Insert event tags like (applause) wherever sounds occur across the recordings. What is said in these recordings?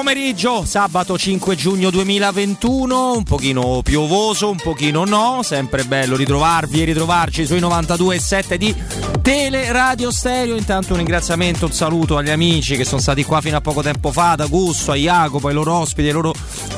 pomeriggio, sabato 5 giugno 2021, un pochino piovoso, un pochino no, sempre bello ritrovarvi e ritrovarci sui 92.7 di Teleradio Stereo, intanto un ringraziamento, un saluto agli amici che sono stati qua fino a poco tempo fa, ad Augusto, a Jacopo, ai loro ospiti, ai loro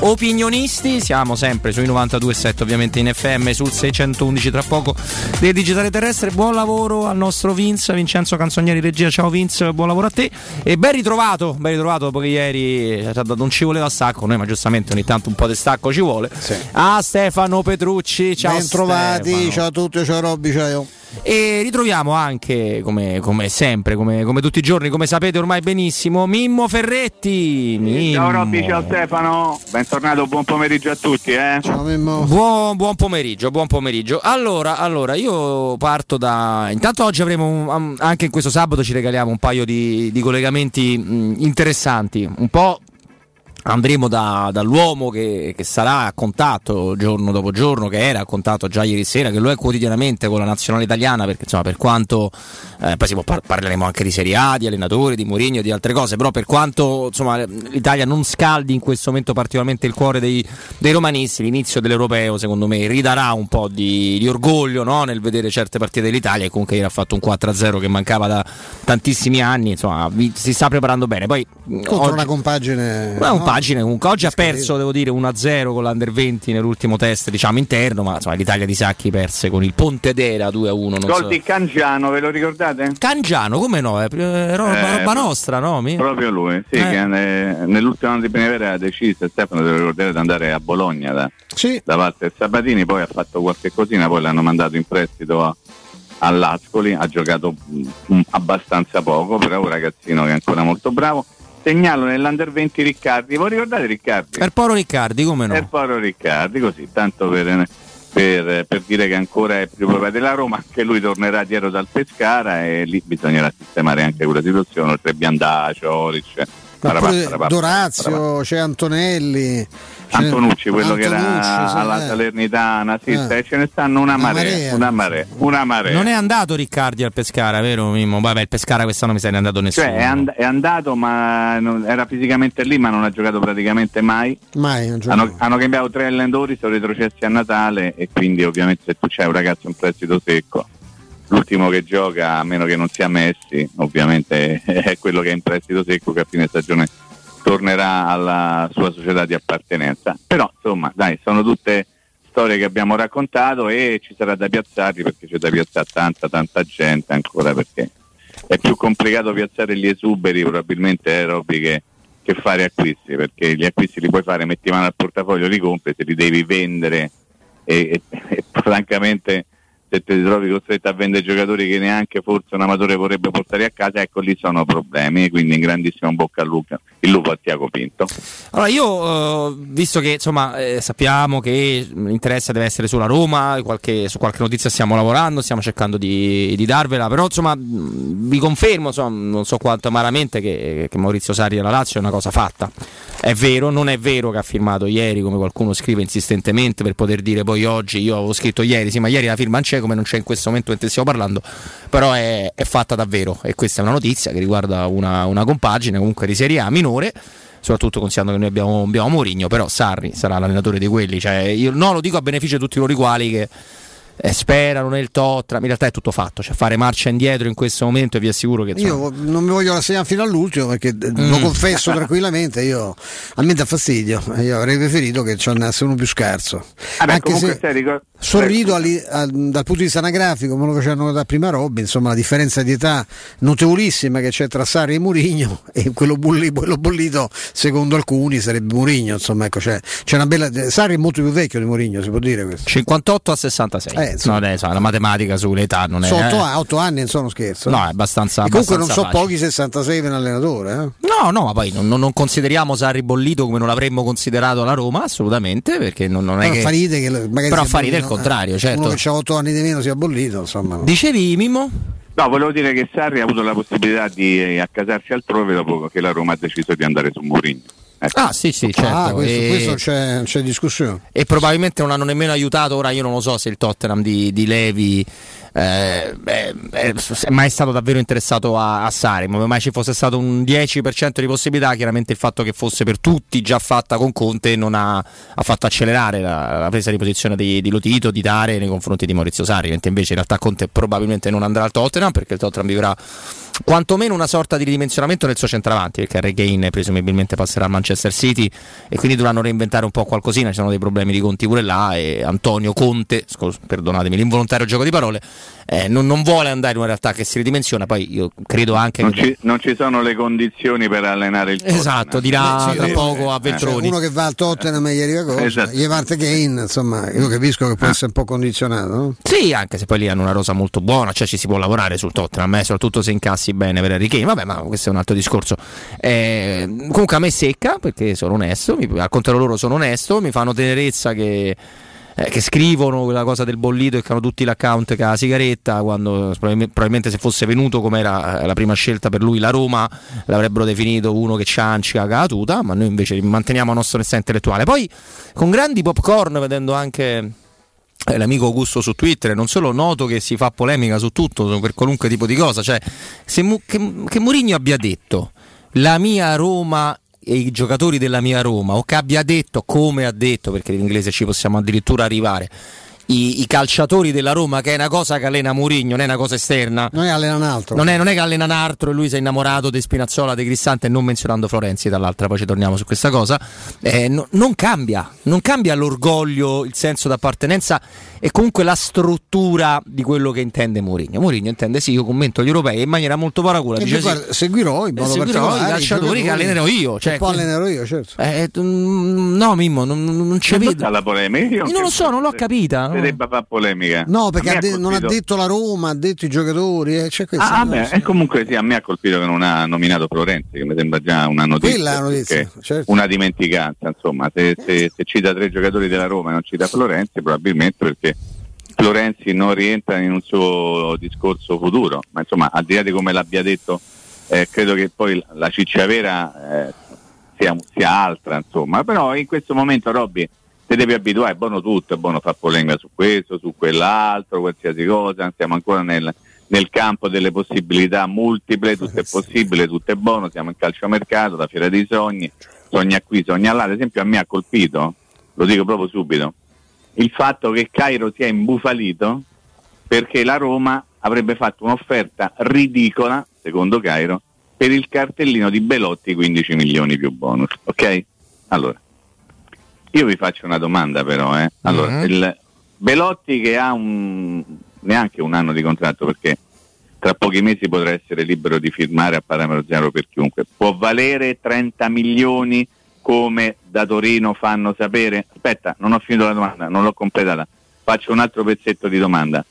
opinionisti, siamo sempre sui 92.7 ovviamente in FM, sul 611 tra poco del Digitale Terrestre, buon lavoro al nostro Vince, Vincenzo Canzonieri regia, ciao Vince, buon lavoro a te e ben ritrovato, ben ritrovato dopo che ieri non ci voleva stacco, noi ma giustamente ogni tanto un po' di stacco ci vuole. Sì. A Stefano Petrucci, ciao Ben trovati, ciao a tutti, ciao Robby, ciao. E ritroviamo anche, come, come sempre, come, come tutti i giorni, come sapete ormai benissimo, Mimmo Ferretti. Mimmo. Ciao Robby, ciao Stefano, bentornato, buon pomeriggio a tutti. Eh. Ciao Mimmo. Buon, buon pomeriggio, buon pomeriggio. Allora, allora, io parto da. Intanto oggi avremo un- um, anche in questo sabato ci regaliamo un paio di, di collegamenti mh, interessanti, un po'. Andremo da- dall'uomo che, che sarà a contatto giorno dopo giorno, che era a contatto già ieri sera, che lo è quotidianamente con la nazionale italiana, perché insomma per quanto eh, poi si può par- parleremo anche di Serie A, di allenatori, di Mourinho, di altre cose, però per quanto insomma, l'Italia non scaldi in questo momento particolarmente il cuore dei, dei romanisti, l'inizio dell'europeo secondo me ridarà un po' di, di orgoglio no? nel vedere certe partite dell'Italia e comunque ieri ha fatto un 4-0 che mancava da tantissimi anni, insomma vi- si sta preparando bene. Poi Contro oggi- una compagine. Una no? Compagine comunque oggi ha perso, devo dire, 1-0 con l'Under 20 nell'ultimo test, diciamo interno, ma insomma l'Italia di Sacchi perse con il Ponte d'Era 2-1. Non Gol so. di Cangiano, ve lo ricordate? Cangiano, come no? È eh, roba, Eh, roba nostra, no? Mi- Proprio lui, sì, Eh. che eh, nell'ultimo anno di primavera ha deciso, Stefano, devo ricordare, di andare a Bologna da, Sì, da parte del Sabatini, poi ha fatto qualche cosina, poi l'hanno mandato in prestito a, all'Ascoli, ha giocato mm, abbastanza poco, però è un ragazzino che è ancora molto bravo. Segnalo nell'Under 20 Riccardi, voi ricordate Riccardi? Per Poro Riccardi, come no? E poi Riccardi, così, tanto per, per- per dire che ancora è più proprio della Roma, anche lui tornerà dietro dal Pescara e lì bisognerà sistemare anche quella situazione, oltre Biandà, Cioric, parapà. C'è Antonelli. Antonucci, quello che Antonucci, era sì, alla eh. Salernitana, sì, Eh. e ce ne stanno una marea, marea. una marea, una marea. Non è andato Riccardi al Pescara, vero Mimmo? Vabbè, il Pescara quest'anno mi sa che non è andato nessuno. Cioè è, and- è andato ma non- era fisicamente lì ma non ha giocato praticamente mai. Mai, non. Hanno, hanno cambiato tre allenatori, sono retrocessi a Natale e quindi ovviamente se tu c'hai un ragazzo in prestito secco, l'ultimo che gioca, a meno che non sia Messi, ovviamente (laughs) è quello che è in prestito secco che a fine stagione tornerà alla sua società di appartenenza. Però insomma, dai, sono tutte storie che abbiamo raccontato e ci sarà da piazzarli perché c'è da piazzare tanta tanta gente ancora perché è più complicato piazzare gli esuberi probabilmente eh, Robby, che, che fare acquisti perché gli acquisti li puoi fare metti mano al portafoglio li compri se li devi vendere e, e- e (laughs) francamente se ti trovi costretto a vendere giocatori che neanche forse un amatore vorrebbe portare a casa ecco lì sono problemi quindi in grandissimo bocca al lupo il lupo a Tiago Pinto Allora io, eh, visto che insomma eh, sappiamo che l'interesse deve essere sulla Roma, qualche- su qualche notizia stiamo lavorando, stiamo cercando di, di darvela, però insomma vi confermo, insomma, non so quanto amaramente, che, che Maurizio Sarri alla Lazio è una cosa fatta. È vero, non è vero che ha firmato ieri, come qualcuno scrive insistentemente per poter dire poi oggi, io avevo scritto ieri, sì ma ieri la firma non c'è come non c'è in questo momento mentre stiamo parlando, però è, è fatta davvero. E questa è una notizia che riguarda una, una compagine comunque di Serie A minore soprattutto considerando che noi abbiamo, abbiamo Mourinho, però Sarri sarà l'allenatore di quelli, cioè, io no, lo dico a beneficio di tutti loro i quali che eh, sperano nel Tottenham, in realtà è tutto fatto, cioè fare marcia indietro in questo momento e vi assicuro che insomma, Io non mi voglio rassegnare fino all'ultimo perché eh, lo Mm. confesso tranquillamente, io, a me dà fastidio, io avrei preferito che ci andasse uno più scarso. Vabbè, Anche se sai, ricor- sorrido ali- a- dal punto di vista anagrafico, come lo facevano da prima Robby, insomma la differenza di età notevolissima che c'è tra Sarri e Murigno (laughs) e quello, bulli- quello bollito secondo alcuni sarebbe Murigno, insomma ecco c'è, c'è una bella... Sarri è molto più vecchio di Murigno, si può dire questo. 58 a 66. Eh, insomma. no, dai, insomma, la matematica sull'età non è Sono otto, eh. a- otto anni, non sono scherzo. No, è abbastanza e comunque non abbastanza so facile. pochi 66 per un allenatore. Eh? No, no, ma poi non, non- non consideriamo Sarri bollito come non l'avremmo considerato la Roma, assolutamente, perché non, non è Però che fa ride che magari Però sia fa ridere il bollito, contrario, eh. certo. Uno che ha 8 anni di meno sia bollito, insomma. Dicevi Mimmo? No, volevo dire che Sarri ha avuto la possibilità di eh, accasarsi altrove dopo che la Roma ha deciso di andare su Mourinho. Ecco. Ah sì sì certo. Ah, questo, e... questo c'è, c'è, discussione. E probabilmente non hanno nemmeno aiutato, ora io non lo so se il Tottenham di, di Levi eh, è, è, mai stato davvero interessato a, a Sari, ma mai ci fosse stato un 10% di possibilità, chiaramente il fatto che fosse per tutti già fatta con Conte non ha, ha fatto accelerare la, la, presa di posizione di, di Lotito, di Dare nei confronti di Maurizio Sari, mentre invece in realtà Conte probabilmente non andrà al Tottenham perché il Tottenham vivrà quantomeno una sorta di ridimensionamento nel suo centravanti, perché Harry Kane presumibilmente passerà al Manchester City e quindi dovranno reinventare un po' qualcosina, ci sono dei problemi di conti pure là e Antonio Conte, scus- perdonatemi l'involontario gioco di parole, eh, non, non, vuole andare in una realtà che si ridimensiona, poi io credo anche non che... Ci, non ci sono le condizioni per allenare il Tottenham. Esatto, dirà sì, tra sì, poco a Veltroni. Cioè, uno che va al Tottenham e gli arriva cosa, esatto. gli parte Kane, insomma, io capisco che può ah. essere un po' condizionato. No? Sì, anche se poi lì hanno una rosa molto buona, cioè ci si può lavorare sul Tottenham, eh, soprattutto se incassi bene per Harry Kane, vabbè ma questo è un altro discorso. Eh, comunque a me secca perché sono onesto, mi, al contrario loro sono onesto, mi fanno tenerezza che eh, che scrivono quella cosa del bollito e che hanno tutti l'account che ha la sigaretta quando probabilmente se fosse venuto come era eh, la prima scelta per lui la Roma l'avrebbero definito uno che ciancica la tuta ma noi invece manteniamo la nostra onestà intellettuale poi con grandi popcorn vedendo anche l'amico Augusto su Twitter non solo noto che si fa polemica su tutto per qualunque tipo di cosa cioè se, che, che Mourinho abbia detto la mia Roma e i giocatori della mia Roma o che abbia detto come ha detto perché in inglese ci possiamo addirittura arrivare i, i, calciatori della Roma, che è una cosa che allena Murigno, non è una cosa esterna. Non è allena un altro. Non è, non è che allena un altro e lui si è innamorato di Spinazzola, di Cristante, non menzionando Florenzi, dall'altra, poi ci torniamo su questa cosa. Eh, no, non cambia, non cambia l'orgoglio, il senso d'appartenenza e comunque la struttura di quello che intende Mourinho. Mourinho intende sì, io commento gli europei in maniera molto paracula. Dice, guarda, sì, seguirò in modo seguirò i calciatori che allenerò io. Cioè, poi allenerò io, certo. Eh, mm, no, Mimmo, non, non c'è vedo. la polemica? Io non lo so, non l'ho capita. Debba fare polemica. No, perché ha de- non ha detto la Roma, ha detto i giocatori. Eh, cioè ah, ah beh, e comunque sì, a me ha colpito che non ha nominato Florenzi, che mi sembra già una notizia. Notizia, certo. Una dimenticanza, insomma, se, se, se cita tre giocatori della Roma e non cita Florenzi, probabilmente perché Florenzi non rientra in un suo discorso futuro, ma insomma al di là di come l'abbia detto, eh, credo che poi la ciccia vera eh, sia, sia, altra, insomma, però in questo momento Robby ti devi abituare, è buono tutto, è buono fare polemica su questo, su quell'altro, qualsiasi cosa, siamo ancora nel, nel campo delle possibilità multiple, tutto è possibile, tutto è buono, siamo in calciomercato, la fiera dei sogni, sogna qui, sogna là, ad esempio a me ha colpito, lo dico proprio subito, il fatto che Cairo sia imbufalito perché la Roma avrebbe fatto un'offerta ridicola, secondo Cairo, per il cartellino di Belotti 15 milioni più bonus. Ok? Allora, io vi faccio una domanda però. Eh. Allora, mm-hmm. il Belotti che ha un, neanche un anno di contratto perché tra pochi mesi potrà essere libero di firmare a parametro zero per chiunque, può valere 30 milioni come da Torino fanno sapere? Aspetta, non ho finito la domanda, non l'ho completata. Faccio un altro pezzetto di domanda.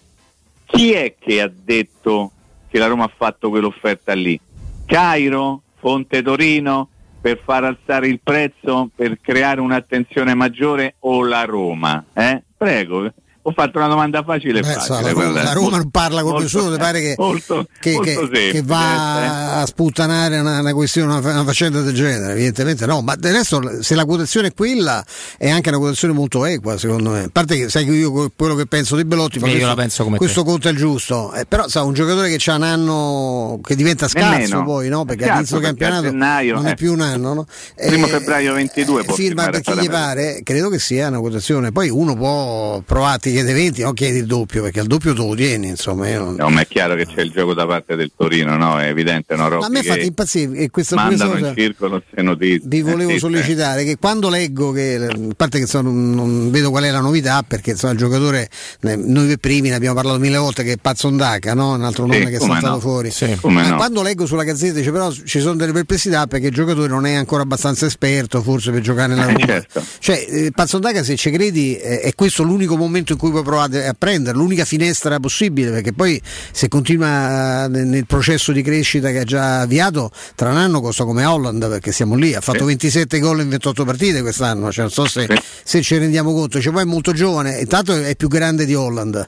Chi è che ha detto che la Roma ha fatto quell'offerta lì? Cairo? Fonte Torino? Per far alzare il prezzo? Per creare un'attenzione maggiore? O la Roma? Eh? Prego, ho fatto una domanda facile e facile. So, la, la, Roma non parla con nessuno, ti pare che, molto, che, molto che, che va eh. a sputtanare una, una questione, una, una, faccenda del genere? Evidentemente no, ma del resto se la quotazione è quella è anche una quotazione molto equa secondo me. A parte che sai che io quello che penso di Belotti, ma questo, penso come questo conto è giusto, eh, però sa un giocatore che ha un anno che diventa scarso Nemmeno. poi, no? perché certo, all'inizio del campionato gennaio, non è eh. più un anno. No? Primo eh, febbraio 22 firma perché gli pare, credo che sia una quotazione, poi uno può provare, ti chiede 20, no? chiedi il doppio perché il doppio tu lo tieni insomma non... no, ma è chiaro che c'è il gioco da parte del Torino no? è evidente no? ma a me fate impazzire e questa, mandano cosa, in circolo se notizie vi volevo sollecitare che quando leggo che a parte che insomma, non, non, vedo qual è la novità perché insomma, il giocatore noi per primi ne abbiamo parlato mille volte che è Pazzondaca no? un altro nome sì, che è saltato no. fuori sì. ma quando leggo sulla gazzetta dice però ci sono delle perplessità perché il giocatore non è ancora abbastanza esperto forse per giocare nella eh, Roma certo. cioè eh, Pazzondaca se ci credi eh, è questo l'unico momento in cui puoi provare a prendere, l'unica finestra possibile, perché poi se continua nel processo di crescita che ha già avviato, tra un anno costa come Holland, perché siamo lì, ha fatto sì. 27 gol in 28 partite quest'anno, cioè, non so se, se ci rendiamo conto, cioè, poi è molto giovane, intanto è più grande di Holland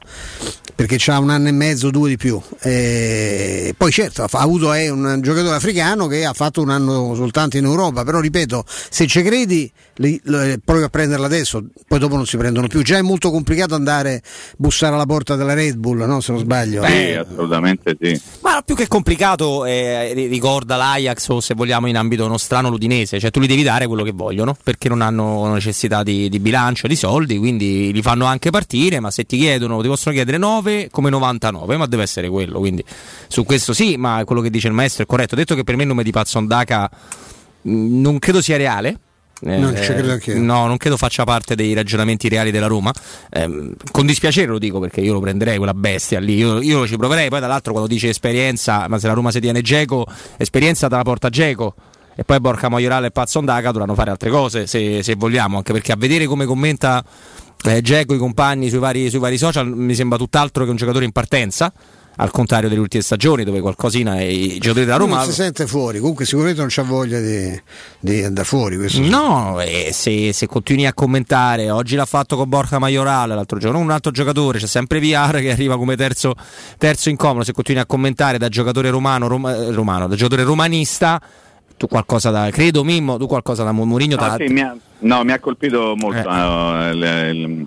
perché ha un anno e mezzo, due di più. E poi certo ha avuto è un giocatore africano che ha fatto un anno soltanto in Europa, però ripeto, se ci credi provi a prenderla adesso, poi dopo non si prendono più. Già è molto complicato andare a bussare alla porta della Red Bull, no? se non sbaglio. Sì, assolutamente sì. Ma più che complicato eh, ricorda l'Ajax o se vogliamo in ambito nostrano l'Udinese, cioè tu li devi dare quello che vogliono perché non hanno necessità di, di bilancio, di soldi, quindi li fanno anche partire, ma se ti chiedono, ti possono chiedere 9 99 come 99, ma deve essere quello. Quindi su questo sì, ma quello che dice il maestro è corretto. Ho detto che per me il nome di Pazzondaca mm, non credo sia reale. Eh, non eh, no, non credo faccia parte dei ragionamenti reali della Roma. Eh, con dispiacere lo dico perché io lo prenderei quella bestia lì. Io, io ci proverei. Poi, dall'altro, quando dice esperienza, ma se la Roma si tiene Geco, esperienza te la porta Geco e poi Borca Maiorale e Pazzondaca dovranno fare altre cose se, se, vogliamo, anche perché a vedere come commenta eh, Geco i compagni sui vari, sui vari social mi sembra tutt'altro che un giocatore in partenza al contrario delle ultime stagioni dove qualcosina i giocatori da Roma non si sente fuori comunque sicuramente non c'ha voglia di, di andare fuori no eh, se, se, continui a commentare oggi l'ha fatto con Borja Maiorale l'altro giorno un altro giocatore c'è sempre Viar che arriva come terzo, terzo incomodo se continui a commentare da giocatore romano, rom, eh, romano da giocatore romanista tu qualcosa da credo Mimmo tu qualcosa da Mourinho no, sì, mi ha, no, mi ha colpito molto eh. no, il, il,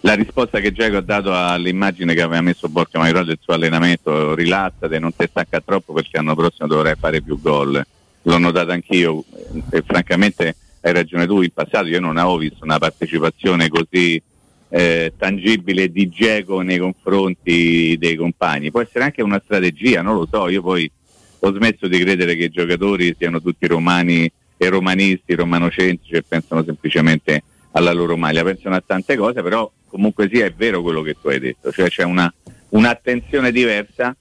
la risposta che Giacomo ha dato all'immagine che aveva messo Borca Maiorò del suo allenamento rilassate non ti stacca troppo perché l'anno prossimo dovrai fare più gol. L'ho notato anch'io e francamente hai ragione tu in passato io non avevo visto una partecipazione così eh, tangibile di Geco nei confronti dei compagni. Può essere anche una strategia non lo so io poi ho smesso di credere che i giocatori siano tutti romani e romanisti, romanocentrici e pensano semplicemente alla loro maglia, pensano a tante cose, però comunque sia è vero quello che tu hai detto, cioè c'è una, un'attenzione diversa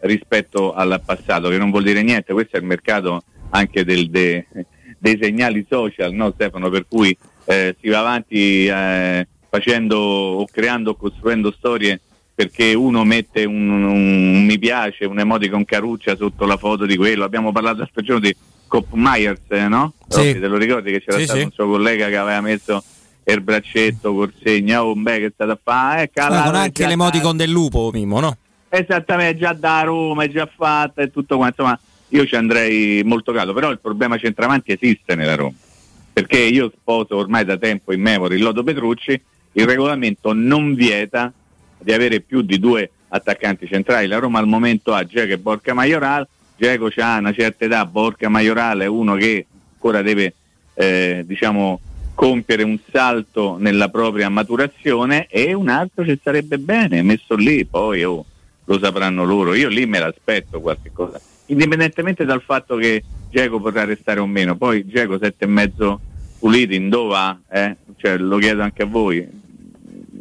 rispetto al passato, che non vuol dire niente, questo è il mercato anche del, de, dei segnali social, no Stefano, per cui eh, si va avanti eh, facendo o creando o costruendo storie perché uno mette un, un, un, mi piace, un emoticon caruccia sotto la foto di quello. Abbiamo parlato l'altro giorno di Cop Myers, no? Sì. te lo ricordi che c'era sì, stato sì. un suo collega che aveva messo il braccetto col segno, oh, beh, che è stato a fare? Eh, calato, con anche l'emoticon del lupo, Mimo, no? Esattamente, già da Roma, è già fatta e tutto quanto, insomma, io ci andrei molto caldo, però il problema centravanti esiste nella Roma, perché io sposo ormai da tempo in memoria il Lodo Petrucci, il regolamento non vieta di avere più di due attaccanti centrali. La Roma al momento ha Geco e Borca Majoral, Geco ha una certa età, Borca Majoral è uno che ancora deve eh, diciamo, compiere un salto nella propria maturazione e un altro ci sarebbe bene, messo lì, poi oh, lo sapranno loro. Io lì me l'aspetto qualche cosa, indipendentemente dal fatto che Geco potrà restare o meno. Poi Geco sette e mezzo puliti in dove va? Eh? Cioè, lo chiedo anche a voi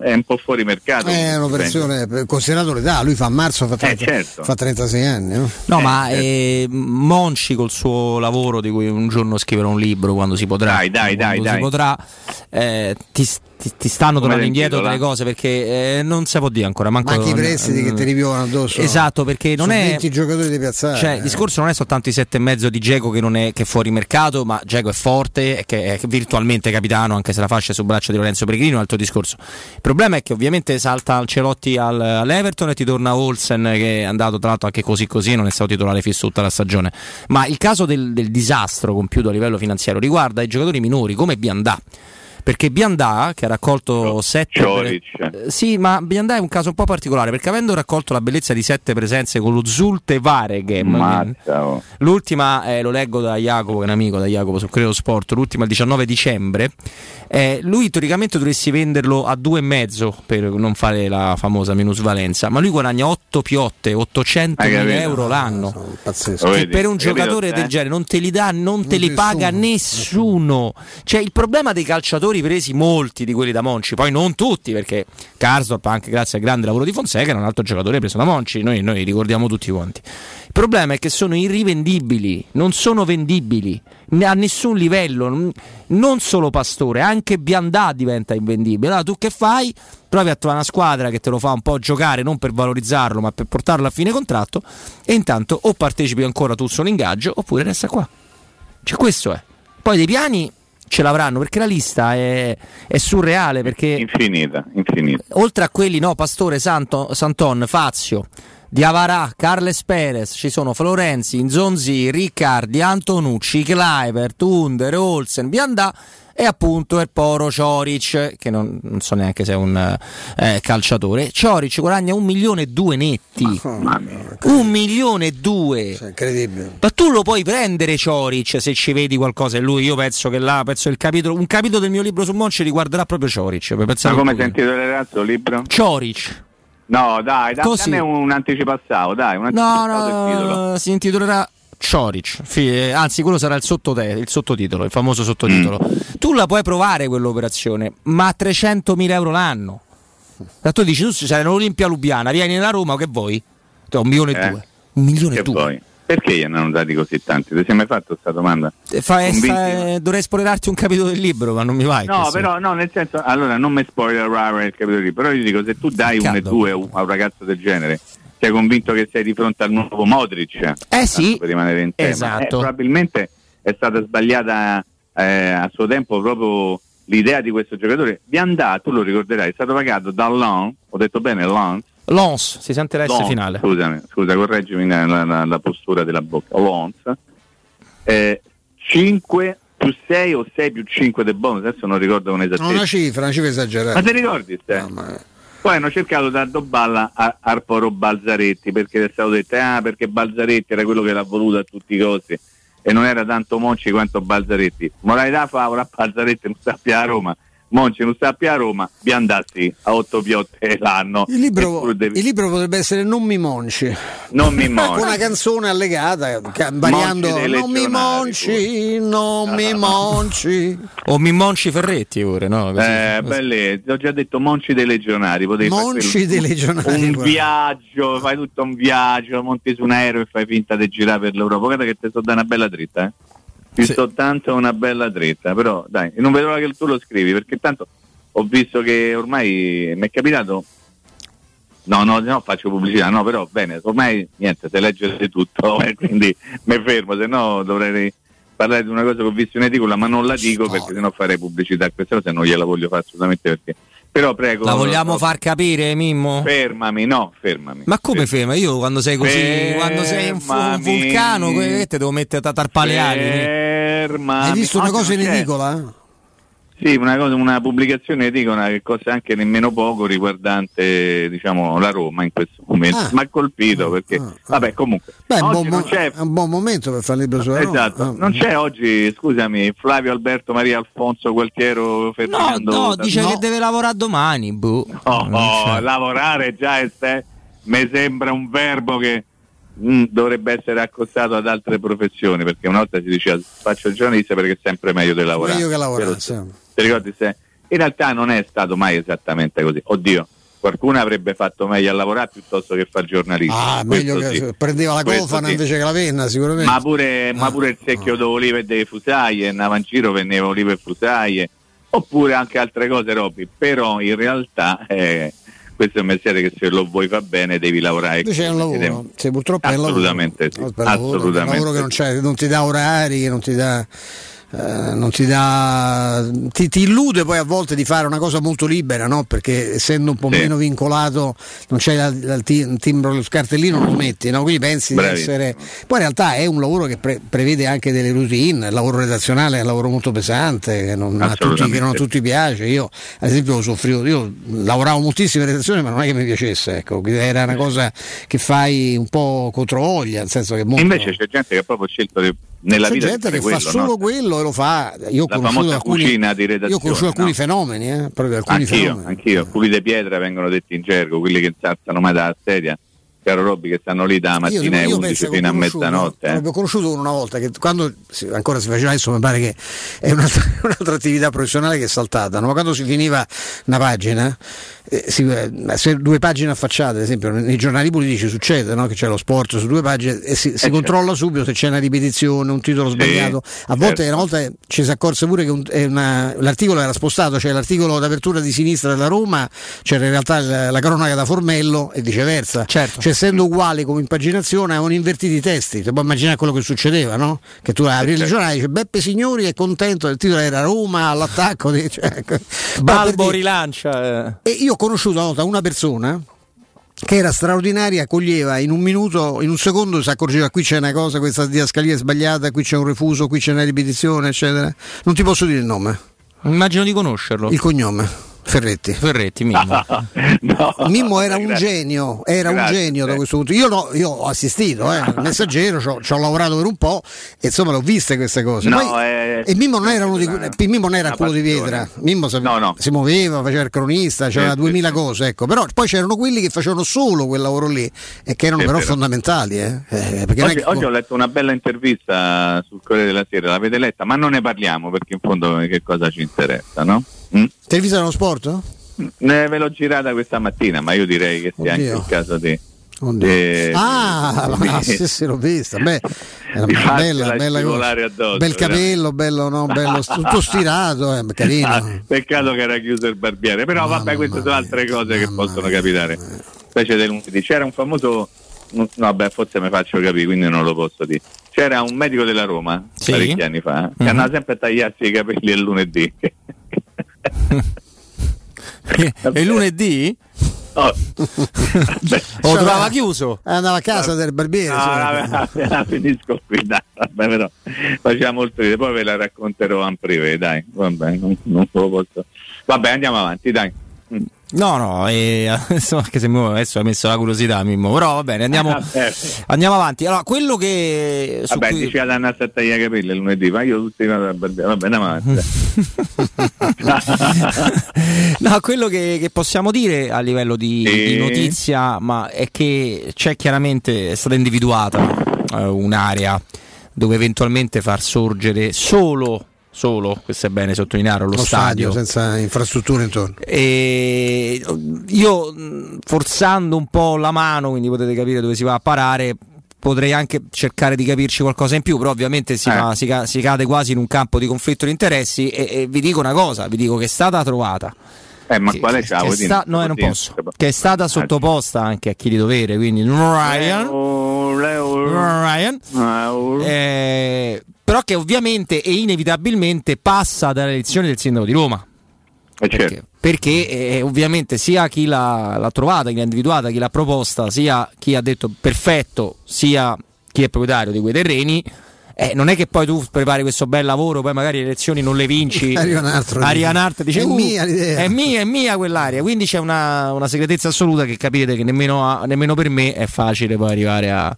è un po' fuori mercato. È un'operazione, considerato l'età, lui fa a marzo, fa, 30, eh, certo. fa 36 anni. No, no eh, ma certo. eh, Monci col suo lavoro di cui un giorno scriverò un libro quando si potrà, dai, dai, dai, dai. potrà eh, ti, ti, ti, stanno tornando indietro delle cose perché eh, non si può dire ancora. Manco, Anche i prestiti che ti ripiovono addosso. Esatto, perché non Sono è. 20 giocatori di piazzare. Cioè, il discorso non è soltanto i 7,5 di Geco che, non è, che è fuori mercato, ma Geco è forte e che è virtualmente capitano, anche se la fascia è sul braccio di Lorenzo Pellegrino, è un altro discorso. Il problema è che ovviamente salta Ancelotti al, all'Everton e ti torna Olsen che è andato tra l'altro anche così così, non è stato titolare fisso tutta la stagione. Ma il caso del, del disastro compiuto a livello finanziario riguarda i giocatori minori come Biandà perché Biandà che ha raccolto sette pre- eh, sì ma Biandà è un caso un po' particolare perché avendo raccolto la bellezza di sette presenze con lo Zulte Varegem oh. l'ultima eh, lo leggo da Jacopo che è un amico da Jacopo su Credo Sport l'ultima il 19 dicembre eh, lui teoricamente dovresti venderlo a due e mezzo per non fare la famosa minusvalenza ma lui guadagna 8 piotte 800 mila euro l'anno pazzesco. Che per un giocatore del genere non te li dà non te li paga nessuno. Cioè il problema dei calciatori ripresi molti di quelli da Monci, poi non tutti perché Karsdorp anche grazie al grande lavoro di Fonseca era un altro giocatore preso da Monci, noi, noi ricordiamo tutti quanti. Il problema è che sono irrivendibili, non sono vendibili a nessun livello, non solo Pastore, anche Biandà diventa invendibile. Allora tu che fai? Provi a trovare una squadra che te lo fa un po' giocare, non per valorizzarlo, ma per portarlo a fine contratto e intanto o partecipi ancora tu sull'ingaggio oppure resta qua. Cioè questo è. Poi dei piani ce l'avranno perché la lista è, è surreale perché infinita, infinita. oltre a quelli no Pastore, Santo, Santon, Fazio Diavarà, Carles Perez, ci sono Florenzi, Inzonzi, Riccardi, Antonucci, Kleiber, Tunder, Olsen, Biandà e appunto il Poro Cioric, che non, non, so neanche se è un eh, calciatore. Cioric guadagna un milione e due netti. Oh, un milione e due. Cioè, incredibile. Ma tu lo puoi prendere Cioric se ci vedi qualcosa in lui. Io penso che là, penso il capitolo, un capitolo del mio libro su Monci riguarderà proprio Cioric. Ma come sentito il ragazzo libro? Cioric. No, dai, dai dammi un anticipazione, dai, un No, no, si intitolerà Cioric, anzi quello sarà il, sottote- il, sottotitolo, il famoso sottotitolo. Mm. Tu la puoi provare quell'operazione, ma a 300.000 euro l'anno. E tu dici, tu sei un'Olimpia Lubiana, vieni da Roma, che vuoi? Un milione e eh? due. Un milione e due. Vuoi? Perché gli hanno dati così tanti? Ti sei mai fatto questa domanda? Eh, fa, eh, fa, dovrei spoilerarti un capitolo del libro, ma non mi vai. No, però no, nel senso, allora non mi spoilerare il capitolo del libro, però io dico se tu dai un e due a un ragazzo del genere, sei convinto che sei di fronte al nuovo Modric? Eh sì. Per rimanere in tema. Esatto. Eh, probabilmente è stata sbagliata eh, a suo tempo proprio l'idea di questo giocatore. Biandà, tu lo ricorderai, è stato pagato da Lens, ho detto bene Lens, Lons, si sente l'S finale. Scusami, scusa, correggimi la, la, la, postura della bocca. Lons. Eh, 5 più 6 o 6 più 5 del bonus, adesso non ricordo con esattezza. una cifra, una cifra esagerata. Ma ti ricordi? No, ma... Poi hanno cercato da Doballa a Arporo Balzaretti perché è stato detto ah, perché Balzaretti era quello che l'ha voluto a tutti i costi e non era tanto Monci quanto Balzaretti. Moralità favola Balzaretti non sappia a Roma Monci non sta più a Roma, vi andassi a 8 piotte l'anno. Il libro, devi... il libro, potrebbe essere Non mi monci. Non mi monci. Con una canzone allegata, variando Non mi monci, non mi monci. O mi monci Ferretti pure, no? Così, eh, così. belle, ho già detto monci dei legionari. Monci dei legionari. Un viaggio, fai tutto un viaggio, monti su un aereo e fai finta di girare per l'Europa. Guarda che ti sto dando una bella dritta, eh. Ci sì. sto tanto una bella dritta, però dai, non vedo l'ora che tu lo scrivi, perché tanto ho visto che ormai mi è capitato No, no, no, faccio pubblicità, no, però bene, ormai niente, se leggete tutto, (laughs) eh, quindi mi fermo, se no dovrei parlare di una cosa che ho visto in edicola, ma non la dico perché sennò farei pubblicità a questa cosa e non gliela voglio fare assolutamente perché però prego. La vogliamo no, far capire, Mimmo? Fermami, no, fermami. Ma come ferma? Io quando sei così, fermami. quando sei un, un vulcano, che te devo mettere a tarpare le ali. Fermami. Hai visto una cosa in edicola? Sì, una, cosa, una pubblicazione dicono che costa anche nemmeno poco riguardante diciamo, la Roma in questo momento. Ah, Mi ha colpito ah, perché, ah, vabbè, comunque. Beh, un buon, è un buon momento per fare il libro sulla Esatto, Roma. non c'è oggi, scusami, Flavio Alberto Maria Alfonso Gualtiero Ferdinando. No, no, dice no. che deve lavorare domani. Boh. No, no lavorare già è ste- mi sembra un verbo che mh, dovrebbe essere accostato ad altre professioni perché una volta si diceva faccio il giornalista perché è sempre meglio di lavorare. Meglio che lavorare, ti ricordi se in realtà non è stato mai esattamente così. Oddio, qualcuno avrebbe fatto meglio a lavorare piuttosto che fare giornalista. Ah, meglio che sì. prendeva la cofana sì. invece che la penna, sicuramente. Ma pure, ah, ma pure il secchio ah. d'olive e delle fusaie, andava in giro, vendeva olive e fusaie, oppure anche altre cose, Robby. Però in realtà eh, questo è un mestiere che se lo vuoi fa bene devi lavorare. Invece è un lavoro, sì, purtroppo è un lavoro. Assolutamente sì. Assolutamente. un lavoro che non, non ti dà orari, che non ti dà eh, non ti dà ti, ti, illude poi a volte di fare una cosa molto libera no? perché essendo un po' sì. meno vincolato non c'è il timbro lo scartellino lo metti no? quindi pensi Bravi. di essere poi in realtà è un lavoro che pre- prevede anche delle routine il lavoro redazionale è un lavoro molto pesante che non, a tutti, che non a tutti piace io ad esempio lo soffrivo io lavoravo moltissimo in redazione ma non è che mi piacesse ecco era una cosa che fai un po' contro voglia nel senso che molto... invece c'è gente che ha proprio scelto di nella C'è vita gente che quello, fa solo no? quello e lo fa. Io ho la conosciuto alcuni, cucina di redazione. Io ho conosciuto alcuni no? fenomeni, eh? proprio alcuni anch'io, fenomeni. Anch'io, culi di pietra vengono detti in gergo, quelli che alzano mai dalla sedia. Caro Robby che stanno lì da mattina io 11 fino a mezzanotte. Eh? Ho conosciuto una volta che quando ancora si faceva adesso mi pare che è un'altra, (laughs) un'altra attività professionale che è saltata, no? ma quando si finiva una pagina eh, si, eh, se due pagine affacciate, ad esempio nei giornali politici succede no? che c'è lo sport su due pagine e si, si eh controlla certo. subito se c'è una ripetizione, un titolo sbagliato. A volte certo. una volta ci si accorse pure che un, una, l'articolo era spostato, cioè l'articolo d'apertura di sinistra della Roma c'era in realtà la, la cronaca da Formello e viceversa. Certo. Cioè essendo uguali come impaginazione avevano invertiti i testi, ti puoi immaginare quello che succedeva, no? Che tu apri certo. il giornale e dici Beppe Signori è contento, il titolo era Roma all'attacco. (laughs) Cioè. Balbo rilancia. Eh. E io conosciuto una volta una persona che era straordinaria, coglieva in un minuto, in un secondo si accorgeva qui c'è una cosa, questa diascalia è sbagliata, qui c'è un refuso, qui c'è una ripetizione, eccetera. Non ti posso dire il nome. Immagino di conoscerlo. Il cognome. Ferretti. Ferretti, Mimmo. (laughs) no, Mimmo era un genio, era grazie, un genio da questo punto. Io, no, io ho assistito, eh, al messaggero, ci ho lavorato per un po' e insomma le ho viste queste cose. No, Poi, eh, e Mimmo non era, uno di, Mimmo non era quello di Pietra, Mimmo sape, no, si muoveva, faceva il cronista, c'era duemila cose, ecco. però poi c'erano quelli che facevano solo quel lavoro lì e che erano però fondamentali. Eh. Eh, oggi, che... oggi ho letto una bella intervista sul Corriere della Sera, l'avete letta, ma non ne parliamo perché in fondo che cosa ci interessa, no? Mm? Televisa dello sport? Ne ve l'ho girata questa mattina, ma io direi che sia Oddio. anche il caso di. Eh, ah, la, (laughs) sì, sì, l'ho vista. Beh, era bella, bella addosso, bel capello, bello, no, bello, (laughs) tutto stirato, eh, carino. Ah, peccato che era chiuso il barbiere, però mamma vabbè, queste sono altre cose che possono capitare. Specie del lunedì. C'era un famoso no, vabbè, forse mi faccio capire, quindi non lo posso dire. C'era un medico della Roma sì. parecchi anni fa mm-hmm. che mhm. andava sempre a tagliarsi i capelli il lunedì. (laughs) e lunedì? Oh. (laughs) o trovava chiuso andava a casa del barbiere no, vabbè, la finisco qui dai, vabbè, però faceva molto ridere poi ve la racconterò in privé dai vabbè non, non lo posso vabbè andiamo avanti dai mm. No, no, (laughs) eh, anche se adesso hai messo la curiosità, Mimmo, però va bene, andiamo, andiamo avanti. Allora, quello che. Vabbè, cui... diceva danno a tagliare i capelli lunedì, ma io tutti vado a Va bene, avanti. (laughs) no, quello che, che, possiamo dire a livello di, sì. di, notizia, ma è che c'è chiaramente è stata individuata eh, un'area dove eventualmente far sorgere solo solo, questo è bene sottolineare, lo, lo stadio. stadio. senza infrastrutture intorno. E io forzando un po' la mano, quindi potete capire dove si va a parare, potrei anche cercare di capirci qualcosa in più, però ovviamente si, eh. fa, si, si cade quasi in un campo di conflitto di interessi e, e, vi dico una cosa, vi dico che è stata trovata. Eh, ma che, quale che sta, no, non posso. Che è stata sottoposta anche a chi di dovere, quindi Ryan. Ryan. Eh, però che ovviamente e inevitabilmente passa dalle elezioni del sindaco di Roma. Eh perché, certo. perché eh, ovviamente sia chi l'ha, l'ha, trovata, chi l'ha individuata, chi l'ha proposta, sia chi ha detto perfetto, sia chi è proprietario di quei terreni. Eh, non è che poi tu prepari questo bel lavoro, poi magari le elezioni non le vinci. (laughs) Arriva un altro. Arriva un altro dice: È uh, mia l'idea. È mia, è mia quell'area. Quindi c'è una, una segretezza assoluta che capite che nemmeno, nemmeno, per me è facile poi arrivare a,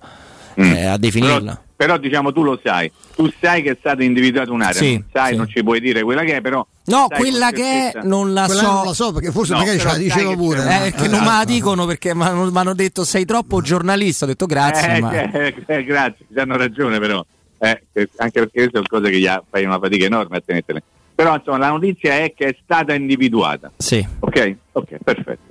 mm. eh, a definirla. Però però diciamo tu lo sai, tu sai che è stata individuata un'area, sì, non sai, sì. non ci puoi dire quella che è, però No, quella che è non la quella so. Non la so perché forse no, magari ce la dicevo pure. Eh, perché non me la dicono perché mi hanno detto sei troppo giornalista, ho detto grazie. Eh, ma... eh, (laughs) eh, grazie, ci hanno ragione però, eh, anche perché queste sono cose che gli fai una fatica enorme a tenertele. Però insomma la notizia è che è stata individuata. Sì. Ok? Ok, perfetto.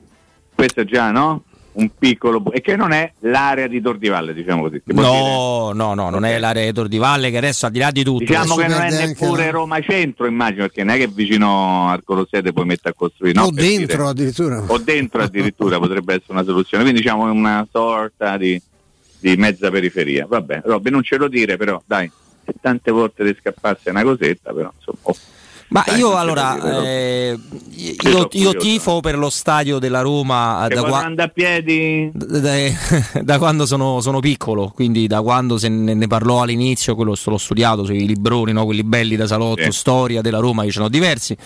Questo già no? un piccolo e che non è l'area di Tordivalle, diciamo così. No, no, no, non è l'area di Tordivalle che adesso al di là di tutto. Diciamo che non è neppure no. Roma Centro, immagino, perché non è che vicino al Colossete puoi mettere a costruire. No, o dentro dire. addirittura. O dentro addirittura (laughs) potrebbe essere una soluzione. Quindi diciamo una sorta di, di mezza periferia. Vabbè, Robby non ce lo dire, però dai, se tante volte ti scappasse una cosetta, però insomma. Oh. Ma Dai, io allora eh, io, io, tifo per lo stadio della Roma da, qua, a piedi? Da, (laughs) da quando sono, sono, piccolo, quindi da quando se ne, ne parlò all'inizio, quello l'ho studiato sui libroni, no? quelli belli da salotto, sì. storia della Roma, io ce ne ho diversi,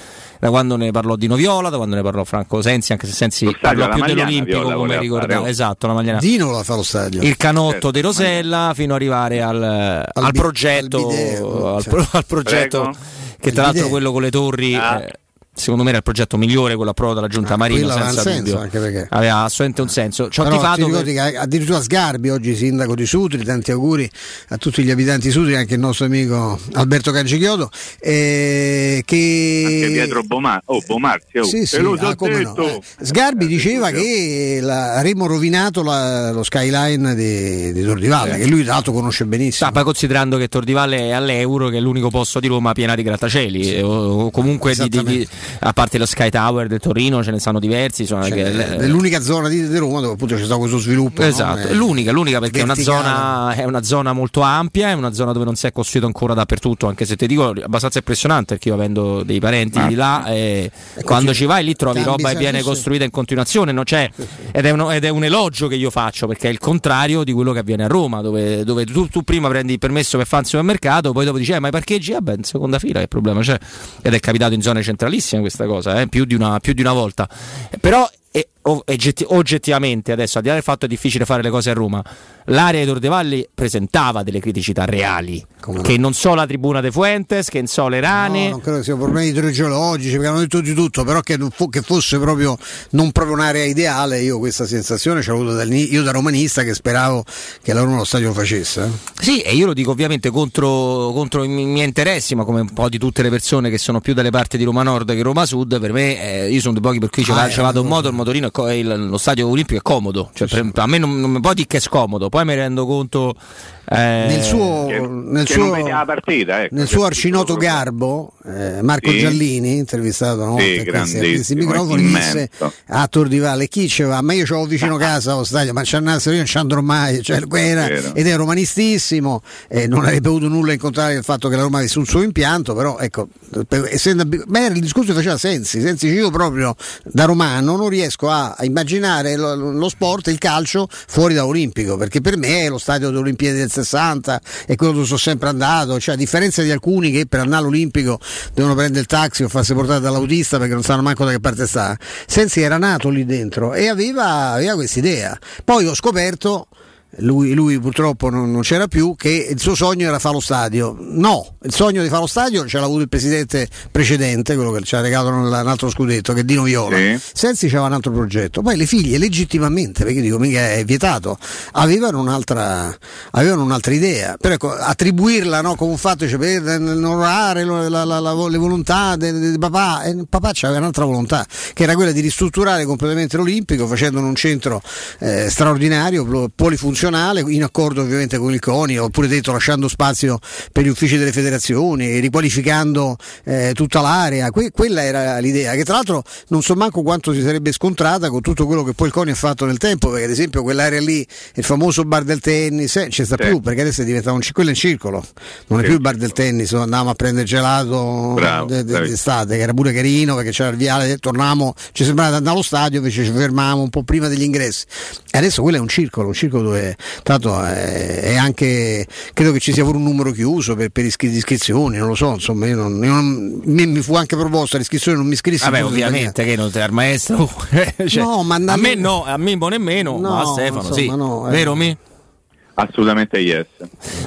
da quando ne parlò di Noviola, da quando ne parlò Franco Sensi, anche se Sensi parlò più dell'Olimpico Viola, come ricordavo, esatto, la Magliana. Dino la fa lo stadio. Il canotto certo. di Rosella fino ad arrivare al, al, al bi- progetto, al, cioè. al progetto. Che tra l'altro quello con le torri... Ah. Eh, secondo me era il progetto migliore quello approvato dalla giunta Ah, Marino senza senso, anche perché- aveva assolutamente un senso ci ho Però tifato ti per- addirittura Sgarbi, oggi sindaco di Sutri, tanti auguri a tutti gli abitanti di Sutri, anche il nostro amico Alberto Cangichiodo, eh, che... Anche Pietro Bomar- oh, Bomarzi, oh, Sì, sì, ah, no. Eh, Sgarbi Eh, diceva che la- avremmo rovinato la- lo skyline di, di Tordivalle, Sì. che lui tra l'altro conosce benissimo. Poi considerando che Tordivalle è all'euro, che è l'unico posto di Roma piena di grattacieli, e- o, o comunque di- di- di-. A parte lo Sky Tower del Torino ce ne stanno diversi. Insomma, Cioè, che- è l'unica zona di, di Roma dove appunto c'è stato questo sviluppo. no? Esatto, Eh, è l'unica, l'unica perché è una, zona, è una zona molto ampia, è una zona dove non si è costruito ancora dappertutto, anche se ti dico è abbastanza impressionante perché io avendo dei parenti Ah. di là, eh, Ecco, quando sì. ci vai lì trovi roba che viene costruita in continuazione, non c'è- ed, è uno- ed è un elogio che io faccio perché è il contrario di quello che avviene a Roma, dove, dove tu, tu prima prendi il permesso per fare un supermercato, poi dopo dici eh, ma i parcheggi, vabbè in seconda fila che problema c'è, ed è capitato in zone centralissime questa cosa, eh, più, di una, più di una volta, però oggettivamente adesso al di là del fatto che è difficile fare le cose a Roma l'area di Tordevalli presentava delle criticità reali Come no? che non so la tribuna de Fuentes che non so le rane No, non credo che siano problemi idrogeologici, perché hanno detto di tutto, però che, che fosse proprio non proprio un'area ideale, io questa sensazione ce l'ho avuta io da romanista che speravo che la Roma lo stadio lo facesse. eh. Sì, e io lo dico ovviamente contro, contro i mi- miei interessi, ma come un po' di tutte le persone che sono più dalle parti di Roma Nord che Roma Sud, per me eh, io sono dei pochi per cui ci Ah, eh, vado in no, moto, il motorino, lo stadio olimpico è comodo, cioè, per- a me non, non mi può dire che è scomodo, poi mi rendo conto... eh, nel suo, Che, nel che suo, partita, ecco, nel suo arcinoto garbo, eh, Marco Sì. Giallini, intervistato una volta Sì, a questi, a questi microfoni, disse a Tordivalle chi ci va? Ma io c'avevo vicino (laughs) casa lo stadio, ma c'è io non ci andrò mai, cioè, era- ed è romanistissimo, eh, non avrebbe avuto nulla in contrario del fatto che la Roma avesse un suo impianto, però ecco, per- essendo, era il discorso faceva Sensi, Sensi io proprio da romano non riesco a, a immaginare lo, lo sport, il calcio fuori da Olimpico, perché per me è lo stadio delle Olimpiadi del 60, è quello dove sono sempre andato, cioè a differenza di alcuni che per andare all'Olimpico devono prendere il taxi o farsi portare dall'autista perché non sanno manco da che parte sta. Sensi era nato lì dentro e aveva, aveva questa idea. Poi ho scoperto lui, lui purtroppo non, non c'era più, che il suo sogno era fare lo stadio. No, il sogno di fare lo stadio ce l'ha avuto il presidente precedente, quello che ci ha regalato un altro scudetto, che è Dino Viola. Sì. Sensi c'aveva un altro progetto. Poi le figlie legittimamente, perché dico mica è vietato, avevano un'altra, avevano un'altra idea. Però ecco, attribuirla no, come un fatto, cioè, per onorare le volontà del, papà, e il papà aveva un'altra volontà, che era quella di ristrutturare completamente l'Olimpico, facendone un centro eh, straordinario, pl- polifunzionale, in accordo ovviamente con il CONI, oppure detto lasciando spazio per gli uffici delle federazioni, riqualificando eh, tutta l'area. Que- quella era l'idea, che tra l'altro non so manco quanto si sarebbe scontrata con tutto quello che poi il CONI ha fatto nel tempo, perché ad esempio quell'area lì, il famoso bar del tennis, eh, ci sta Sì. più, perché adesso è diventato un quello è in circolo, non è più il bar del tennis, dove andavamo a prendere gelato Bravo, de- bravi. d'estate, che era pure carino perché c'era il viale, tornavamo, ci sembrava di andare allo stadio, invece ci fermavamo un po' prima degli ingressi. E adesso quello è un circolo, un circolo dove tanto è, è anche credo che ci sia pure un numero chiuso per, per iscri- iscrizioni, non lo so, insomma, io non, io non- mi, mi fu anche proposta l'iscrizione, non mi iscrissi. Vabbè, ovviamente che non sei al maestro. (laughs) Cioè, No, ma a me no, a Mimmo nemmeno, No, ma a Stefano insomma, sì. no, eh. Vero Mi? Assolutamente yes.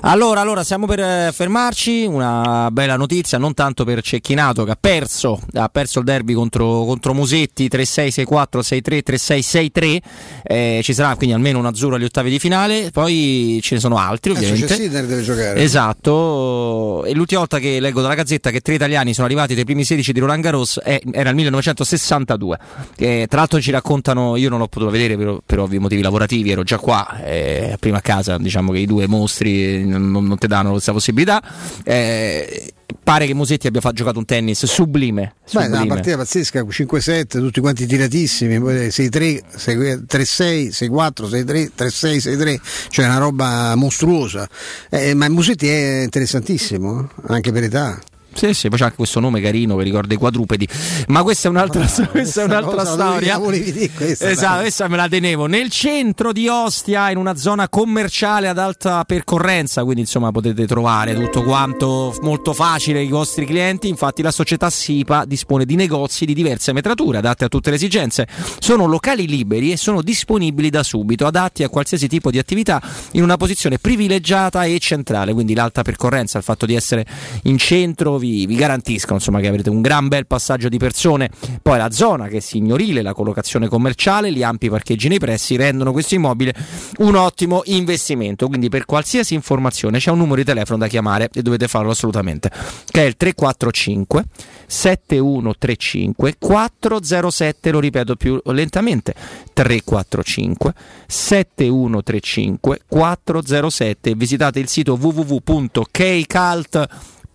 Allora, allora, stiamo per eh, fermarci. Una bella notizia, non tanto per Cecchinato che ha perso, ha perso il derby contro, contro Musetti 3-6, 6-4, 6-3, 3-6, 6-3. Eh, ci sarà quindi almeno un azzurro agli ottavi di finale. Poi ce ne sono altri, c'è ovviamente. Sinner deve giocare. Esatto, e l'ultima volta che leggo dalla gazzetta che tre italiani sono arrivati dai primi 16 di Roland Garros è- era il 1962. Eh, tra l'altro ci raccontano, io non l'ho potuto vedere per, per ovvi motivi lavorativi, ero già qua, eh, prima a casa, diciamo che i due mostri non, non ti danno questa possibilità. Eh, pare che Musetti abbia giocato un tennis sublime. Beh, sublime. una partita pazzesca, 5-7, tutti quanti tiratissimi, poi 6-3, 3-6, 6-4, 6-3, 3-6, 6-3, cioè una roba mostruosa. Eh, ma Musetti è interessantissimo, anche per età. Sì, sì, poi c'è anche questo nome carino che ricorda i quadrupedi. Ma questa è un'altra, Bravo, (laughs) questa è un'altra storia. dire questa, esatto, questa me la tenevo. Nel centro di Ostia, in una zona commerciale ad alta percorrenza, quindi insomma potete trovare tutto quanto molto facile ai vostri clienti. Infatti la società SIPA dispone di negozi di diverse metrature adatte a tutte le esigenze. Sono locali liberi e sono disponibili da subito, adatti a qualsiasi tipo di attività in una posizione privilegiata e centrale, quindi l'alta percorrenza, il fatto di essere in centro vi vi, garantisco insomma, che avrete un gran bel passaggio di persone. Poi la zona che è signorile, la collocazione commerciale, gli ampi parcheggi nei pressi rendono questo immobile un ottimo investimento. Quindi per qualsiasi informazione c'è un numero di telefono da chiamare e dovete farlo assolutamente, che è il 345 7135 407, lo ripeto più lentamente, 345 7135 407 visitate il sito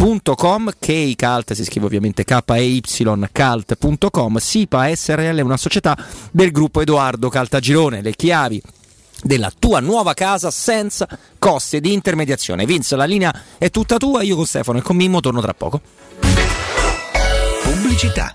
www.kcalt.com Kcalt si scrive ovviamente K-E-Y-Calt.com SIPA SRL è una società del gruppo Edoardo Caltagirone. Le chiavi della tua nuova casa senza costi di intermediazione. Vince la linea è tutta tua io con Stefano e con Mimmo torno tra poco. Pubblicità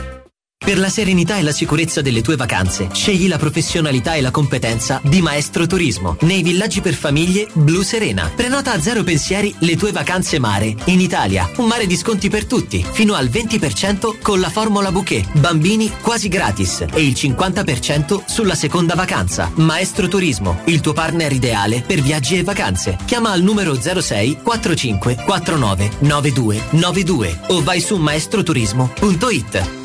Per la serenità e la sicurezza delle tue vacanze, scegli la professionalità e la competenza di Maestro Turismo nei villaggi per famiglie Blu Serena. Prenota a zero pensieri le tue vacanze mare in Italia. Un mare di sconti per tutti, fino al 20% con la formula bouquet. Bambini quasi gratis e il 50% sulla seconda vacanza. Maestro Turismo, il tuo partner ideale per viaggi e vacanze. Chiama al numero 06 45 49 92 92 o vai su maestroturismo.it.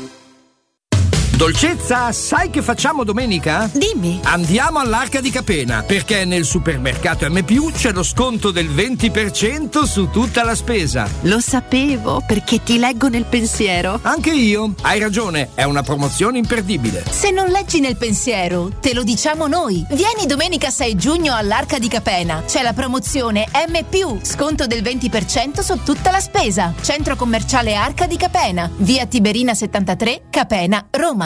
Dolcezza, sai che facciamo domenica? Dimmi. Andiamo all'Arca di Capena, perché nel supermercato M c'è lo sconto del 20% su tutta la spesa. Lo sapevo, perché ti leggo nel pensiero. Anche io. Hai ragione, è una promozione imperdibile. Se non leggi nel pensiero, te lo diciamo noi. Vieni domenica 6 giugno all'Arca di Capena. C'è la promozione M, sconto del 20% su tutta la spesa. Centro commerciale Arca di Capena, via Tiberina 73, Capena, Roma.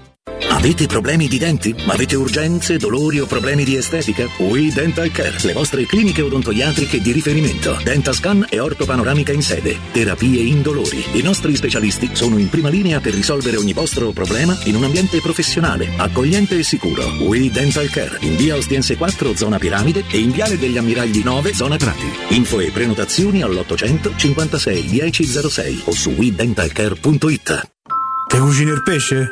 Avete problemi di denti? Avete urgenze, dolori o problemi di estetica? We Dental Care, le vostre cliniche odontoiatriche di riferimento. Dentascan e ortopanoramica in sede. Terapie indolori. I nostri specialisti sono in prima linea per risolvere ogni vostro problema in un ambiente professionale, accogliente e sicuro. We Dental Care, in via Ostiense 4, zona Piramide e in viale degli Ammiragli 9, zona Crati. Info e prenotazioni all'800 56 1006 o su wedentalcare.it. Te cucini il pesce?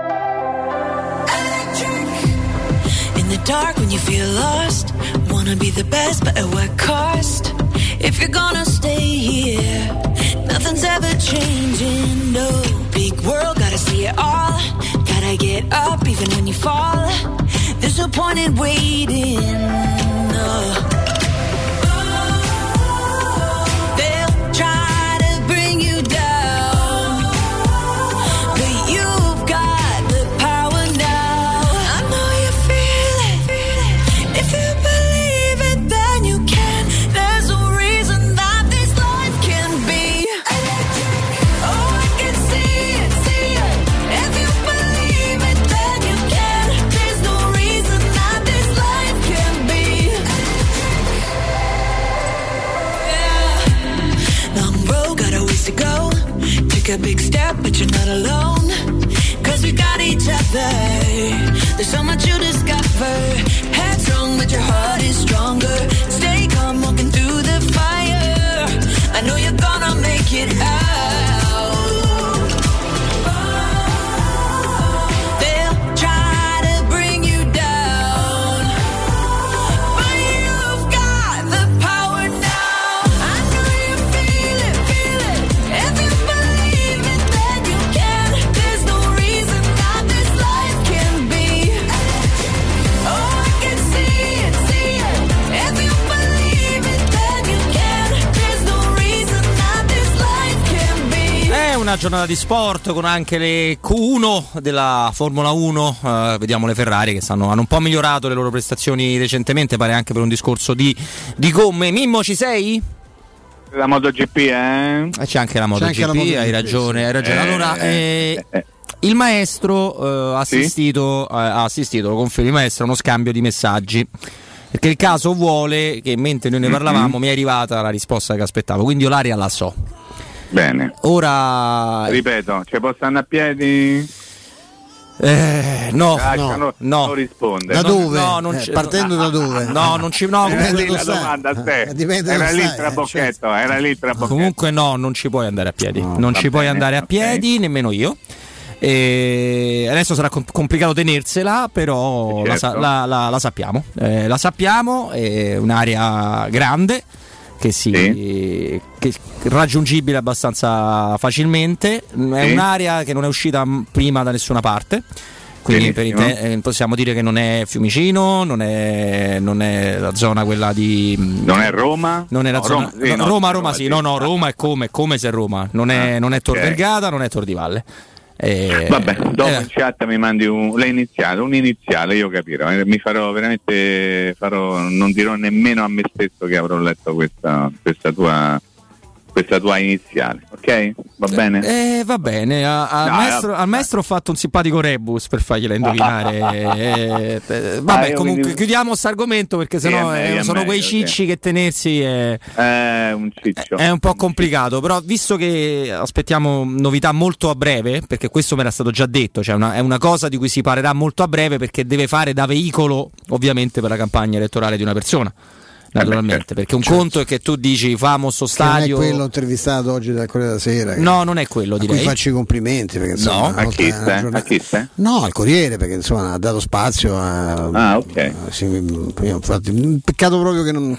Dark when you feel lost. Wanna be the best, but at what cost? If you're gonna stay here, Nothing's ever changing, no. Big world, gotta see it all. Gotta get up even when you fall. There's no point in waiting, no. Take a big step, but you're not alone. Cause we got each other. There's so much you discover. Headstrong, but your heart is stronger. Una giornata di sport con anche le Q1 della Formula 1. eh, vediamo le Ferrari che stanno- hanno un po' migliorato le loro prestazioni recentemente, pare anche per un discorso di, di gomme. Mimmo, ci sei? La MotoGP, eh? Eh, C'è anche la MotoGP, anche la MotoGP, hai ragione, hai ragione. Eh, allora, eh, eh, il maestro eh, ha assistito, eh, ha assistito, lo confermo, il maestro a uno scambio di messaggi. Perché il caso vuole che mentre noi ne Mhm. parlavamo mi è arrivata la risposta che aspettavo, quindi io l'aria la so. Bene. Ora Ripeto, ci posso andare a piedi? Eh, no, Lascialo- no, no. non rispondere. Da dove? No, non Eh, partendo da dove? No, non ci no, Era lì la domanda a te. Era lì il trabocchetto, era lì il trabocchetto. Comunque no, non ci puoi andare a piedi. non va ci puoi bene, andare a piedi, nemmeno io. E adesso sarà com- complicato tenersela, però certo. la- la- la sappiamo. Eh, la sappiamo, è un'area grande che si che è raggiungibile abbastanza facilmente. È Sì. un'area che non è uscita prima da nessuna parte. Quindi te- eh, possiamo dire che non è Fiumicino, non è, non è la zona quella di. Non è Roma? Non è la No, zona. Roma, sì, no, Roma, Roma, Roma, sì. No, no, Roma è come, come se è Roma. Non è, Ah, non è Tor ok. Vergata, non è Tor di Valle. Eh, Vabbè, dopo eh, in chat mi mandi un, l'iniziale, un iniziale, io capirò. Eh, Mi farò veramente, farò, non dirò nemmeno a me stesso che avrò letto questa, questa tua questa tua iniziale, ok? Va bene? eh, va bene, a- al, No, maestro, al maestro ho fatto un simpatico rebus per fargliela indovinare. (laughs) Eh, eh, vabbè, Ah, comunque quindi- chiudiamo questo argomento perché sennò è eh, è sono meglio, quei cicci che tenersi è, Eh, un ciccio. è un po' complicato. Però, visto che aspettiamo novità molto a breve, perché questo me era stato già detto, cioè una- è una cosa di cui si parlerà molto a breve perché deve fare da veicolo, ovviamente, per la campagna elettorale di una persona. Naturalmente, perché un conto è che tu dici famo sto Che non è stadio. quello intervistato oggi dal Corriere della Sera. No, non è quello, a cui direi. faccio i complimenti perché insomma, No, una volta è una giornata- No, al Corriere perché insomma ha dato spazio a. Ah, ok. sì, infatti, un peccato proprio che, non,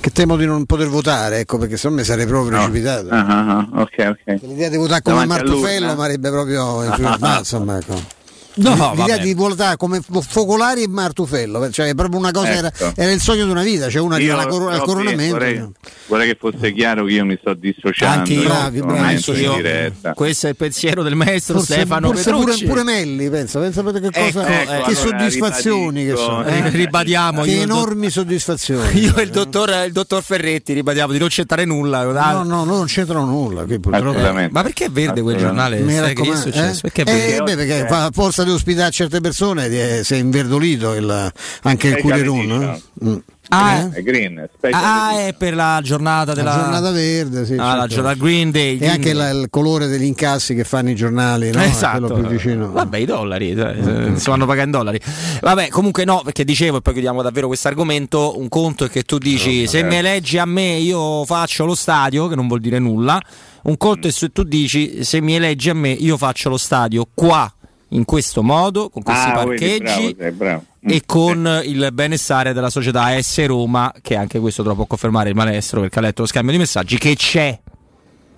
che temo di non poter votare, ecco, perché se no mi sarei proprio No. precipitato. Ah, ah, ah, ok, ok. L'idea di votare come Davanti Martufello mi avrebbe proprio influenzato, insomma, ecco. No, L'idea di votare come Focolari e Martufello, cioè è proprio una cosa, era, Ecco. era il sogno di una vita, cioè una Io alla cor- al coronamento. Vorrei, vorrei che fosse chiaro che io mi sto dissociando. Anche io, in bravi, anche io. diretta. Questo è il pensiero del maestro Forse, Stefano forse pure, pure Melli, pensa, pensa che cosa, Ecco, che allora, soddisfazioni che sono. Eh, ribadiamo che enormi soddisfazioni. (laughs) Io e il dottor, il dottor Ferretti ribadiamo di non c'entrare nulla. No, no, no, non c'entrano nulla. Qui purtroppo. Assolutamente. Ma perché è verde quel giornale? Mi Sai che gli è raccomando, successo? eh? Perché è verde? Eh, perché fa- a forza di ospitare certe persone eh, si è inverdolito il- anche il eh? Mm. Ah, Eh? È green, Ah, è per la giornata della La giornata verde, sì, Ah, la certo. giornata Green Day. E anche la- il colore degli incassi che fanno i giornali, no? Esatto, quello più vicino. vabbè, i dollari dai, eh, si vanno pagare in dollari. Vabbè, comunque no, perché dicevo, e poi chiudiamo davvero questo argomento. Un conto è che tu dici: se mi eleggi a me, io faccio lo stadio, che non vuol dire nulla. Un conto è se tu dici: se mi eleggi a me, io faccio lo stadio qua, in questo modo, con questi Ah, vedi, parcheggi. bravo, sei bravo. e con il benessere della società AS Roma, che anche questo te lo può confermare il maestro perché ha letto lo scambio di messaggi, che c'è.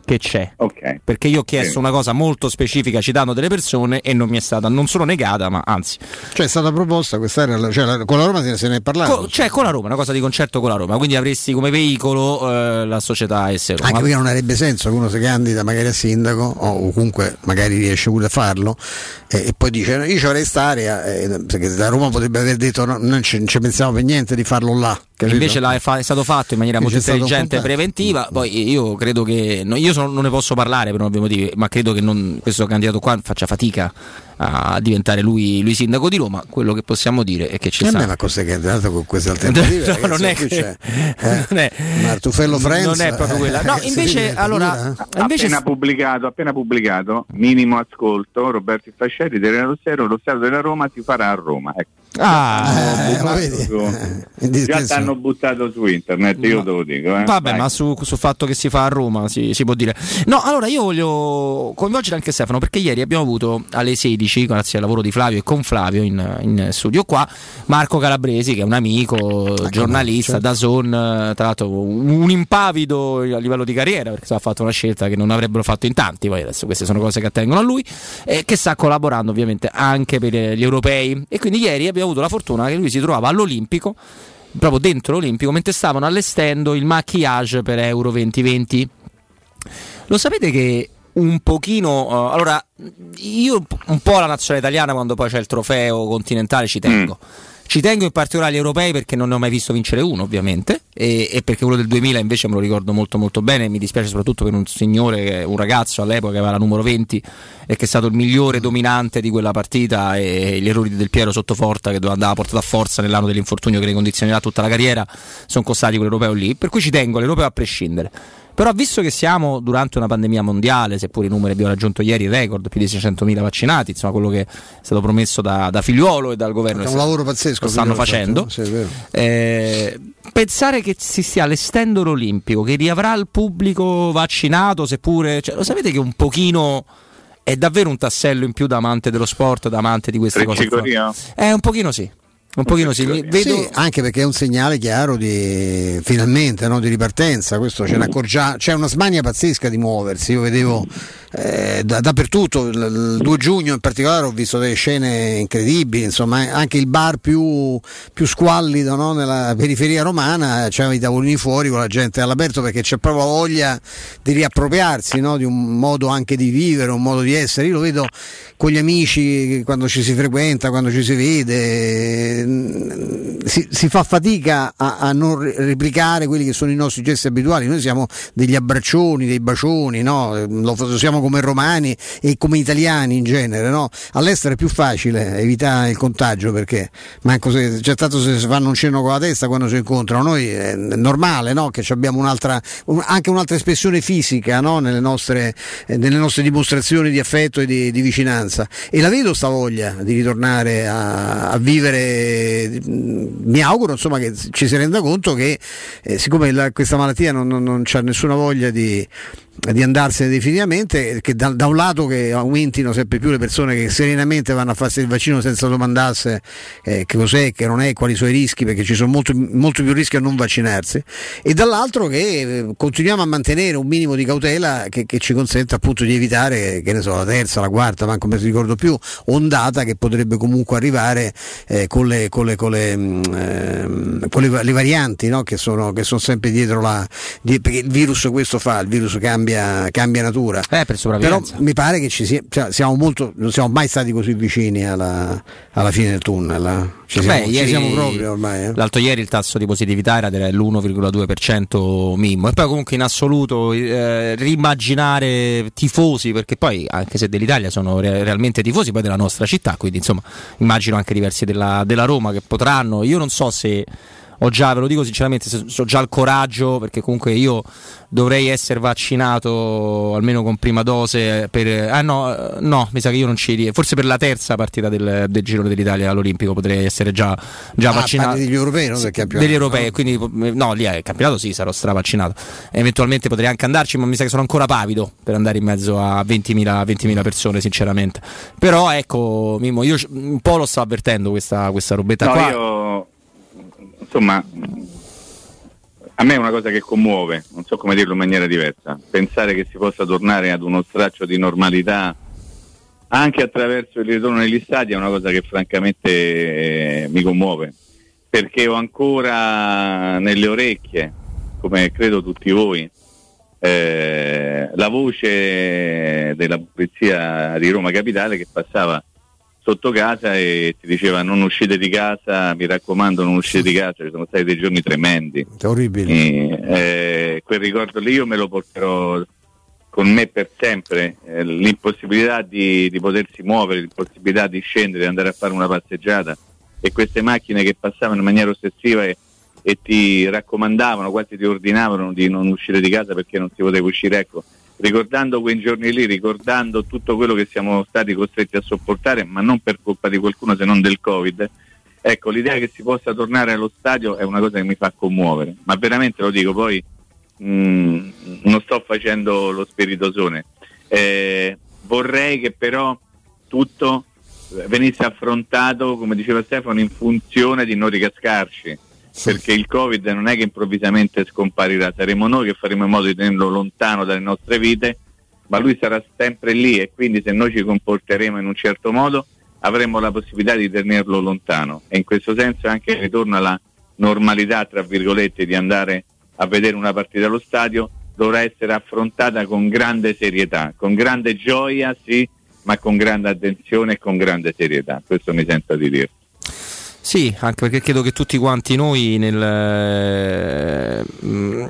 Che c'è. Ok. Perché io ho chiesto Sì. una cosa molto specifica citando delle persone e non mi è stata non solo negata, ma anzi. Cioè è stata proposta, questa era la- cioè, la- con la Roma se ne- se ne è parlato. Co- cioè con la Roma, una cosa di concerto con la Roma, quindi avresti come veicolo eh, la società S Roma. Anche perché non avrebbe senso che uno si candida magari a sindaco o comunque magari riesce pure a farlo eh, e poi dice "No, io ci vorrei stare eh, perché la Roma potrebbe aver detto no, non ci, ci pensiamo per niente di farlo là. capito? Invece l'ha- è, fa- è stato fatto in maniera Invece molto intelligente e preventiva. Poi io credo che. no, io sono- non ne posso parlare per ovvi motivi, ma credo che non- questo candidato qua faccia fatica a diventare lui, lui sindaco di Roma. Quello che possiamo dire è che ci Eh sta. beh, ma cos'è candidato con queste alternative? (laughs) No, ragazzi? non è che- c'è, (laughs) eh, non è- Martufello Frenz non è proprio quella. No, (laughs) eh, invece, allora, invece appena pubblicato, appena pubblicato, minimo ascolto, Roberto Fascelli, Terena Rossero, lo Stato della Roma si farà a Roma. Ecco. Ah, Eh, vedi? Su- Eh, Già t'hanno buttato su internet, io Ma- te lo dico. Eh. Vabbè, Vai. ma su- sul fatto che si fa a Roma si, si può dire. No, allora io voglio coinvolgere anche Stefano perché ieri abbiamo avuto alle 16, grazie al lavoro di Flavio e con Flavio in, in studio qua, Marco Calabresi che è un amico, giornalista, da Zon, tra l'altro un, un impavido a livello di carriera perché ha fatto una scelta che non avrebbero fatto in tanti, poi adesso queste sono cose che attengono a lui, e che sta collaborando ovviamente anche per eh, gli europei. E quindi ieri abbiamo avuto la fortuna che lui si trovava all'Olimpico proprio dentro l'Olimpico mentre stavano allestendo il maquillage per Euro 2020. Lo sapete che un pochino eh, allora io un po' la nazionale italiana quando poi c'è il trofeo continentale ci tengo. Ci tengo in particolare agli europei perché non ne ho mai visto vincere uno, ovviamente, e, e perché quello del 2000 invece me lo ricordo molto molto bene. Mi dispiace soprattutto per un signore, un ragazzo all'epoca che aveva la numero 20 e che è stato il migliore dominante di quella partita. E gli errori del Piero Sottoforta che doveva andare a portata a forza nell'anno dell'infortunio che ne condizionerà tutta la carriera, sono costati quell'europeo lì. Per cui ci tengo all'europeo a prescindere. Però visto che siamo durante una pandemia mondiale, seppure i numeri abbiamo raggiunto ieri il record, più di 600.000 vaccinati, insomma quello che è stato promesso da, da Figliuolo e dal governo È un lavoro pazzesco. lo stanno facendo. Sì, è vero. Eh, pensare che si stia allestendo l'Olimpico, che riavrà il pubblico vaccinato, seppure cioè, lo sapete che un pochino è davvero un tassello in più da amante dello sport, da amante di queste cose. qua. Freccicoria? Eh, un pochino sì. Un pochino sì. Vedo, Sì, anche perché è un segnale chiaro di finalmente no, di ripartenza. Questo ce ne C'è una smania pazzesca di muoversi. Io vedevo eh, da- dappertutto, il, il 2 giugno in particolare, ho visto delle scene incredibili. Insomma, eh, anche il bar più, più squallido no, nella periferia romana c'erano i tavolini fuori con la gente all'aperto perché c'è proprio voglia di riappropriarsi no, di un modo anche di vivere, un modo di essere. Io lo vedo con gli amici quando ci si frequenta, quando ci si vede, si, si fa fatica a, a non replicare quelli che sono i nostri gesti abituali. Noi siamo degli abbraccioni, dei bacioni, no? lo fa- siamo come romani e come italiani in genere. No? All'estero è più facile evitare il contagio perché manco se, c'è tanto se fanno un cenno con la testa quando si incontrano. Noi è normale no? che abbiamo un'altra, un- anche un'altra espressione fisica nelle, nostre, eh, nelle nostre dimostrazioni di affetto e di, di vicinanza. E la vedo sta voglia di ritornare a, a vivere. Mi auguro insomma, che ci si renda conto che eh, siccome la- questa malattia non, non, non c'ha nessuna voglia di, di andarsene definitivamente, che da, da un lato che aumentino sempre più le persone che serenamente vanno a farsi il vaccino senza domandarsi eh, che cos'è, che non è, quali sono i rischi, perché ci sono molto, molto più rischi a non vaccinarsi, e dall'altro che eh, continuiamo a mantenere un minimo di cautela che, che ci consente appunto di evitare, che ne so, la terza, la quarta, ma come si ricordo più, ondata che potrebbe comunque arrivare eh, con, le, con, le, con, le, ehm, con le varianti no? che, sono, che sono sempre dietro la... di- perché il virus questo fa, il virus cambia, cambia natura. Eh, per Però mi pare che ci sia, cioè, siamo molto, non siamo mai stati così vicini alla, alla fine del tunnel. eh. Ci siamo, Beh, ci ieri- siamo proprio ormai. eh. L'altro ieri il tasso di positività era dell'1,2% minimo. E poi comunque in assoluto eh, rimmaginare tifosi, perché poi anche se dell'Italia sono re- realmente tifosi, poi della nostra città, quindi insomma immagino anche diversi della, della Roma che potranno, io non so se ho già, ve lo dico sinceramente, se ho già il coraggio, perché comunque io dovrei essere vaccinato almeno con prima dose per... Ah no, eh, no, mi sa che io non ci... Forse per la terza partita del, del Giro dell'Italia all'Olimpico potrei essere già, già Ah, vaccinato. degli europei, non del campionato, Degli europei, no? quindi no, lì è il campionato sì, sarò stravaccinato. Eventualmente potrei anche andarci, ma mi sa che sono ancora pavido per andare in mezzo a 20.000, 20.000 persone, sinceramente. Però ecco, Mimmo, io un po' lo sto avvertendo questa, questa robetta No, qua. io insomma A me è una cosa che commuove, non so come dirlo in maniera diversa, pensare che si possa tornare ad uno straccio di normalità anche attraverso il ritorno negli stadi è una cosa che francamente eh, mi commuove, perché ho ancora nelle orecchie, come credo tutti voi, eh, la voce della polizia di Roma Capitale che passava sotto casa e ti diceva non uscite di casa, mi raccomando non uscite di casa, ci sono stati dei giorni tremendi. Orribili. E, eh, quel ricordo lì io me lo porterò con me per sempre, eh, l'impossibilità di, di potersi muovere, l'impossibilità di scendere, di andare a fare una passeggiata e queste macchine che passavano in maniera ossessiva e, e ti raccomandavano, quasi ti ordinavano di non uscire di casa perché non si poteva uscire. Ecco, ricordando quei giorni lì, ricordando tutto quello che siamo stati costretti a sopportare, ma non per colpa di qualcuno se non del Covid, ecco, l'idea che si possa tornare allo stadio è una cosa che mi fa commuovere, ma veramente lo dico, poi mh, non sto facendo lo spiritosone. Eh, vorrei che però tutto venisse affrontato, come diceva Stefano, in funzione di non ricascarci, perché il Covid non è che improvvisamente scomparirà, saremo noi che faremo in modo di tenerlo lontano dalle nostre vite, ma lui sarà sempre lì e quindi se noi ci comporteremo in un certo modo avremo la possibilità di tenerlo lontano e in questo senso anche il ritorno alla normalità, tra virgolette, di andare a vedere una partita allo stadio dovrà essere affrontata con grande serietà, con grande gioia, sì, ma con grande attenzione e con grande serietà. Questo mi sento di dire. Sì, anche perché credo che tutti quanti noi nel... eh, mm,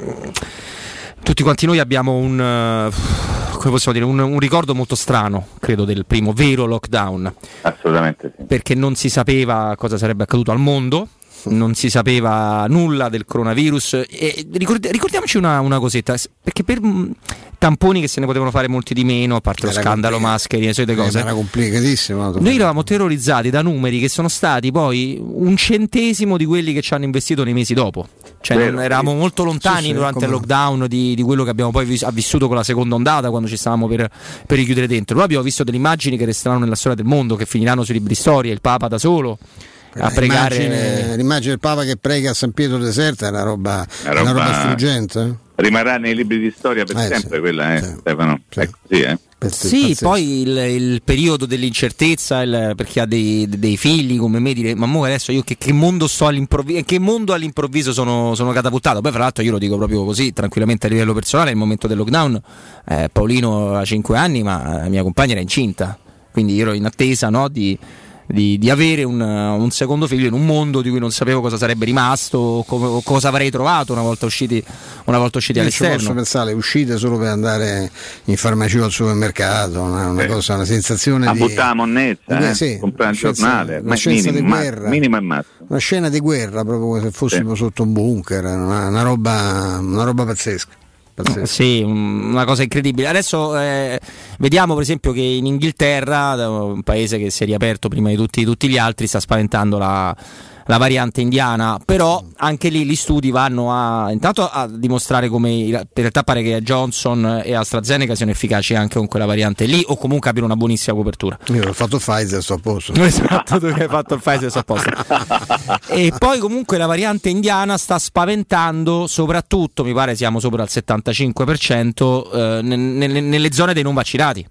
tutti quanti noi abbiamo un, eh, come possiamo dire, un, un ricordo molto strano, credo, del primo vero lockdown. Assolutamente sì. Perché non si sapeva cosa sarebbe accaduto al mondo, non si sapeva nulla del coronavirus. E ricord- ricordiamoci una, una cosetta, perché per mm, tamponi che se ne potevano fare molti di meno, a parte lo Era scandalo complicato. maschere, le solite Eh, cose. Era complicatissimo. Noi eravamo terrorizzati da numeri che sono stati poi un centesimo di quelli che ci hanno investito nei mesi dopo. Cioè, Vero, eravamo sì. molto lontani Sì, sì, durante come il lockdown di, di quello che abbiamo poi vis- vissuto con la seconda ondata quando ci stavamo per, per richiudere dentro. Noi abbiamo visto delle immagini che resteranno nella storia del mondo, che finiranno sui libri storia, il Papa da solo a pregare. L'immagine, l'immagine del Papa che prega a San Pietro deserta è una roba, Una roba roba- struggente. eh? Rimarrà nei libri di storia per Eh, sempre sì, quella, eh, sì. Stefano. Sì. È così, eh. Sì, pazzesco. poi il, il periodo dell'incertezza, il- per chi ha dei, dei figli come me, dire ma mo adesso io che, che mondo sto all'improvviso, che mondo all'improvviso sono, sono catapultato. Poi, fra l'altro, io lo dico proprio così, tranquillamente a livello personale. Nel momento del lockdown, eh, Paolino ha 5 anni, ma la mia compagna era incinta, quindi io ero in attesa no, di, di- di avere un, un secondo figlio in un mondo di cui non sapevo cosa sarebbe rimasto, o come- o cosa avrei trovato una volta usciti, una volta usciti Io ci posso all'esterno. pensare, uscite solo per andare in farmacia o al supermercato, una, una Sì. cosa, una sensazione A di. buttare la monnezza, Eh, eh, sì, comprare un scienza- giornale, una scienza minimo, di guerra. minimo e massimo. Una scena di guerra, proprio come se fossimo sotto un bunker, una, una roba, una roba pazzesca. Pazzesca. Sì, un- una cosa incredibile. Adesso eh, vediamo per esempio che in Inghilterra, un paese che si è riaperto prima di tutti, tutti gli altri, sta spaventando la, la variante indiana, però anche lì gli studi vanno a, intanto a dimostrare come in realtà pare che Johnson e AstraZeneca siano efficaci anche con quella variante lì o comunque abbiano una buonissima copertura. Io ho fatto Pfizer, sto a posto. (laughs) Esatto, tu che hai fatto il Pfizer sei a posto. (laughs) E poi comunque la variante indiana sta spaventando soprattutto, mi pare siamo sopra il 75% eh, ne- ne- nelle zone dei non vaccinati.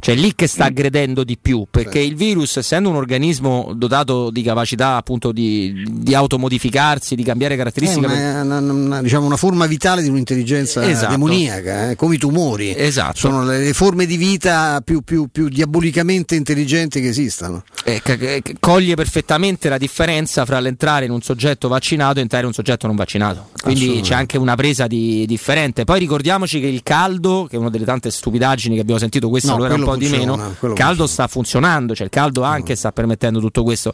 Cioè è lì che sta aggredendo di più, perché il virus, essendo un organismo dotato di capacità appunto di, di automodificarsi, di cambiare È caratteristiche, una, una- una- diciamo una forma vitale di un'intelligenza Esatto. demoniaca, eh, come i tumori. Esatto. Sono le, le forme di vita più, più- più diabolicamente intelligenti che esistano. eh, coglie perfettamente la differenza fra l'entrare in un soggetto vaccinato e entrare in un soggetto non vaccinato. Quindi c'è anche una presa di, differente. Poi ricordiamoci che il caldo, che è una delle tante stupidaggini che abbiamo sentito, questo No, lo era un po' di meno. Il caldo funziona. sta funzionando, cioè il caldo anche sta permettendo tutto questo.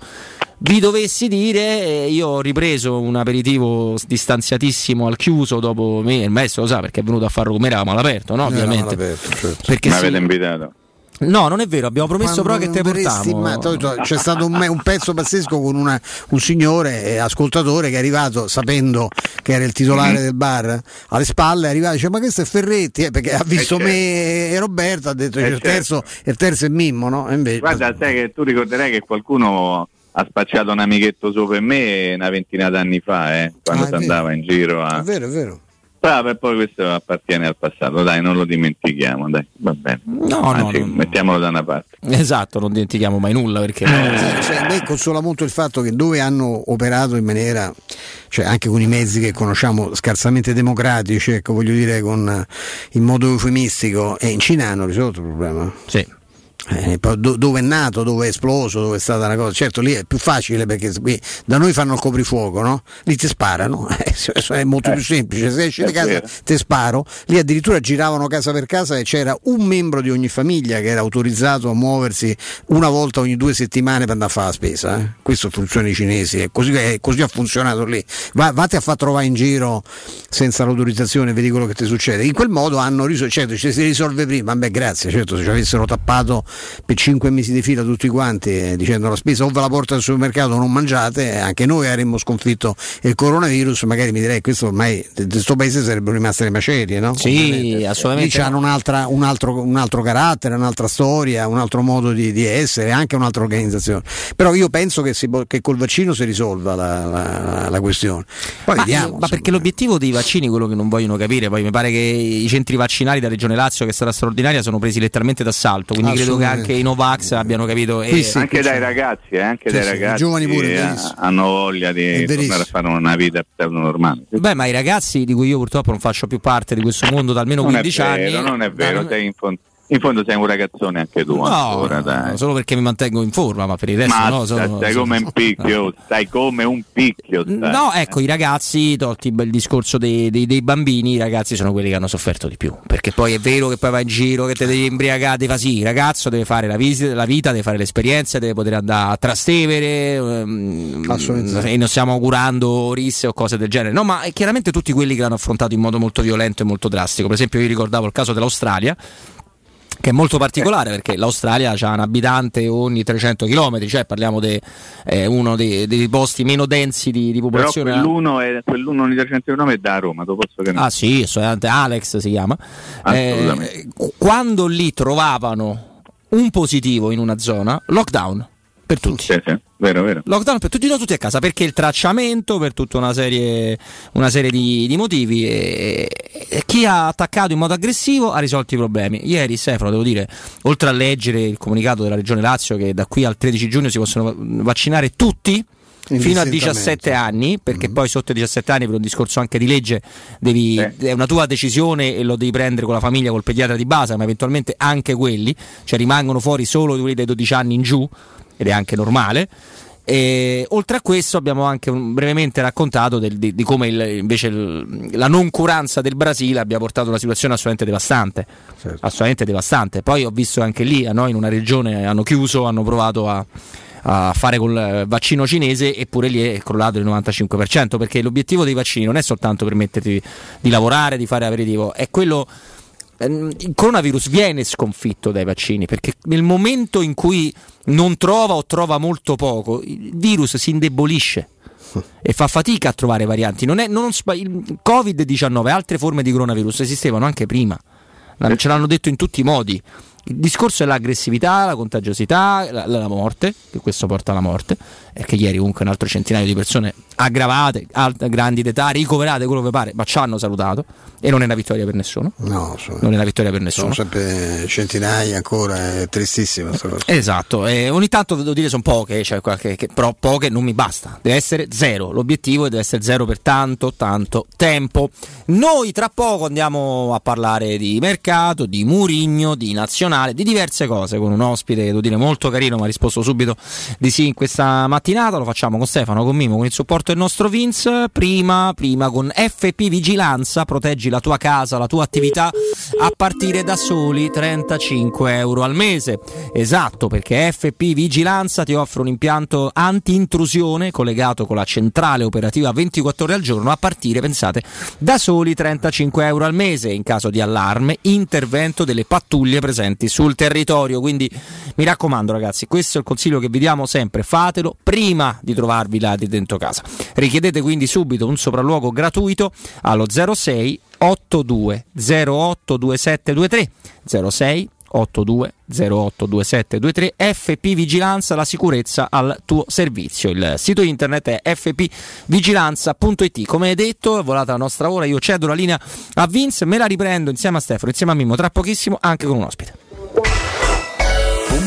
Vi dovessi dire, eh, io ho ripreso un aperitivo distanziatissimo al chiuso dopo me, il maestro lo sa perché è venuto a farlo come eravamo all'aperto, no? Ovviamente. all'aperto, certo. Perché Mi sì- avete invitato. No, non è vero, abbiamo promesso però che te Quando portiamo. ma to- to- c'è stato un, me- un pezzo pazzesco con una- un signore eh, ascoltatore che è arrivato sapendo che era il titolare del bar alle spalle, è arrivato e dice ma questo è Ferretti eh, perché ha visto Eh, me e Roberto ha detto Eh, il, terzo, il terzo è Mimmo no? Invece, Guarda, sai che tu ricorderai che qualcuno ha spacciato un amichetto su per me una ventina d'anni fa, eh, quando Ah, si andava in giro a... È vero, è vero. Ah, beh, poi questo appartiene al passato, dai, non lo dimentichiamo, dai, va bene. No, Anzi, no, no. mettiamolo da una parte. Esatto, non dimentichiamo mai nulla perché Sì, cioè, me consola molto il fatto che dove hanno operato in maniera, cioè anche con i mezzi che conosciamo scarsamente democratici, ecco, voglio dire con, eh, in modo eufemistico, e in Cina hanno risolto il problema. Sì. Eh, do- dove è nato, dove è esploso, dove è stata una cosa. Certo, lì è più facile perché qui da noi fanno il coprifuoco, no? Lì ti sparano, (laughs) Eh, è molto più semplice. Se esci di casa ti sparo. Lì addirittura giravano casa per casa e c'era un membro di ogni famiglia che era autorizzato a muoversi una volta ogni due settimane per andare a fare la spesa. eh. Questo funziona ai cinesi, è così, è così ha funzionato lì. Va, vatti a far trovare in giro senza l'autorizzazione, vedi quello che ti succede. In quel modo hanno risolto, certo, ci si risolve prima, beh grazie, certo, se ci avessero tappato per cinque mesi di fila tutti quanti eh, dicendo la spesa o ve la porta al supermercato o non mangiate, eh, anche noi avremmo sconfitto il coronavirus, magari mi direi questo ormai di questo paese sarebbero rimaste le macerie, no? Sì, assolutamente Lì hanno un, altro, un altro carattere, un'altra storia, un altro modo di, di essere, anche un'altra organizzazione. Però io penso che, si, che col vaccino si risolva la, la- la questione. Poi ma, vediamo. ma perché l'obiettivo dei vaccini, quello che non vogliono capire, poi mi pare che i centri vaccinali da Regione Lazio, che stata straordinaria, sono presi letteralmente d'assalto. Quindi credo che. Anche i Novax abbiano capito. Qui sì, anche dai ragazzi, eh, anche Sì, dai sì, i ragazzi giovani pure, eh, hanno voglia di tornare a fare una vita normale. Beh, ma i ragazzi di cui io purtroppo non faccio più parte di questo mondo da almeno Non è 15 vero, anni. non è vero, da- sei in, fondo, in fondo sei un ragazzone anche tu No, ancora, dai. solo perché mi mantengo in forma, ma per il resto Ma no. stai, sono- stai sono- come un picchio, (laughs) stai come un picchio. stai. No, ecco, i ragazzi, tolti il discorso dei, dei- dei bambini, i ragazzi sono quelli che hanno sofferto di più. Perché poi è vero che poi vai in giro, che te devi imbriagare, devi fa sì, il ragazzo deve fare la visita, la vita, deve fare l'esperienza, deve poter andare a Trastevere ehm, Assolutamente. e non stiamo augurando risse o cose del genere. No, ma è chiaramente tutti quelli che l'hanno affrontato in modo molto violento e molto drastico. Per esempio, io ricordavo il caso dell'Australia che è molto particolare perché l'Australia ha un abitante ogni 300 km, cioè parliamo di uno dei, dei posti meno densi di, di Però popolazione. quell'uno, è, quell'uno di 300 km è da Roma, dopo posso che. Ah sì, assolutamente Alex si chiama. Assolutamente. Eh, quando lì trovavano un positivo in una zona, lockdown per tutti. Sì, sì, vero, vero. Lockdown per tutti, no, tutti a casa perché il tracciamento per tutta una serie, una serie di, di motivi e, e chi ha attaccato in modo aggressivo ha risolto i problemi. Ieri Stefano, devo dire, oltre a leggere il comunicato della Regione Lazio che da qui al 13 giugno si possono vaccinare tutti fino a 17 anni, perché poi sotto i 17 anni per un discorso anche di legge devi, è una tua decisione e lo devi prendere con la famiglia, col pediatra di base, ma eventualmente anche quelli, cioè rimangono fuori solo quelli dai 12 anni in giù ed è anche normale. E, oltre a questo abbiamo anche brevemente raccontato del- di, di come il- invece il- la noncuranza del Brasile abbia portato a una situazione assolutamente devastante. Assolutamente devastante. Poi ho visto anche lì, a noi in una regione hanno chiuso, hanno provato a, a fare col vaccino cinese eppure lì è crollato il 95% perché l'obiettivo dei vaccini non è soltanto permetterti di lavorare, di fare aperitivo, è quello il coronavirus viene sconfitto dai vaccini perché nel momento in cui non trova o trova molto poco, il virus si indebolisce e fa fatica a trovare varianti. Non è, non il Covid-19 e altre forme di coronavirus esistevano anche prima, ce l'hanno detto in tutti i modi. Il discorso è l'aggressività, la contagiosità, la, la morte, che questo porta alla morte, perché ieri comunque un altro centinaio di persone aggravate, alt- grandi d'età, ricoverate, quello che pare, ma ci hanno salutato e non è una vittoria per nessuno. No, sono, Non è una vittoria per nessuno. sono sempre centinaia ancora, è tristissima questa cosa. Esatto, e ogni tanto devo dire sono poche, cioè qualche, che- però poche non mi basta, deve essere zero, l'obiettivo deve essere zero per tanto, tanto tempo. Noi tra poco andiamo a parlare di mercato, di Murigno, di nazionale, di diverse cose con un ospite, devo dire molto carino, ma ha risposto subito di sì in questa mattinata, lo facciamo con Stefano, con Mimo, con il supporto del nostro Vince, prima, prima con FP Vigilanza, proteggi la tua casa, la tua attività a partire da soli 35 euro al mese. Esatto, perché FP Vigilanza ti offre un impianto anti-intrusione collegato con la centrale operativa 24 ore al giorno a partire, pensate, da soli 35 euro al mese in caso di allarme, intervento delle pattuglie presenti sul territorio. Quindi mi raccomando ragazzi, questo è il consiglio che vi diamo sempre, fatelo prima di trovarvi là di dentro casa. Richiedete quindi subito un sopralluogo gratuito allo 06 82 08 2723 06 82 08 2723 FP Vigilanza, la sicurezza al tuo servizio. Il sito internet è fpvigilanza.it. Come detto, è volata la nostra ora, io cedo la linea a Vince, me la riprendo insieme a Stefano, insieme a Mimmo, tra pochissimo anche con un ospite.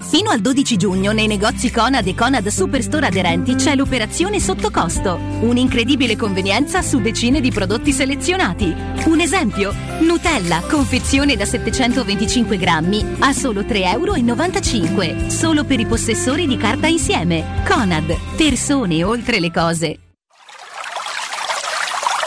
Fino al 12 giugno nei negozi Conad e Conad Superstore aderenti c'è l'operazione sotto costo. Un'incredibile convenienza su decine di prodotti selezionati. Un esempio: Nutella, confezione da 725 grammi a solo 3,95 euro. Solo per i possessori di carta insieme. Conad, persone oltre le cose.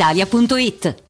brispalitalia.it.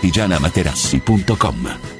artigianamaterassi.com.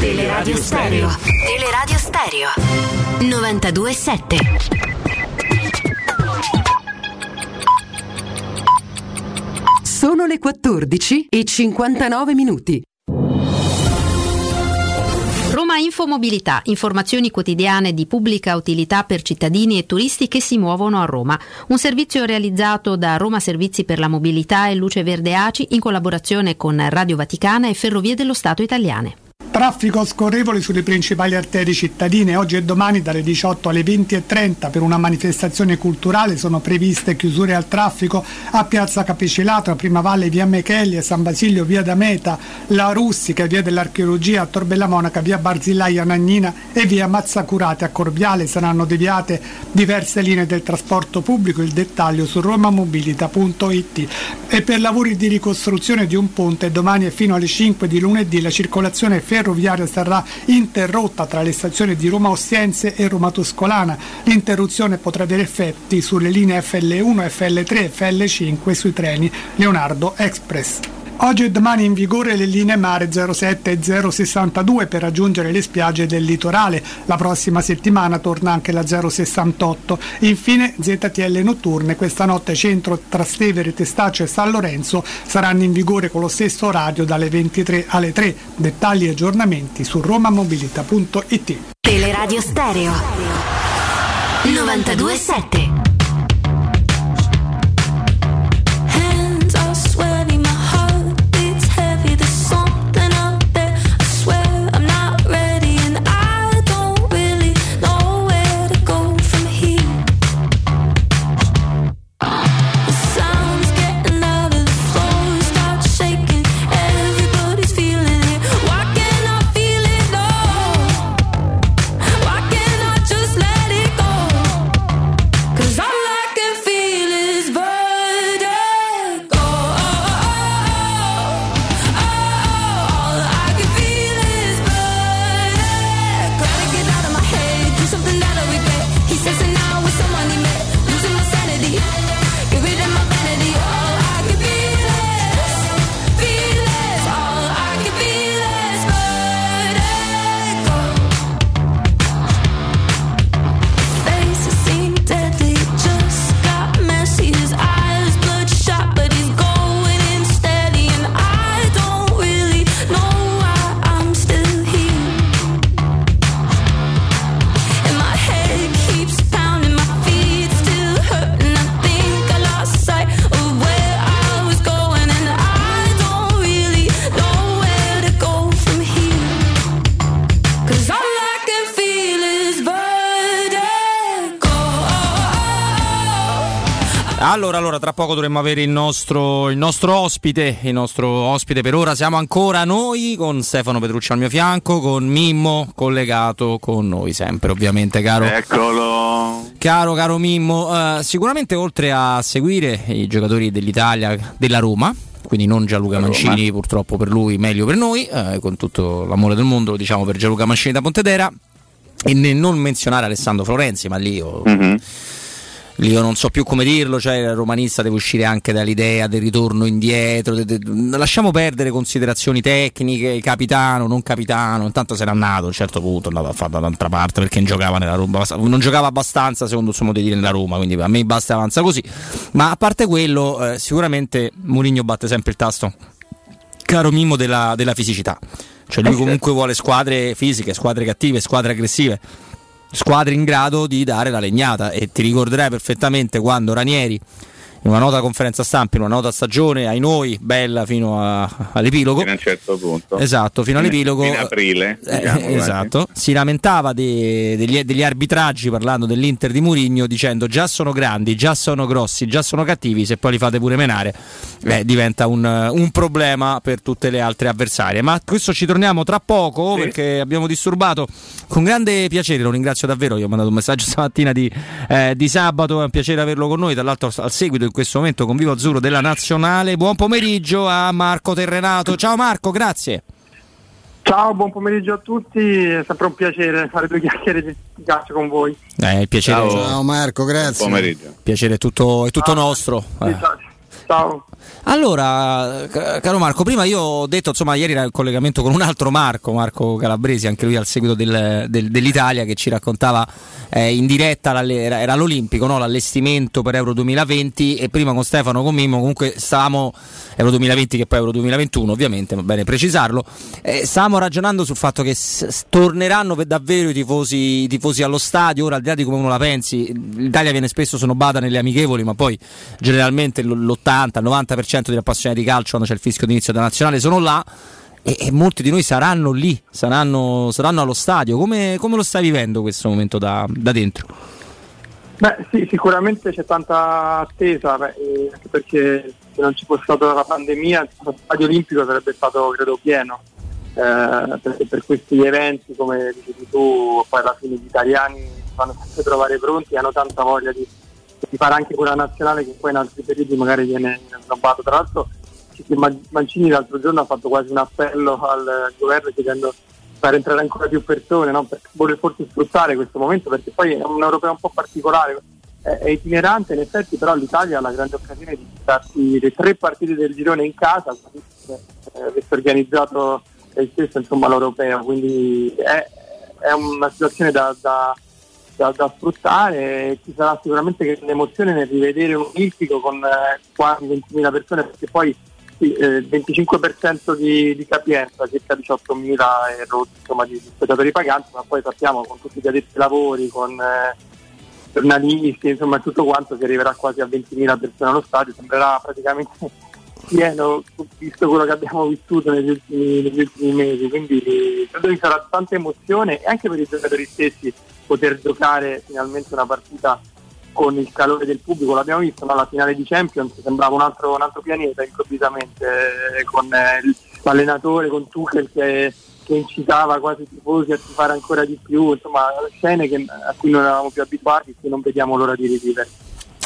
Teleradio Stereo. Teleradio Stereo. 927. Sono le 14 e 59 minuti. Roma Infomobilità, informazioni quotidiane di pubblica utilità per cittadini e turisti che si muovono a Roma. Un servizio realizzato da Roma Servizi per la Mobilità e Luce Verde ACI in collaborazione con Radio Vaticana e Ferrovie dello Stato Italiane. Traffico scorrevole sulle principali arterie cittadine. Oggi e domani dalle 18 alle 20.30 per una manifestazione culturale sono previste chiusure al traffico a Piazza Capicelato, a Prima Valle, Via Mechelli, San Basilio, Via Dameta, La Russica, Via dell'Archeologia, a Torbella Monaca, Via Barzillaia, Nagnina e Via Mazzacurate. A Corviale saranno deviate diverse linee del trasporto pubblico. Il dettaglio su romamobilita.it. E per lavori di ricostruzione di un ponte domani e fino alle 5 di lunedì la circolazione ferroviaria sarà interrotta tra le stazioni di Roma Ostiense e Roma Tuscolana. L'interruzione potrà avere effetti sulle linee FL1, FL3 e FL5 sui treni Leonardo Express. Oggi e domani in vigore le linee mare 07 e 062 per raggiungere le spiagge del litorale. La prossima settimana torna anche la 068. Infine ZTL notturne. Questa notte centro Trastevere, Testaccio e San Lorenzo saranno in vigore con lo stesso orario dalle 23 alle 3. Dettagli e aggiornamenti su romamobilita.it. Teleradio Stereo 927 Allora, allora, tra poco dovremmo avere il nostro, il nostro ospite. Il nostro ospite per ora siamo ancora noi con Stefano Petrucci al mio fianco, con Mimmo collegato con noi sempre, ovviamente, caro. Eccolo. Caro, caro Mimmo, eh, sicuramente oltre a seguire i giocatori dell'Italia, della Roma, quindi non Gianluca Roma. Mancini, purtroppo per lui, meglio per noi, eh, con tutto l'amore del mondo, lo diciamo per Gianluca Mancini da Pontedera, e nel non menzionare Alessandro Florenzi, ma lì io, Mhm. Io non so più come dirlo, cioè il romanista deve uscire anche dall'idea del ritorno indietro, de- de- lasciamo perdere considerazioni tecniche, capitano, non capitano, intanto se n'è andato a un certo punto, è andato a fare dall'altra parte perché non giocava nella Roma, non giocava abbastanza secondo il suo modo di dire nella Roma, quindi a me basta avanza così, ma a parte quello eh, sicuramente Mourinho batte sempre il tasto, caro Mimmo, della, della fisicità, cioè lui comunque vuole squadre fisiche, squadre cattive, squadre aggressive squadre in grado di dare la legnata. E ti ricorderai perfettamente quando Ranieri una nota conferenza stampa, in una nota stagione, ai noi, bella fino a- all'epilogo. Fino a un certo punto. Esatto, fino all'epilogo. In aprile. Eh, diciamo, esatto, si lamentava de- degli, degli arbitraggi parlando dell'Inter di Murigno dicendo già sono grandi, già sono grossi, già sono cattivi, se poi li fate pure menare eh, diventa un, un problema per tutte le altre avversarie. Ma a questo ci torniamo tra poco perché abbiamo disturbato con grande piacere, lo ringrazio davvero, io ho mandato un messaggio (laughs) stamattina di, eh, di sabato, è un piacere averlo con noi, tra l'altro al seguito in questo momento con Vivo Azzurro della Nazionale. Buon pomeriggio a Marco Terrenato. Ciao Marco, grazie. Ciao, buon pomeriggio a tutti, è sempre un piacere fare due chiacchiere di calcio con voi. Eh, il piacere, Ciao Marco, grazie. il piacere è tutto, è tutto nostro. Eh ciao. Allora, caro Marco, prima io ho detto, insomma, ieri era il collegamento con un altro Marco, Marco Calabresi, anche lui al seguito del, del, dell'Italia, che ci raccontava eh, in diretta, era, era, l'Olimpico, no? l'allestimento per Euro 2020 e prima con Stefano, con Mimmo, comunque stavamo, Euro 2020 che poi Euro 2021 ovviamente, va bene precisarlo, eh, stavamo ragionando sul fatto che s- torneranno davvero i tifosi, i tifosi, allo stadio, ora al di là di come uno la pensi, l'Italia viene spesso sono bada nelle amichevoli, ma poi generalmente l- 80-90% degli appassionati di calcio quando c'è il fischio d'inizio della nazionale sono là e, e, molti di noi saranno lì, saranno, saranno allo stadio. Come, come, lo stai vivendo questo momento da, da dentro? Beh sì, sicuramente c'è tanta attesa, beh, anche perché se non ci fosse stata la pandemia lo stadio olimpico sarebbe stato credo pieno, eh, perché per questi eventi come dicevi tu poi alla fine gli italiani vanno sempre a trovare pronti e hanno tanta voglia di di fare anche quella nazionale che poi in altri periodi magari viene snobbato. Tra l'altro Mancini l'altro giorno ha fatto quasi un appello al governo chiedendo di far entrare ancora più persone, no? per vuole forse sfruttare questo momento perché poi è un europeo un po' particolare, è, itinerante in effetti, però l'Italia ha la grande occasione di darsi le tre partite del girone in casa, eh, avesse organizzato lei stesso insomma, l'europeo, quindi è, è una situazione da, da- da- da sfruttare, ci sarà sicuramente grande nel rivedere un olimpico con eh, quasi 20.000 persone perché poi sì, eh, il 25% di, di capienza, circa 18.000 e rotti, insomma, di, spettatori paganti, ma poi sappiamo con tutti gli addetti lavori, con eh, giornalisti, insomma tutto quanto si arriverà quasi a 20.000 persone allo stadio, sembrerà praticamente (laughs) pieno visto quello che abbiamo vissuto negli ultimi, negli ultimi mesi, quindi credo che sarà tanta emozione e anche per i giocatori stessi poter giocare finalmente una partita con il calore del pubblico, l'abbiamo visto no? alla finale di Champions, sembrava un altro, un altro pianeta improvvisamente, eh, con eh, l'allenatore, con Tuchel che, che incitava quasi i tifosi a tifare ancora di più, insomma scene che- a cui non eravamo più abituati e che non vediamo l'ora di rivivere.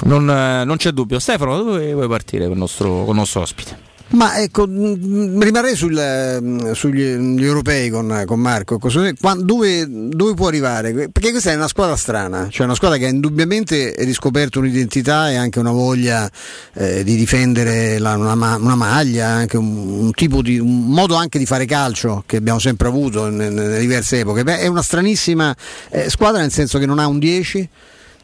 Non, eh, non c'è dubbio. Stefano, dove vuoi partire con il nostro, nostro ospite? Ma ecco, rimarrei sul, mh, sugli gli europei con, con Marco. Ecco, dove, dove può arrivare? Perché questa è una squadra strana, cioè una squadra che ha indubbiamente riscoperto un'identità e anche una voglia eh, di difendere la- una, una maglia, anche un, un di un modo anche di fare calcio che abbiamo sempre avuto nelle diverse epoche. Beh, è una stranissima eh, squadra nel senso che non ha un 10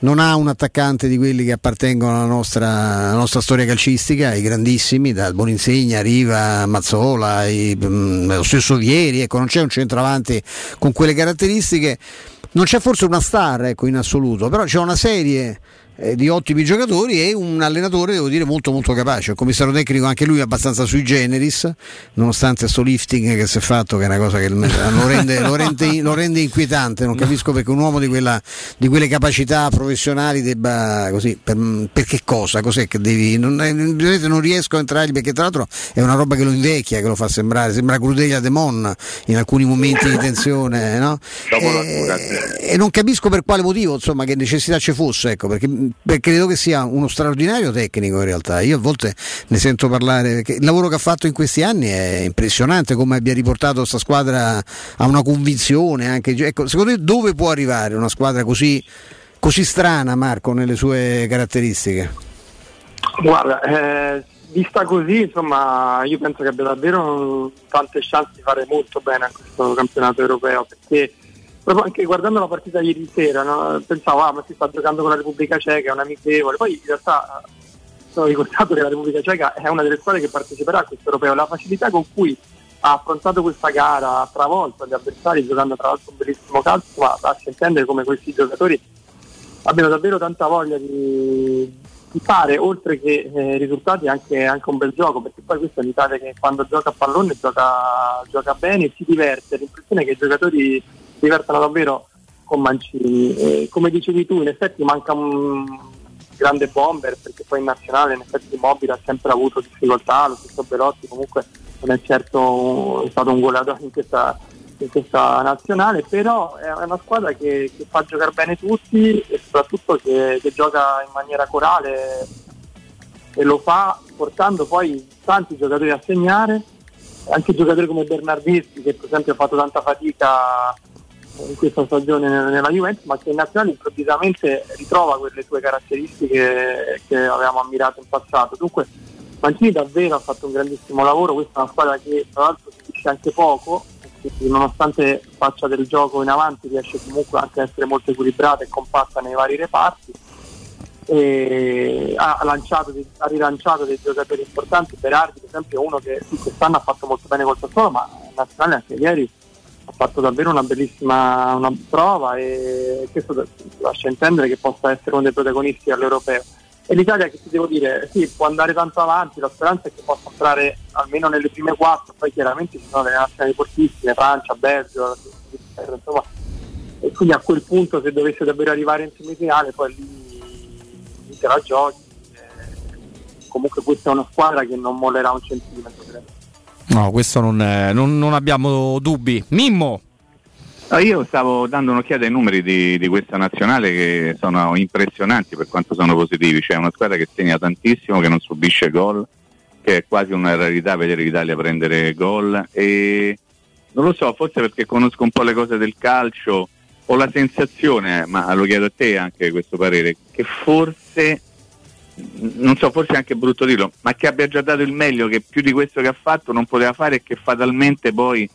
non ha un attaccante di quelli che appartengono alla nostra, alla nostra storia calcistica, i grandissimi, dal Boninsegna, Riva, Mazzola, i- mm, lo stesso Vieri, ecco, non c'è un centravanti con quelle caratteristiche. Non c'è forse una star ecco, in assoluto, però c'è una serie eh, di ottimi giocatori e un allenatore, devo dire, molto molto capace. Il commissario tecnico anche lui è abbastanza sui generis, nonostante sto lifting che si è fatto, che è una cosa che (laughs) lo rende, lo rende- lo rende inquietante. Non capisco perché un uomo di, quella- di quelle capacità professionali debba così. Per, per che cosa? Cos'è che devi. Non, eh, non riesco a entrargli perché, tra l'altro, è una roba che lo invecchia, che lo fa sembrare. Sembra Crudelia Demon in alcuni momenti di tensione, no? Eh, e non capisco per quale motivo, insomma, che necessità ci fosse, ecco, perché, perché credo che sia uno straordinario tecnico in realtà. Io a volte ne sento parlare, perché il lavoro che ha fatto in questi anni è impressionante, come abbia riportato questa squadra a una convinzione. Anche, ecco, secondo te dove può arrivare una squadra così, così strana, Marco, nelle sue caratteristiche? Guarda, eh, vista così, insomma, io penso che abbia davvero tante chance di fare molto bene a questo campionato europeo, perché proprio anche guardando la partita ieri sera, no, pensavo, ah, ma si sta giocando con la Repubblica Ceca, è un amichevole, poi in realtà sono ricordato che la Repubblica Ceca è una delle squadre che parteciperà a questo europeo, la facilità con cui ha affrontato questa gara, ha travolto gli avversari giocando tra l'altro un bellissimo calcio, ma lascia intendere come questi giocatori abbiano davvero tanta voglia di, di fare, oltre che eh, risultati, anche, anche un bel gioco, perché poi questa è l'Italia che quando gioca a pallone gioca, gioca bene e si diverte. L'impressione è che i giocatori divertano davvero con Mancini. E come dicevi tu, in effetti manca un grande bomber, perché poi in nazionale in effetti Immobile ha sempre avuto difficoltà, lo stesso Belotti comunque non è certo è stato un goleador in questa in questa nazionale, però è una squadra che, che fa giocare bene tutti e soprattutto che, che gioca in maniera corale e lo fa portando poi tanti giocatori a segnare, anche giocatori come Bernardeschi che per esempio ha fatto tanta fatica in questa stagione nella Juventus, ma che in nazionale improvvisamente ritrova quelle sue caratteristiche che avevamo ammirato in passato. Dunque Mancini davvero ha fatto un grandissimo lavoro, questa è una squadra che tra l'altro si dice anche poco, nonostante faccia del gioco in avanti riesce comunque anche a essere molto equilibrata e compatta nei vari reparti. Ha, lanciato ha rilanciato dei giocatori importanti, Berardi per esempio è uno che quest'anno ha fatto molto bene col Sassuolo, ma in nazionale anche ieri ha fatto davvero una bellissima una prova e questo lascia intendere che possa essere uno dei protagonisti all'europeo. E l'Italia che ti devo dire, sì, può andare tanto avanti, la speranza è che possa entrare almeno nelle prime quattro, poi chiaramente ci sono delle nazionali fortissime, Francia, Belgio, insomma, e quindi a quel punto se dovesse davvero arrivare in semifinale poi lì te la giochi. Comunque questa è una squadra che non mollerà un centimetro. credo. No, questo non, eh, non- non abbiamo dubbi. Mimmo, Ah, io stavo dando un'occhiata ai numeri di, di questa nazionale che sono impressionanti per quanto sono positivi. C'è una squadra che segna tantissimo, che non subisce gol, che è quasi una rarità vedere l'Italia prendere gol. E non lo so, forse perché conosco un po' le cose del calcio, ho la sensazione, ma lo chiedo a te anche questo parere, che forse, non so, forse è anche brutto dirlo, ma che abbia già dato il meglio, che più di questo che ha fatto non poteva fare e che fatalmente poi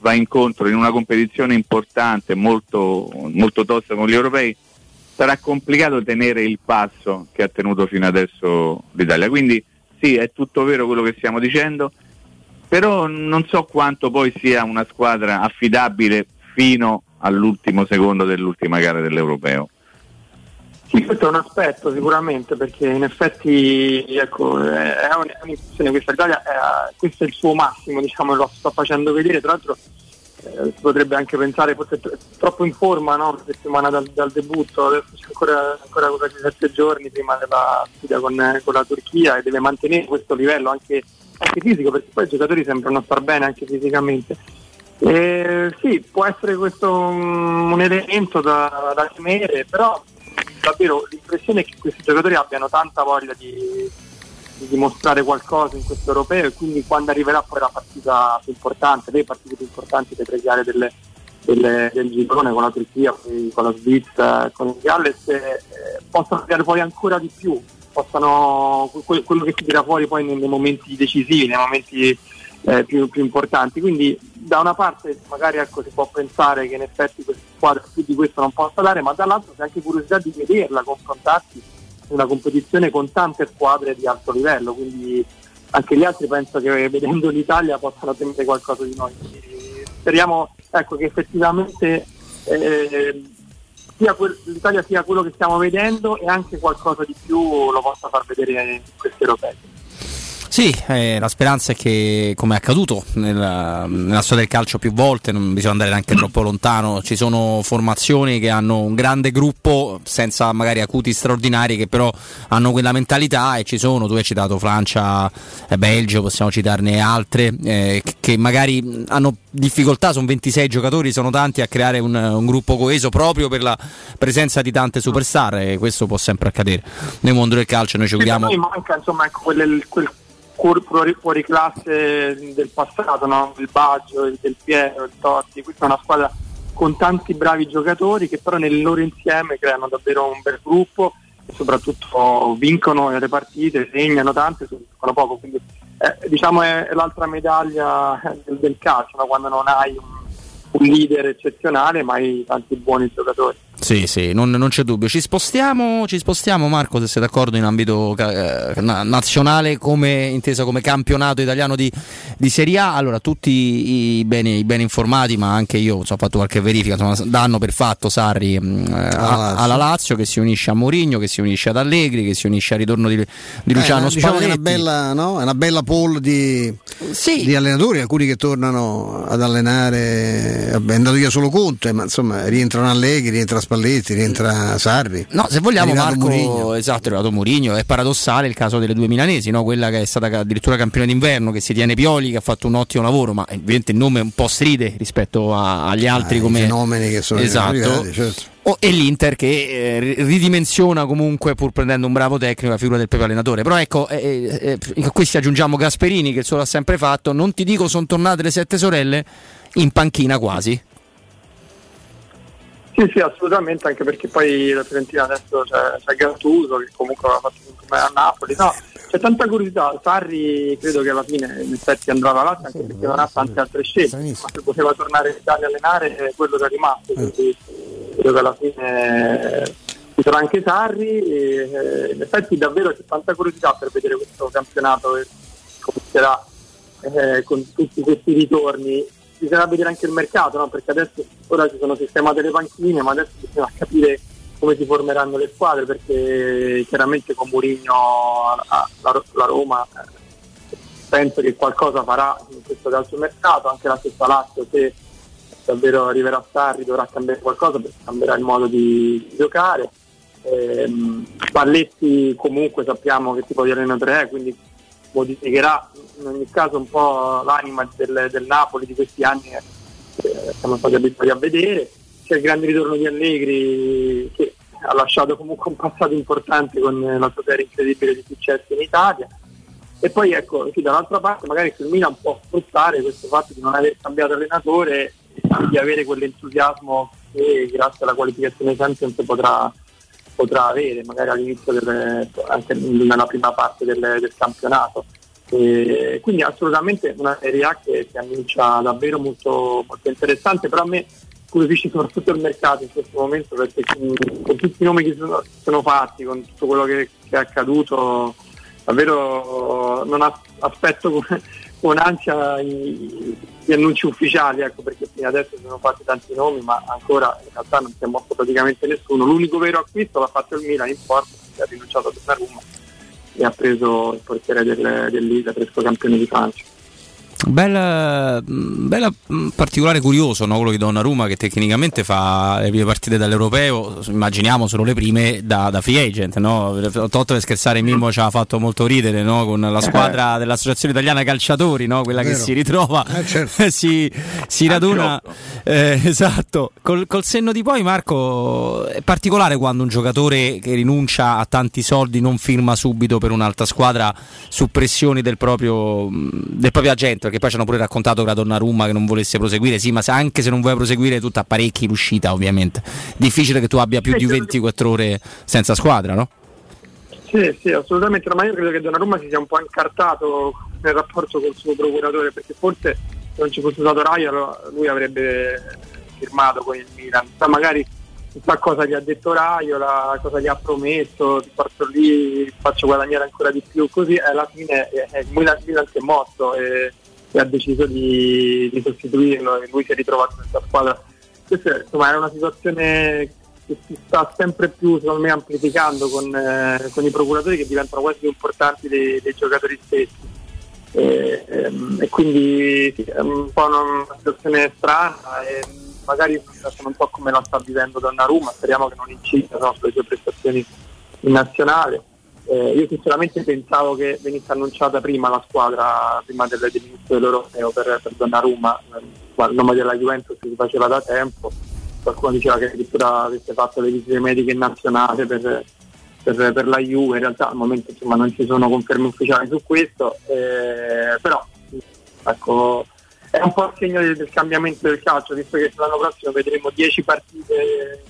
va incontro in una competizione importante, molto, molto tosta con gli europei, sarà complicato tenere il passo che ha tenuto fino adesso l'Italia. Quindi sì, è tutto vero quello che stiamo dicendo, però non so quanto poi sia una squadra affidabile fino all'ultimo secondo dell'ultima gara dell'europeo. Sì, questo è un aspetto sicuramente perché in effetti ecco, è è un- è un'impressione questa Italia, è- questo è il suo massimo, diciamo, lo sto facendo vedere, tra l'altro eh, si potrebbe anche pensare forse tro- troppo in forma, no? Una settimana dal, dal debutto, adesso c'è ancora, ancora quasi sette giorni prima della sfida con, con la Turchia e deve mantenere questo livello anche, anche fisico perché poi i giocatori sembrano star bene anche fisicamente. Eh, sì, può essere questo un, un elemento da, da temere, però davvero l'impressione è che questi giocatori abbiano tanta voglia di, di dimostrare qualcosa in questo europeo e quindi quando arriverà poi la partita più importante, le partite più importanti le tre gare delle, delle- del girone con la Turchia, con la Svizzera, con il Galles, eh, possano tirare fuori ancora di più, possano, que- quello che si tira fuori poi nei, nei momenti decisivi, nei momenti eh, più, più importanti. Quindi da una parte magari ecco, si può pensare che in effetti questa squadra più di questo non possa dare, ma dall'altro c'è anche curiosità di vederla, confrontarsi in una competizione con tante squadre di alto livello, quindi anche gli altri penso che vedendo l'Italia possano temere qualcosa di noi. Speriamo ecco, che effettivamente eh, sia quel- l'Italia sia quello che stiamo vedendo e anche qualcosa di più lo possa far vedere in questi europei. Sì, eh, la speranza è che, come è accaduto nella, nella storia del calcio più volte, non bisogna andare neanche troppo lontano, ci sono formazioni che hanno un grande gruppo, senza magari acuti straordinari, che però hanno quella mentalità e ci sono, tu hai citato Francia, eh, Belgio, possiamo citarne altre, eh, che- magari hanno difficoltà, sono 26 giocatori, sono tanti, a creare un, un gruppo coeso proprio per la presenza di tante superstar e questo può sempre accadere. Nel mondo del calcio noi ci Sì, a giochiamo... noi manca insomma ecco, quel, fuori, fuori classe del passato, no? il Baggio, il Del Piero, il Totti, questa è una squadra con tanti bravi giocatori che però nel loro insieme creano davvero un bel gruppo e soprattutto vincono le partite, segnano tante, sono poco, quindi eh, diciamo è l'altra medaglia del, del calcio, no? quando non hai un, un leader eccezionale ma hai tanti buoni giocatori. Sì, sì, non, non c'è dubbio. Ci spostiamo, ci spostiamo, Marco, se sei d'accordo, in ambito eh, na- nazionale, come, inteso come campionato italiano di, di Serie A. Allora, tutti i beni, i beni informati, ma anche io insomma, ho fatto qualche verifica, insomma, danno per fatto Sarri mh, eh, a- Lazio. alla Lazio, che si unisce a Mourinho, che si unisce ad Allegri, che si unisce al ritorno di, di Luciano Eh, diciamo che è Spalletti. una bella, no? È una bella poll di, di allenatori, alcuni che tornano ad allenare, è andato via solo Conte, ma insomma rientrano Allegri, rientra Spalletti, rientra Sarri. No, se vogliamo, Marco, Mourinho. esatto, è arrivato Mourinho. È paradossale il caso delle due milanesi, no? quella che è stata addirittura campione d'inverno, che si tiene Pioli, che ha fatto un ottimo lavoro, ma evidentemente il nome un po' stride rispetto a- agli altri Ah, come fenomeni che sono esatto. arrivati, certo. Oh, e l'Inter che eh, ri- ridimensiona comunque pur prendendo un bravo tecnico la figura del proprio allenatore. Però ecco, eh, eh, a questi aggiungiamo Gasperini che il suo l'ha sempre fatto. Non ti dico sono tornate le sette sorelle, in panchina quasi. Sì, sì, assolutamente, anche perché poi la Fiorentina adesso c'è, c'è Gattuso che comunque aveva fatto molto bene a Napoli. No, c'è tanta curiosità. Sarri credo che alla fine in effetti andrà Lazio anche perché non ha tante altre scelte, ma se poteva tornare in Italia a allenare quello che è rimasto. Quindi credo che alla fine eh, ci sarà anche Sarri e eh, in effetti davvero c'è tanta curiosità per vedere questo campionato che comincerà eh, con tutti questi ritorni bisogna vedere anche il mercato, no? perché adesso ora si sono sistemate le panchine, ma adesso bisogna capire come si formeranno le squadre perché chiaramente con Mourinho a- la, la Roma eh, penso che qualcosa farà in questo calciomercato, anche la stessa Lazio se davvero arriverà Sarri dovrà cambiare qualcosa perché cambierà il modo di, giocare. Ehm, Balletti comunque sappiamo che tipo di allenatore è, quindi modificherà in ogni caso un po' l'anima del, del Napoli di questi anni che eh, siamo stati abituati a vedere. C'è il grande ritorno di Allegri che ha lasciato comunque un passato importante con la sua serie incredibile di successi in Italia. E poi ecco, sì, dall'altra parte magari il Milan può sfruttare questo fatto di non aver cambiato allenatore e di avere quell'entusiasmo che grazie alla qualificazione Champions potrà, potrà avere, magari all'inizio del, anche nella prima parte del, del campionato. E quindi assolutamente una Serie A che si annuncia davvero molto, molto interessante, però a me incuriosisce soprattutto il mercato in questo momento perché con, tutti i nomi che sono, sono fatti, con tutto quello che, che è accaduto, davvero non as- aspetto con ansia gli annunci ufficiali, ecco, perché fino adesso si sono fatti tanti nomi, ma ancora in realtà non si è mosso praticamente nessuno. L'unico vero acquisto l'ha fatto il Milan in porta, che ha rinunciato a Donnarumma e ha preso il portiere del, dell'Isa, fresco campione di Francia. Bella, bella mh, particolare curioso no? quello di Donnarumma che tecnicamente fa le prime partite dall'europeo, immaginiamo solo le prime da, da free agent. No? Totto per scherzare Mimmo ci ha fatto molto ridere no? con la squadra dell'Associazione Italiana Calciatori, no? quella che Vero. si ritrova, Eh, certo. (laughs) si, si raduna. eh, esatto, col, col senno di poi Marco è particolare quando un giocatore che rinuncia a tanti soldi non firma subito per un'altra squadra su pressioni del proprio, del proprio agente, perché poi ci hanno pure raccontato che la Donnarumma che non volesse proseguire, sì, ma se- anche se non vuoi proseguire tu apparecchi l'uscita ovviamente. Difficile che tu abbia più di 24 ore senza squadra, no? Sì, sì, assolutamente, no, ma io credo che Donnarumma si sia un po' incartato nel rapporto col suo procuratore, perché forse se non ci fosse stato Raio lui avrebbe firmato con il Milan, sa magari chissà cosa gli ha detto Raio, la, cosa gli ha promesso, ti porto lì, ti faccio guadagnare ancora di più, così alla fine eh, eh, il Milan, il Milan si è mosso e, e ha deciso di, di sostituirlo e lui si è ritrovato senza squadra. Questa insomma, è una situazione che si sta sempre più me amplificando con, eh, con i procuratori che diventano quasi più importanti dei, dei giocatori stessi. E, ehm, e quindi sì, è un po' una, situazione strana e magari un po' come la sta vivendo Donnarumma, speriamo che non incida no, sulle sue prestazioni in nazionale. Eh, io sinceramente pensavo che venisse annunciata prima la squadra, prima del- dell'inizio dell'Europeo per, per Donnarumma, il nome della Juventus si faceva da tempo, qualcuno diceva che addirittura avesse fatto le visite mediche in nazionale per, per, per la Juve, in realtà al momento insomma, non ci sono conferme ufficiali su questo, eh, però ecco, è un po' il segno del, del cambiamento del calcio, visto che l'anno prossimo vedremo 10 partite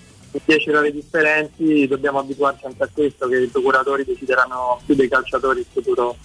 10 orari differenti, dobbiamo abituarci anche a questo, che i procuratori decideranno più dei calciatori il futuro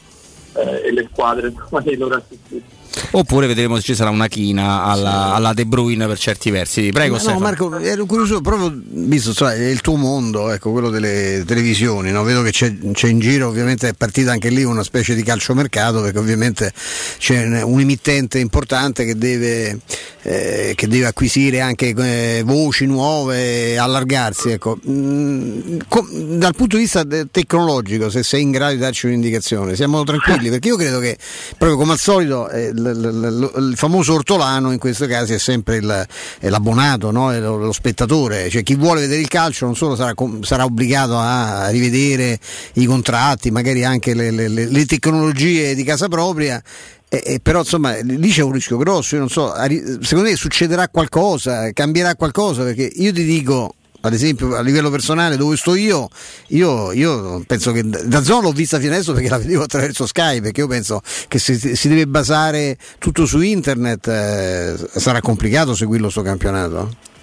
eh, e le squadre (laughs) insomma, dei loro assistiti. Oppure vedremo se ci sarà una china alla, alla De Bruyne per certi versi. Prego, no, Stefano. Marco, ero curioso proprio visto sai, è il tuo mondo, ecco, quello delle televisioni, no? vedo che c'è, c'è in giro, ovviamente è partita anche lì una specie di calciomercato, perché ovviamente c'è un, emittente importante che deve, eh, che deve acquisire anche eh, voci nuove, allargarsi. Ecco. Mm, com- dal punto di vista de- tecnologico, se sei in grado di darci un'indicazione, siamo tranquilli, (laughs) perché io credo che proprio come al solito eh, l- l- l- il famoso ortolano in questo caso è sempre il, è l'abbonato, no? È lo, lo spettatore, cioè chi vuole vedere il calcio non solo sarà, sarà obbligato a rivedere i contratti, magari anche le, le- le- tecnologie di casa propria. E, e però insomma lì c'è un rischio grosso, io non so, secondo me succederà qualcosa, cambierà qualcosa perché io ti dico ad esempio a livello personale dove sto io, io, io penso che da zona l'ho vista fino adesso perché la vedevo attraverso Skype, perché io penso che se si deve basare tutto su internet eh, sarà complicato seguirlo sto campionato.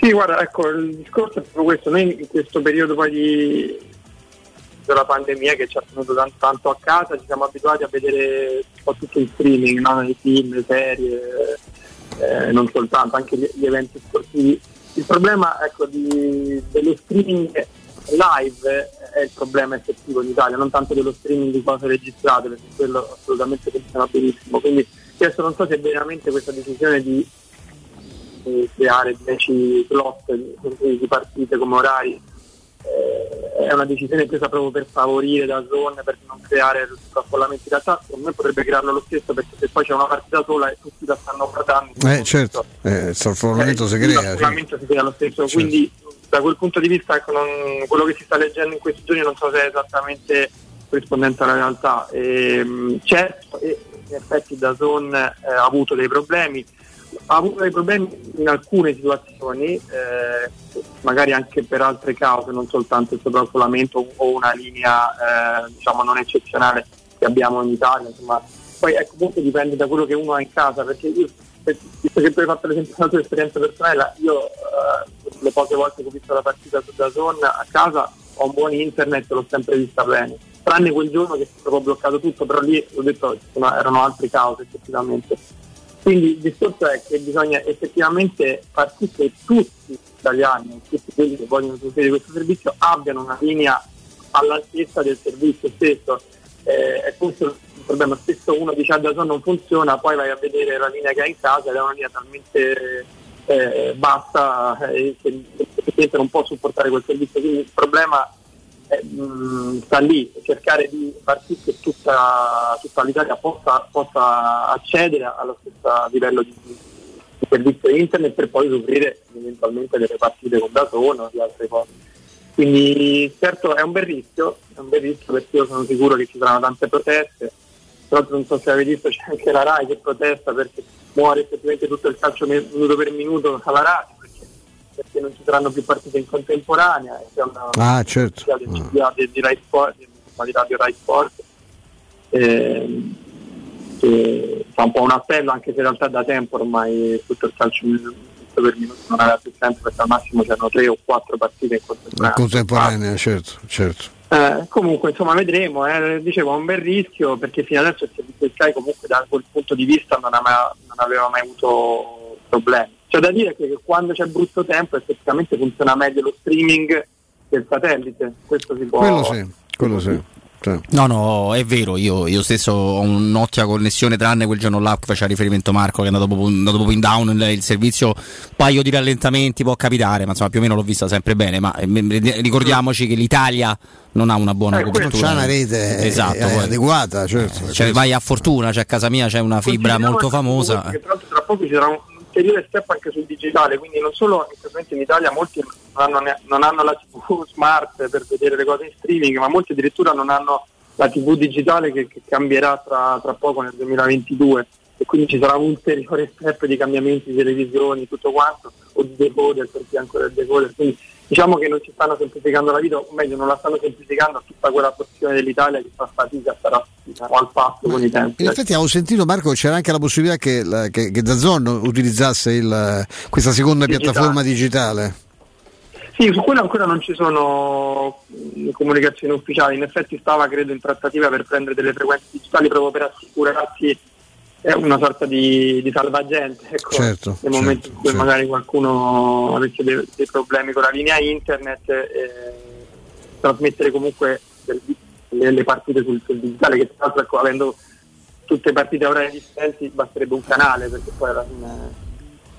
Sì, guarda, ecco, il discorso è proprio questo. Noi in questo periodo poi di, della pandemia che ci ha tenuto tanto, tanto a casa, ci siamo abituati a vedere soprattutto in streaming, no? i film, le serie, eh, non soltanto, anche gli, gli eventi sportivi. Il problema ecco, di- dello streaming live è il problema effettivo in Italia, non tanto dello streaming di cose registrate, perché quello assolutamente funziona benissimo. Quindi adesso non so se veramente questa decisione di di creare 10 slot di, di partite come orari è una decisione presa proprio per favorire da zone, per non creare sovraffollamento. In realtà secondo me potrebbe crearlo lo stesso perché se poi c'è una partita sola e tutti la stanno guardando, Eh, certo, eh, il sovraffollamento si crea. sì. sovraffollamento si crea lo stesso. Quindi da quel punto di vista ecco, non- quello che si sta leggendo in questi giorni non so se è esattamente rispondente alla realtà. Ehm, certo, e in effetti da Zone ha avuto dei problemi, ha avuto dei problemi in alcune situazioni, eh, magari anche per altre cause, non soltanto il sovraffollamento o una linea eh, diciamo non eccezionale che abbiamo in Italia. Insomma. Poi ecco, molto dipende da quello che uno ha in casa, perché io, visto che tu hai fatto l'esempio della tua esperienza personale, io eh, le poche volte che ho visto la partita su Dazon a casa ho un buon internet, l'ho sempre vista bene. Tranne quel giorno che si è proprio bloccato tutto, però lì ho detto insomma, erano altre cause effettivamente. Quindi il discorso è che bisogna effettivamente far sì che tutti gli italiani, tutti quelli che vogliono usufruire questo servizio abbiano una linea all'altezza del servizio stesso. Eh, è questo il problema, spesso uno dice a Dazon non funziona, poi vai a vedere la linea che ha in casa ed è una linea talmente eh, bassa eh, che effettivamente non può supportare quel servizio. Quindi il problema eh, mh, sta lì, cercare di far sì che tutta, tutta l'Italia possa, possa accedere allo stesso livello di, di servizio internet per poi offrire eventualmente delle partite con Dazone o di altre cose. Quindi certo è un bel rischio, è un bel rischio perché io sono sicuro che ci saranno tante proteste, tra l'altro non so se avete visto c'è anche la RAI che protesta perché muore effettivamente tutto il calcio minuto per minuto alla RAI perché, non ci saranno più partite in contemporanea e c'è una Ah, certo. sia di, di, Rai Sport, di, di Radio Rai Sport ehm, che fa un po' un appello anche se in realtà da tempo ormai tutto il calcio per minuto non aveva più senso perché al massimo c'erano tre o quattro partite in In contemporanea contemporanea, certo, certo. eh, comunque insomma vedremo, eh. dicevo è un bel rischio perché fino adesso il servizio Sky comunque da quel punto di vista non, ha mai- non aveva mai avuto problemi. C'è da dire che quando c'è brutto tempo effettivamente funziona meglio lo streaming del satellite, questo si può... Quello sì, quello sì. No, no, è vero, io, io stesso ho un'ottima connessione, tranne quel giorno là che faceva riferimento Marco, che è andato proprio, andato proprio in down il, il servizio, un paio di rallentamenti può capitare, ma insomma più o meno l'ho vista sempre bene, ma eh, ricordiamoci che l'Italia non ha una buona Eh, non copertura. c'ha una rete esatto, eh, adeguata, certo. cioè, vai a fortuna, cioè a casa mia c'è una fibra molto famosa. Che tra poco ci sarà un ulteriore step anche sul digitale, quindi non solo in Italia molti non hanno, non hanno la TV smart per vedere le cose in streaming, ma molti addirittura non hanno la TV digitale che, che cambierà tra, tra poco nel 2022 e quindi ci sarà un ulteriore step di cambiamenti di televisioni, tutto quanto, o di decoder per chi ha ancora il decoder. Quindi diciamo che non ci stanno semplificando la vita, o meglio non la stanno semplificando a tutta quella porzione dell'Italia che fa fatica a stare diciamo, al passo con i tempi. In effetti avevo sentito Marco c'era anche la possibilità che, la, che, che Dazon utilizzasse il- questa seconda Digitale. piattaforma digitale. Sì, su quello ancora non ci sono comunicazioni ufficiali, in effetti stava credo in trattativa per prendere delle frequenze digitali proprio per assicurarsi eh, una sorta di, di salvagente, ecco, Certo, nel momento certo, in cui certo. magari qualcuno avesse dei, dei problemi con la linea internet, eh, trasmettere comunque del- le, le partite sul, sul digitale, che tra l'altro ecco, avendo tutte partite a orari differenti basterebbe un canale perché poi alla fine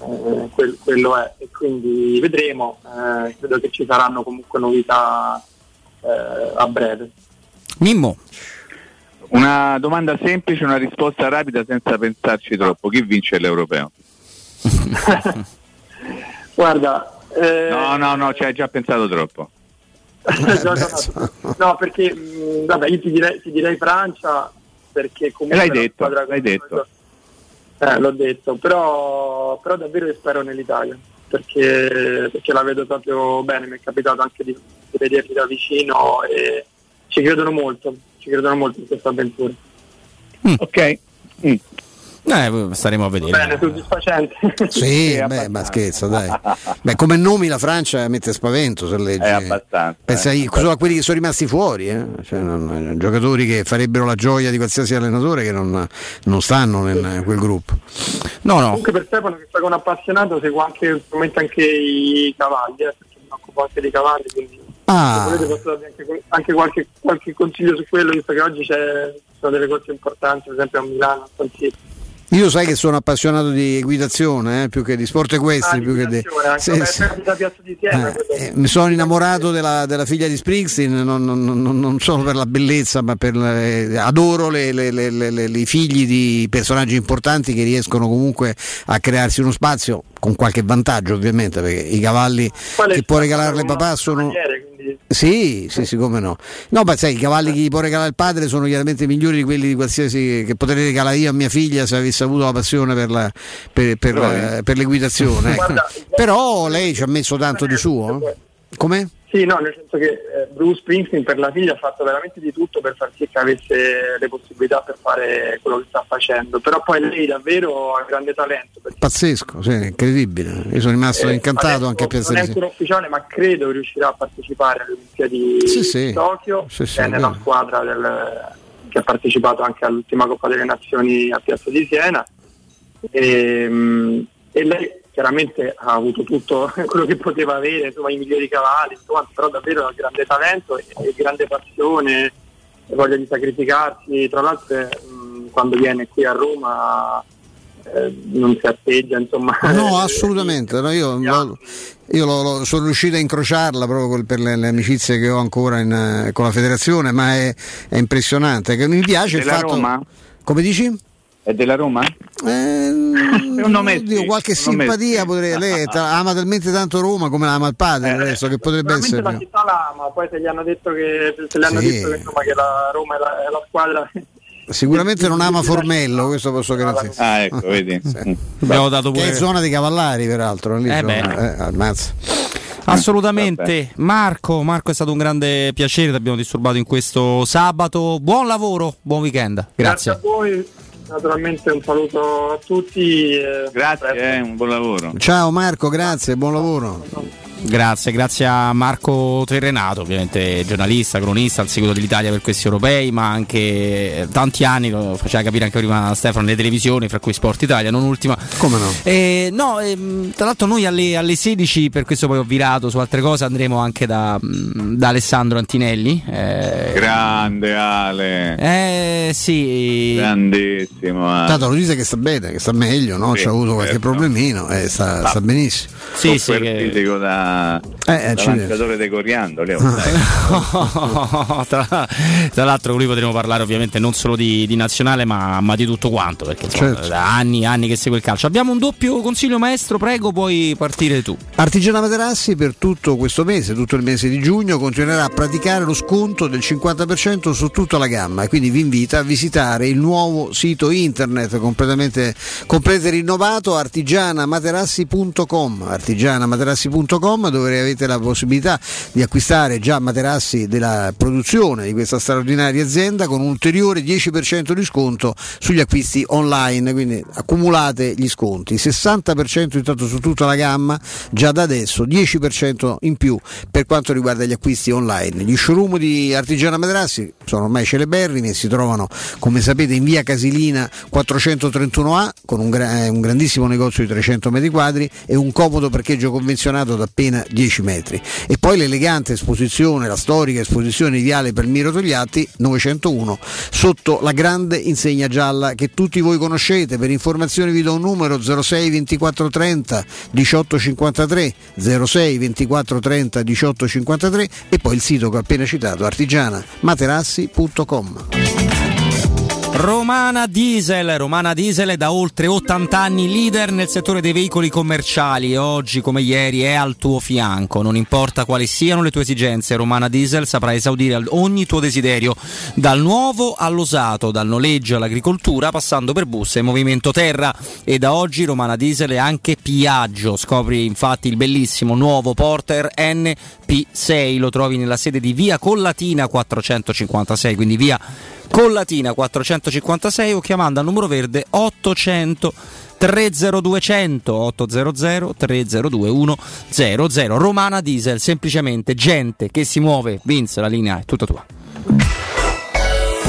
eh, quel- quello è e quindi vedremo eh, credo che ci saranno comunque novità eh, a breve Mimmo. Una domanda semplice, una risposta rapida senza pensarci troppo. Chi vince l'europeo? (laughs) guarda eh, No, no, no, ci hai già pensato troppo. no, no, no, no, perché mh, vabbè io ti direi, ti direi Francia perché E comunque l'hai detto, squadra l'hai detto. Eh, l'ho detto, però, però davvero spero nell'Italia, perché, perché la vedo proprio bene, mi è capitato anche di, di vederli da vicino e ci credono molto, ci credono molto in questa avventura. Ok. Eh, staremo a vedere. Bene, soddisfacente. (laughs) Sì, beh, ma scherzo, dai. Beh, come nomi la Francia mette spavento se leggi. È abbastanza. Pensa solo a quelli che sono rimasti fuori, eh? Cioè, non- giocatori che farebbero la gioia di qualsiasi allenatore che non, non stanno in quel gruppo. No, no. Comunque per Stefano che sta con appassionato seguo anche, anche i cavalli, eh, perché mi occupo anche dei cavalli, quindi Ah. se volete posso darvi anche, anche qualche, qualche consiglio su quello, visto che oggi c'è, ci sono delle cose importanti, per esempio a Milano, a San Siro. Io sai che sono appassionato di equitazione, eh, più che di sport equestri, Ah, più che di... Sì, sì. di Siena, quello- Eh, mi sono innamorato della, della figlia di Springsteen, non, non- non- non solo per la bellezza, ma per eh, adoro le- le- le- le- le- i figli di personaggi importanti che riescono comunque a crearsi uno spazio con qualche vantaggio ovviamente, perché i cavalli Qual che può regalarle papà sono... quindi- Sì, sì, sì, come no. No, ma sai, i cavalli che gli può regalare il padre sono chiaramente migliori di quelli di qualsiasi che potrei regalare io a mia figlia se avesse avuto la passione per, la- per- per per l'equitazione. ecco. Però lei ci ha messo tanto di suo. eh? Come? Sì, no, nel senso che eh, Bruce Springsteen per la figlia ha fatto veramente di tutto per far sì che avesse le possibilità per fare quello che sta facendo, però poi lei davvero ha grande talento. Pazzesco, sì, incredibile. Io sono rimasto eh, incantato anche a Piazza Non è ancora ufficiale, ma credo riuscirà a partecipare alle Olimpiadi Sì, sì. di Tokyo, Sì, sì, è nella vero. squadra del- che ha partecipato anche all'ultima Coppa delle Nazioni a Piazza di Siena. E, mm, e lei chiaramente ha avuto tutto (laughs) quello che poteva avere, insomma i migliori cavalli, insomma, però davvero ha grande talento e, e grande passione, e voglia di sacrificarsi, tra l'altro mm, quando viene qui a Roma eh, non si atteggia, insomma. No, (laughs) assolutamente. no, io lo- io lo- lo- sono riuscito a incrociarla proprio per le, le amicizie che ho ancora in, eh, con la federazione, ma è, è impressionante. Che mi piace il fatto. Roma? Come dici? È della Roma? Eh, (laughs) nome oddio, qualche simpatia potrei. Lei tra- ama talmente tanto Roma come la ama il padre, adesso che potrebbe Sicuramente essere. la città l'ama, poi se gli hanno detto che, se le hanno Sì. detto che, insomma, che la Roma è la, è la squadra (laughs) Sicuramente non ama (laughs) Formello, questo posso garantire. Ah, ecco, vedi. Abbiamo dato Che pure è zona di Cavallari, peraltro. Lì Eh eh. Assolutamente, Marco, Marco è stato un grande piacere, ti abbiamo disturbato in questo sabato. Buon lavoro, buon weekend. Grazie Grazie. a voi, naturalmente un saluto a tutti. e- Grazie, eh, un buon lavoro. Ciao Marco, grazie, buon lavoro. Grazie, grazie a Marco Terrenato, ovviamente giornalista, cronista, al seguito dell'Italia per questi europei, ma anche eh, tanti anni, lo faceva capire anche prima Stefano, nelle televisioni, fra cui Sport Italia, non ultima. Come no? Eh, no, ehm, tra l'altro noi alle, alle 16, per questo poi ho virato su altre cose, andremo anche da, mm, da Alessandro Antinelli. eh, Grande Ale. eh sì, Grandissimo. Ale. Tanto lo dice che sta bene, che sta meglio, no? Sì, C'ha avuto qualche certo. problemino e sta, sta benissimo. Sì, sì, che- da, Eh, eh, ci lanciatore dei coriandoli. oh, dai. (laughs) tra, tra l'altro con lui potremo parlare ovviamente non solo di, di nazionale ma, ma di tutto quanto perché insomma, Certo. da anni e anni che segue il calcio abbiamo un doppio consiglio maestro prego puoi partire tu Artigiana Materassi per tutto questo mese, tutto il mese di giugno, continuerà a praticare lo sconto del 50% su tutta la gamma e quindi vi invita a visitare il nuovo sito internet completamente, completamente rinnovato artigianamaterassi.com artigianamaterassi.com dove avete la possibilità di acquistare già materassi della produzione di questa straordinaria azienda con un ulteriore 10% di sconto sugli acquisti online, quindi accumulate gli sconti, 60% intanto su tutta la gamma, già da adesso 10% in più per quanto riguarda gli acquisti online. Gli showroom di Artigiana Materassi sono ormai celeberrimi e si trovano, come sapete, in via Casilina 431A con un, gra- eh, un grandissimo negozio di 300 metri quadri e un comodo parcheggio convenzionato da appena 10 metri. E poi l'elegante esposizione, la storica esposizione di Viale Palmiro Togliatti 901 sotto la grande insegna gialla che tutti voi conoscete. Per informazioni vi do un numero 06 24 30 18 53 06 24 30 18 53 e poi il sito che ho appena citato artigianamaterassi.com. Romana Diesel, Romana Diesel è da oltre 80 anni leader nel settore dei veicoli commerciali oggi come ieri è al tuo fianco. Non importa quali siano le tue esigenze, Romana Diesel saprà esaudire ogni tuo desiderio, dal nuovo all'usato, dal noleggio all'agricoltura, passando per bus e movimento terra. E da oggi Romana Diesel è anche Piaggio. Scopri infatti il bellissimo nuovo Porter NP6, lo trovi nella sede di Via Collatina 456, quindi via Collatina 456 o chiamando al numero verde 800 30200 800 302 100 Romana Diesel semplicemente gente che si muove. Vince la linea è tutta tua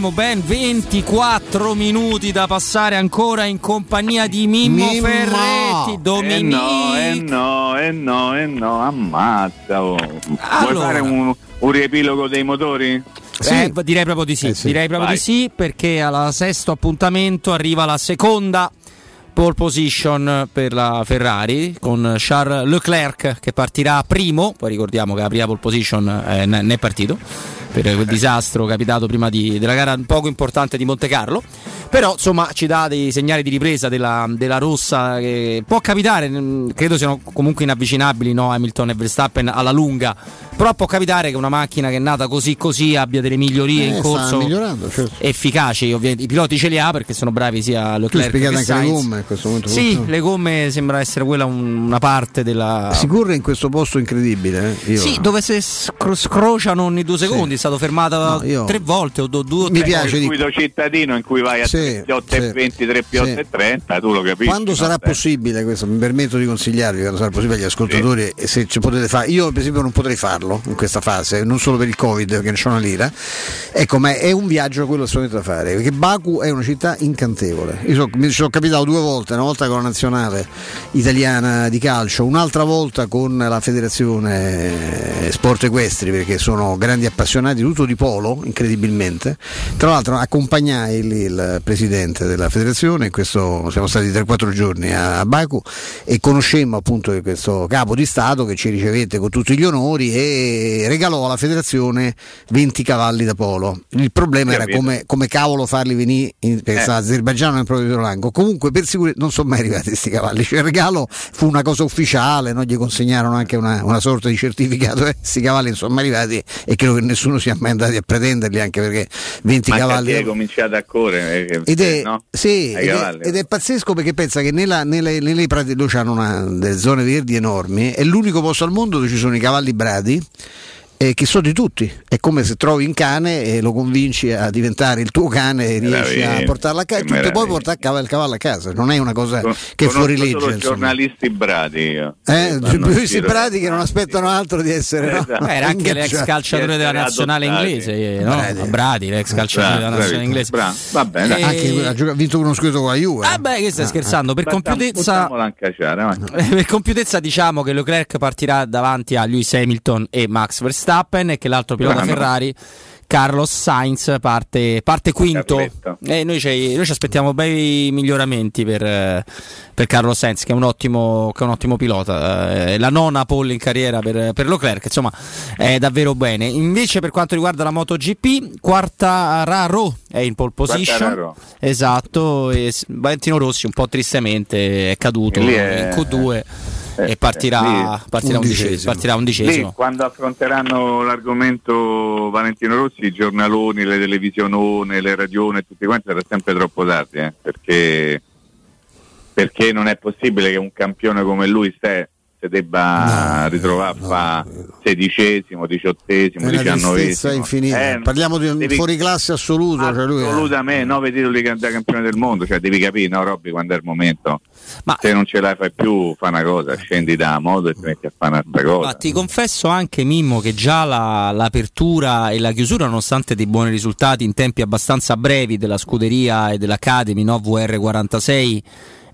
Abbiamo ben 24 minuti da passare ancora in compagnia di Mimmo, Mimmo! Ferretti. Eh Domenico. no, eh no, eh no, eh no, ammazza. oh. Vuoi Allora. fare un, un riepilogo dei motori? Eh, direi proprio di sì, Eh sì. direi proprio Vai. di sì perché al sesto appuntamento arriva la seconda pole position per la Ferrari con Charles Leclerc che partirà primo, poi ricordiamo che la prima pole position eh, ne è partito per quel disastro capitato prima di- della gara poco importante di Monte Carlo. Però insomma ci dà dei segnali di ripresa della, della rossa che può capitare, mm, credo siano comunque inavvicinabili no? Hamilton e Verstappen alla lunga, però può capitare che una macchina che è nata così così abbia delle migliorie Eh, in corso certo. efficaci, ovviamente i piloti ce li ha perché sono bravi sia Leclerc che anche le Sainz. gomme in questo momento. Sì, molto- le gomme sembra essere quella un- una parte della Si corre in questo posto incredibile. eh? Io- Sì, dove si scro- scrociano ogni due secondi, stato fermata No, io- tre volte o do- due o Mi tre piace di- circuito cittadino in cui vai a Sì, 3 8 sì. e 20, 3 8 Sì. e 30, tu lo capisci. Quando no? sarà Dai. possibile, questo mi permetto di consigliarvi, quando sarà possibile agli ascoltatori, e se ci potete fare, io per esempio non potrei farlo in questa fase, non solo per il Covid perché non c'è una lira, ecco, ma è un viaggio quello assolutamente da fare, perché Baku è una città incantevole. Io so- mi ci sono capitato due volte, una volta con la nazionale italiana di calcio, un'altra volta con la federazione eh, sport equestri, perché sono grandi appassionati tutto di polo, incredibilmente. Tra l'altro accompagnai lì il presidente della federazione, questo, siamo stati 3-4 giorni a Baku e conoscemmo appunto questo capo di Stato che ci ricevette con tutti gli onori e regalò alla federazione 20 cavalli da polo. Il problema era Capito. come, come cavolo farli venire in, perché Eh. sta Azerbaigiano nel proprio rango. Comunque per sicurezza non sono mai arrivati questi cavalli, cioè il regalo fu una cosa ufficiale, no? gli consegnarono anche una, una sorta di certificato, eh, questi cavalli non sono mai arrivati e credo che nessuno sia mai andati a pretenderli anche perché 20 Ma cavalli... hai cominciato a correre eh, Ed è, no? sì, ed, è, ed è pazzesco perché pensa che nella- nelle, nelle prati- loro hanno una- delle zone verdi enormi, è l'unico posto al mondo dove ci sono i cavalli bradi. Eh, che sono di tutti, è come se trovi un cane e lo convinci a diventare il tuo cane e riesci a portarlo a casa, tutto poi meraviglia. portare a cavallo- il cavallo a casa, non è una cosa Con- che fuori legge. insomma. giornalisti bradi io. Eh, giro. bradi che non aspettano altro di essere no? Esatto. Beh, era anche l'ex ingaggiati. calciatore della nazionale inglese, no? Bradi. Bradi, l'ex calciatore della nazionale inglese. bravo. Va bene, dai. Eh, Anche ha giocato- ha vinto uno scudetto con la Juve. Ah beh, che stai scherzando? Per compiutezza, (laughs) per compiutezza diciamo che Leclerc partirà davanti a Lewis Hamilton e Max Verstappen e che l'altro pilota Bravo. Ferrari Carlos Sainz parte, parte quinto. E noi ci, noi ci aspettiamo bei miglioramenti per, per Carlos Sainz che è un ottimo, che è un ottimo pilota Eh, la nona pole in carriera per, per Leclerc insomma è davvero bene. Invece per quanto riguarda la MotoGP Quartararo è in pole position. Esatto e Valentino Rossi un po' tristemente è caduto è- in Q2 eh, e partirà, lì- partirà, undicesimo. undicesimo. partirà Lì, undicesimo. quando affronteranno l'argomento Valentino Rossi, i giornaloni, le televisionone, le radioni e tutti quanti sarà sempre troppo tardi, eh, perché, perché non è possibile che un campione come lui se, se debba ritrovare a fa sedicesimo, È diciottesimo, tristezza diciannovesimo. infinita. Eh, Parliamo di un devi- fuoriclasse assoluto. Cioè lui è- Assolutamente, nove titoli da campione del mondo, cioè devi capire, no Robby, quando è il momento. Ma- Se non ce la fai più, fa una cosa, scendi da modo e ti metti a fare un'altra cosa. Ma ti confesso anche Mimmo che già la- l'apertura e la chiusura, nonostante dei buoni risultati in tempi abbastanza brevi della scuderia e dell'Academy no, VR46,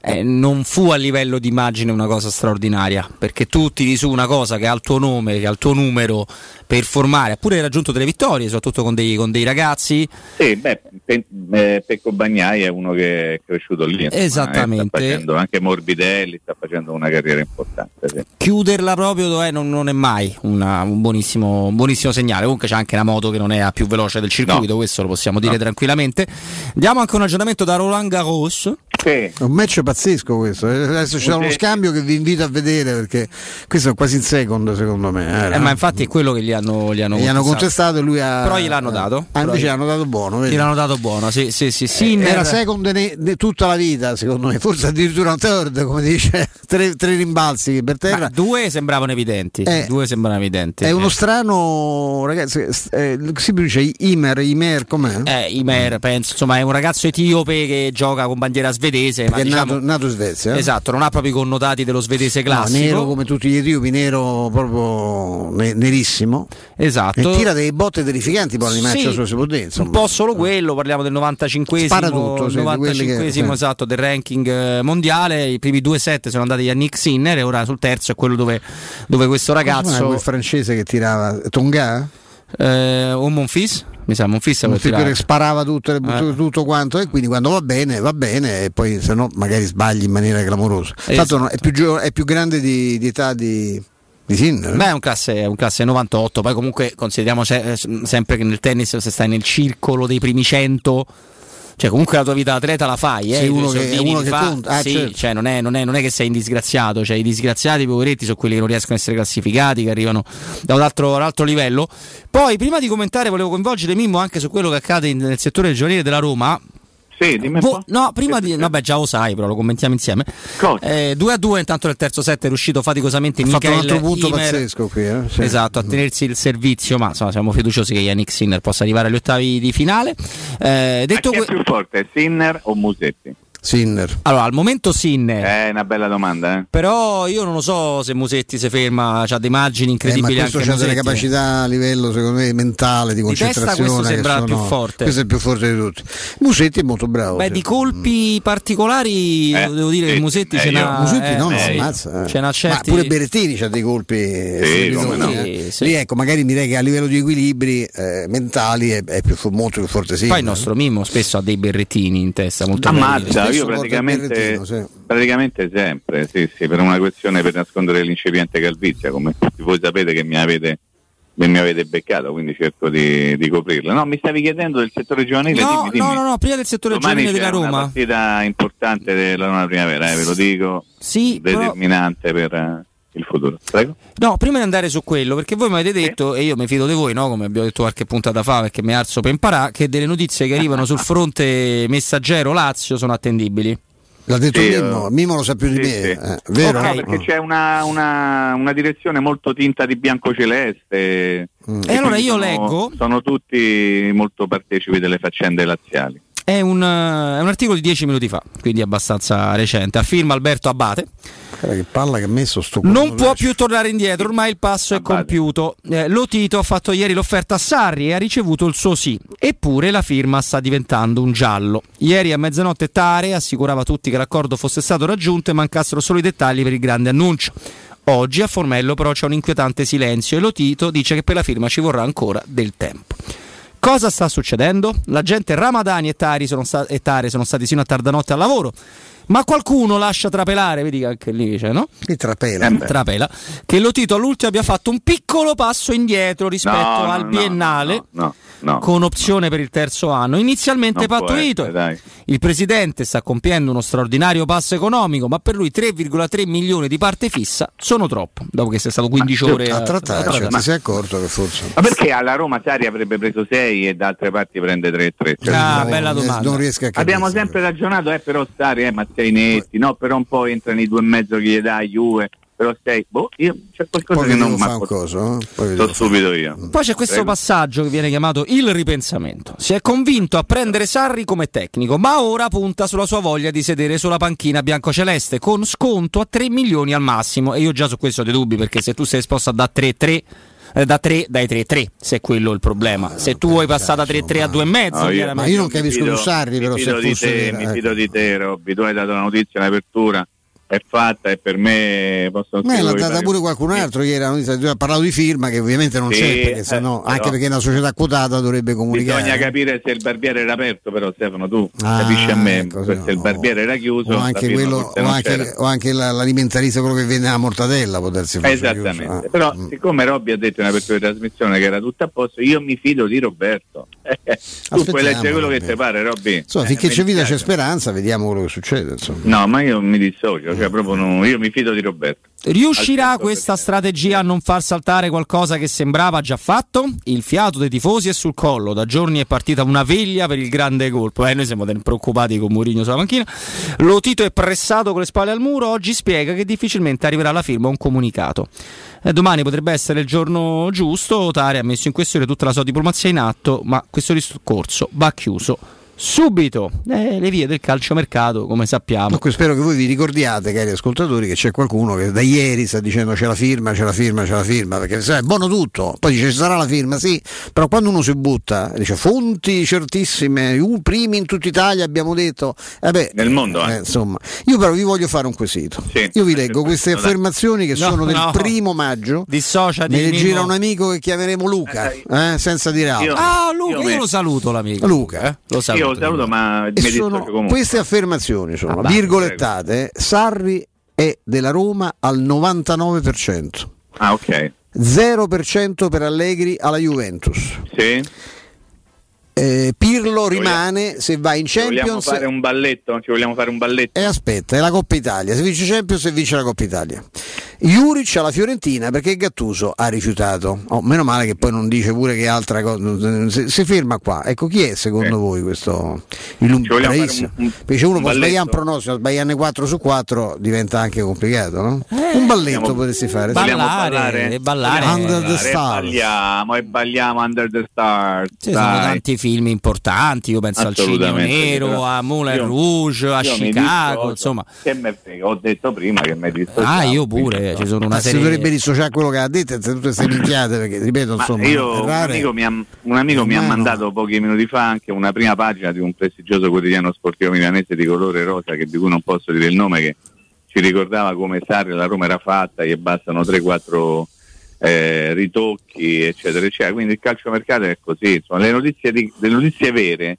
eh, non fu a livello di immagine una cosa straordinaria, perché tu tiri su una cosa che ha il tuo nome, che ha il tuo numero per formare, ha pure raggiunto delle vittorie, soprattutto con dei, con dei ragazzi. Sì, beh, Pe- eh, Pecco Bagnai è uno che è cresciuto lì. insomma, eh, Esattamente. sta facendo, anche Morbidelli sta facendo una carriera importante. sì. chiuderla proprio eh, non, non è mai una- un, buonissimo, un buonissimo segnale. Comunque c'è anche una moto che non è la più veloce del circuito, No. questo lo possiamo dire No. tranquillamente. Diamo anche un aggiornamento da Roland Garros. Sì. È un match pazzesco questo. eh. Adesso c'è uno scambio che vi invito a vedere perché questo è quasi in second secondo me. eh, Eh, no? ma infatti è quello che gli hanno, gli hanno gli hanno contestato. e lui ha. Però gliel'hanno dato. Ah, invece Però- hanno dato buono. vedi? Gli hanno dato buono, sì, sì, sì. Sinner- Era second ne- ne- tutta la vita, secondo me, forse addirittura un third, come dice, (laughs) tre, tre rimbalzi per terra. Ma due sembravano evidenti. Eh, due sembravano evidenti. È uno Eh. strano, ragazzi, eh, si pronuncia Imer, Imer, com'è? Eh, Imer, penso, insomma, è un ragazzo etiope che gioca con bandiera svedese. Svedese, ma Che è diciamo, nato, nato in Svezia. esatto, non ha proprio i connotati dello svedese No, classico. nero come tutti gli etiopi, nero proprio ne- nerissimo. Esatto. E tira delle botte terrificanti poi di Sì, Maccia su si può dire, insomma. Un po' solo quello, parliamo del 95esimo, Spara tutto, sì, di 95esimo quelli che- esatto, del ranking eh, mondiale. I primi due set sono andati a Nick Sinner e ora sul terzo è quello dove, dove questo ragazzo. quel francese che tirava Tonga? Eh, un Monfils? Mi sa, Monfils Un tirato. sparava tutto, Eh. tutto quanto e quindi quando va bene va bene e poi se no magari sbagli in maniera clamorosa. Esatto. No, è, più gio- è più grande di, di età di. Beh, è un classe, è un classe 98, poi comunque consideriamo se- eh, sempre che nel tennis se stai nel circolo dei primi 100, cioè comunque la tua vita atleta la fai, eh, Sei uno che- soldini uno che fa- conta. Ah, sì, certo. cioè non è, non è- non è che sei indisgraziato, cioè i disgraziati, i poveretti sono quelli che non riescono a essere classificati, che arrivano da un altro, un altro livello. Poi prima di commentare volevo coinvolgere Mimmo anche su quello che accade in- nel settore giovanile della Roma. Sì, dimmi Vo- po'. no, prima di. Vabbè, già lo sai, però lo commentiamo insieme. 2 a 2, intanto nel terzo set è riuscito faticosamente Ha fatto un Michael altro punto Imer- pazzesco qui. eh, sì. Esatto, a tenersi il servizio, ma insomma siamo fiduciosi che Yannick Sinner possa arrivare agli ottavi di finale. Eh, detto Chi è que- più forte, Sinner o Musetti? Sinner. allora, al momento Sinner. È una bella domanda, eh? Però io non lo so se Musetti si ferma, ha dei margini Eh, ma incredibili questo anche c'ha delle capacità a livello secondo me mentale di Di testa concentrazione questo sembra sono- più forte. questo è il più forte di tutti Musetti è molto bravo Beh, sì. di colpi particolari Eh, devo dire che sì, Musetti eh, ce io- n'ha. Musetti eh, no, no, sì. ammazza, eh. Ce n'ha certi. Ma pure Berettini c'ha dei colpi strepitosi, come no. eh. Sì, sì. Lì ecco, magari direi che a livello di equilibri eh, mentali è, è più, molto più forte sì. Poi il nostro Mimmo spesso ha dei berrettini in testa molto. Ammazza, io praticamente, sì. praticamente sempre, sì, sì, per una questione per nascondere l'incipiente calvizia, come tutti voi sapete che mi avete, mi avete beccato, quindi cerco di, di coprirla. No, mi stavi chiedendo del settore giovanile? No, dimmi, dimmi. no, no, no, prima del settore Domani giovanile della una Roma. partita importante della Roma Primavera, eh, ve lo dico, Sì, però- determinante per eh, il futuro. Prego. No, prima di andare su quello, perché voi mi avete detto, e io mi fido di voi, no? come abbiamo detto qualche puntata fa, perché mi alzo per imparare, che delle notizie che arrivano sul (laughs) fronte messaggero Lazio sono attendibili. L'ha detto Sì, Mimmo, eh, Mimmo lo sa più di sì, me, sì. eh, vero? No, perché c'è una, una, una direzione molto tinta di bianco-celeste. Mm. E allora io sono- leggo- Sono tutti molto partecipi delle faccende laziali. È un, eh, è un articolo di 10 minuti fa, quindi abbastanza recente. Affirma Alberto Abate. Che palla che ha messo sto Non può più tornare indietro, ormai il passo è compiuto. Eh, Lotito ha fatto ieri l'offerta a Sarri e ha ricevuto il suo sì. Eppure la firma sta diventando un giallo. Ieri a mezzanotte Tare assicurava a tutti che l'accordo fosse stato raggiunto e mancassero solo i dettagli per il grande annuncio. Oggi a Formello però c'è un inquietante silenzio e Lotito dice che per la firma ci vorrà ancora del tempo. Cosa sta succedendo? La gente Ramadani e, Tari sono sta- e Tare sono stati sino a tarda notte al lavoro. Ma qualcuno lascia trapelare, vedi che anche lì c'è, no? Che trapela. Trapela. Che Lotito all'ultimo abbia fatto un piccolo passo indietro rispetto No, al no, biennale. No, no. Con opzione per il terzo anno, inizialmente Non pattuito. essere, dai. Il presidente sta compiendo uno straordinario passo economico, ma per lui 3,3 milioni di parte fissa sono troppo. Dopo che sei stato 15 ore a trattare, cioè, Ma- ti sei accorto che forse Ma perché alla Roma Sari avrebbe preso 6 e da altre parti prende 3-3? Cioè, Ah, bella domanda. non riesco a capire. Abbiamo sempre ragionato, eh, però Sari, eh, ma sei netti, no? Però un po' entrano i due e mezzo che gli dai Juve, però sei, boh, io c'è qualcosa Poi che non fa un coso, eh? Fa. stupido io. Poi c'è questo Prego. passaggio che viene chiamato il ripensamento. Si è convinto a prendere Sarri come tecnico, ma ora punta sulla sua voglia di sedere sulla panchina biancoceleste con sconto a 3 milioni al massimo. E io già su questo ho dei dubbi perché se tu sei esposto a da 3-3 eh, da 3 dai 3-3 se è quello il problema se tu vuoi passare da 3-3 a 2,5 No, io- chiaramente- io non mi capisco Sarri, però, se fosse te, mi ecco. fido di te, Robby. Tu hai dato la notizia in apertura, è fatta e per me possono Beh, l'ha data pure qualcun altro ieri, ha parlato di firma che ovviamente non Sì, c'è, perché eh, sennò, però- anche perché è una società quotata dovrebbe comunicare. Bisogna capire se il barbiere era aperto, però Stefano tu Ah, capisci a me, ecco, se il barbiere era chiuso, o anche, quello, o anche, o anche la- l'alimentarista, quello che vende la mortadella, potersi fare. Esattamente, però siccome Robby ha detto in apertura di trasmissione che era tutto a posto, io mi fido di Roberto. (laughs) tu puoi leggere quello che Robby. ti pare, Robby. Insomma, Eh, finché mi c'è vita c'è speranza, vediamo quello che succede. Insomma. No, ma io mi dissocio, cioè proprio no, io mi fido di Roberto. Riuscirà questa strategia a non far saltare qualcosa che sembrava già fatto? Il fiato dei tifosi è sul collo, da giorni è partita una veglia per il grande colpo. Eh, noi siamo preoccupati con Mourinho sulla panchina. Lo Tito è pressato con le spalle al muro, oggi spiega che difficilmente arriverà alla firma un comunicato. Eh, domani potrebbe essere il giorno giusto, Tare ha messo in questione tutta la sua diplomazia in atto, ma questo discorso va chiuso subito eh, le vie del calciomercato, come sappiamo. Dunque spero che voi vi ricordiate, cari ascoltatori, che c'è qualcuno che da ieri sta dicendo c'è la firma, c'è la firma, c'è la firma, perché sai, è buono tutto, poi dice ci sarà la firma, sì, però quando uno si butta, dice fonti certissime, uh, primi in tutta Italia abbiamo detto, eh beh, Nel mondo, eh. insomma, io però vi voglio fare un quesito. Io vi leggo queste dai. affermazioni che No, sono del no. primo maggio. Dissociati, Me le gira un amico che chiameremo Luca, eh, senza dire altro. Ah, Luca, io, io lo saluto l'amico. Luca. eh? Lo saluto. Io lo saluto, ma mi sono comunque. queste affermazioni sono Ah, virgolettate. Sarri è della Roma al 99%. Ah, ok. 0% per Allegri alla Juventus. Sì. Eh, Pirlo rimane se va in Ci vogliamo Champions fare un balletto? Ci vogliamo fare un balletto? e aspetta, è la Coppa Italia. Se vince Champions e vince la Coppa Italia. Juric alla Fiorentina perché Gattuso ha rifiutato. Oh, meno male che poi non dice pure che altra cosa. Si, si ferma qua. Ecco, chi è secondo voi questo? Il un- un- Perché uno un può sbagliare un pronostico, sbagliarne 4 su 4 diventa anche complicato, no? un balletto vogliamo- potresti fare. Vogliamo Ballare, e ballare. Under the ballare, e Stars. balliamo e balliamo Under the Stars. Ci sono tanti film importanti, io penso al Cigno Nero, a Moulin Rouge, a Chicago, insomma. Che me frega, ho detto prima che mi dissociavo. Ah, io pure, ci sono una Ma si serie dovrebbe dissociare quello che ha detto e tutte queste minchiate perché ripeto Ma insomma io, un amico, mi ha, un amico mi ha mandato pochi minuti fa anche una prima pagina di un prestigioso quotidiano sportivo milanese di colore rosa che di cui non posso dire il nome che ci ricordava come Sarri la Roma era fatta gli bastano 3-4 eh, ritocchi eccetera eccetera. Quindi il calciomercato è così insomma, le, notizie di- le notizie vere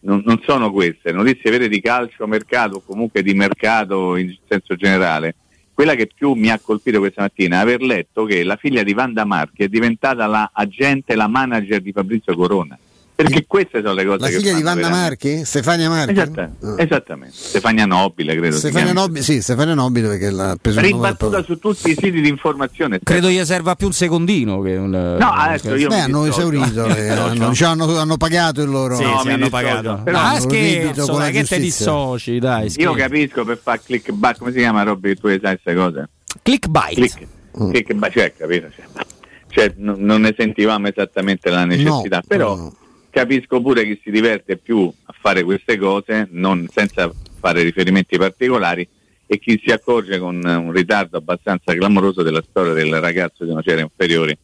non, non sono queste le notizie vere di calcio mercato o comunque di mercato in senso generale quella che più mi ha colpito questa mattina è aver letto che la figlia di Wanda Marchi è diventata la agente, la manager di Fabrizio Corona. Perché queste sono le cose la che figlia di Vanna veramente- Marchi? Stefania Marchi? Esatta- Ah. Esattamente, Stefania Nobile credo. Stefania. Nobile, sì, Stefania Nobile perché l'ha preso Ribattuta su tutti i siti di informazione. Credo gli serva più un secondino che un. No, adesso io Beh, hanno esaurito, (laughs) eh, hanno, diciamo, hanno, hanno pagato il loro. Sì, No, sì, mi hanno pagato. Però- ah, scherzo, dai, che te dissoci, dai. Io scherzo. capisco per fare clickback, come si chiama Robby che tu le sai queste cose? Clickbait. Click, clickback, cioè, capito? Cioè, cioè, non, non ne sentivamo esattamente la necessità, No, però no. Capisco pure che si diverte più a fare queste cose non, senza fare riferimenti particolari e chi si accorge con un ritardo abbastanza clamoroso della storia del ragazzo di una serie inferiore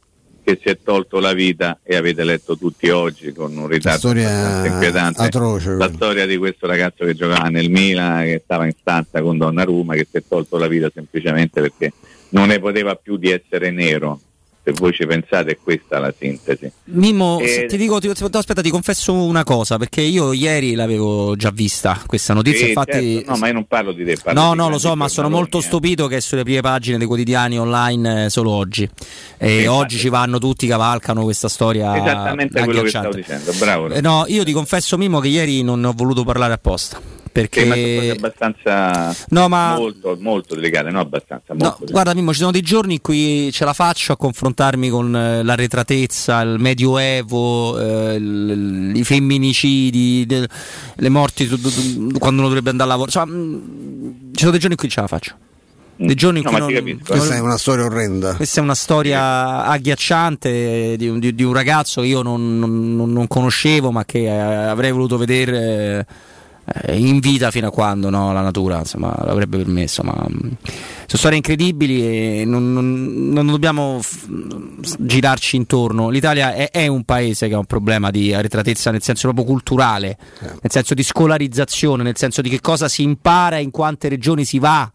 che si è tolto la vita e avete letto tutti oggi con un ritardo inquietante. atroce, la storia di questo ragazzo che giocava nel Milan che stava in stanza con Donnarumma che si è tolto la vita semplicemente perché non ne poteva più di essere nero se voi ci pensate è questa la sintesi Mimmo, Eh, ti dico, ti, aspetta, ti confesso una cosa, perché io ieri l'avevo già vista questa notizia, Sì, infatti... certo, no ma io non parlo di te parlo No, di no, lo so, ma sono molto eh. stupito che è sulle prime pagine dei quotidiani online eh, solo oggi. E Sì, oggi infatti. ci vanno tutti, cavalcano questa storia. esattamente quello che stavo dicendo bravo Eh, no, io ti confesso, Mimmo, che ieri non ne ho voluto parlare apposta. Perché. Cose abbastanza No, ma- molto, molto delicate, no abbastanza, No, guarda Mimmo, ci sono dei giorni in cui ce la faccio a confrontarmi con eh, l'arretratezza, il medioevo, eh, il- i femminicidi, de- le morti su- su- quando uno dovrebbe andare a lavoro. Insomma, mh, ci sono dei giorni in cui ce la faccio. Dei giorni in cui non- Questa è una storia orrenda. questa è una storia agghiacciante di un, di- di un ragazzo che io non, non- non conoscevo, ma che eh, avrei voluto vedere eh, in vita fino a quando no, la natura insomma, l'avrebbe permesso. Ma, mm, sono storie incredibili e non, non- non dobbiamo f- girarci intorno. L'Italia è, è un paese che ha un problema di arretratezza nel senso proprio culturale, nel senso di scolarizzazione, nel senso di che cosa si impara, in quante regioni si va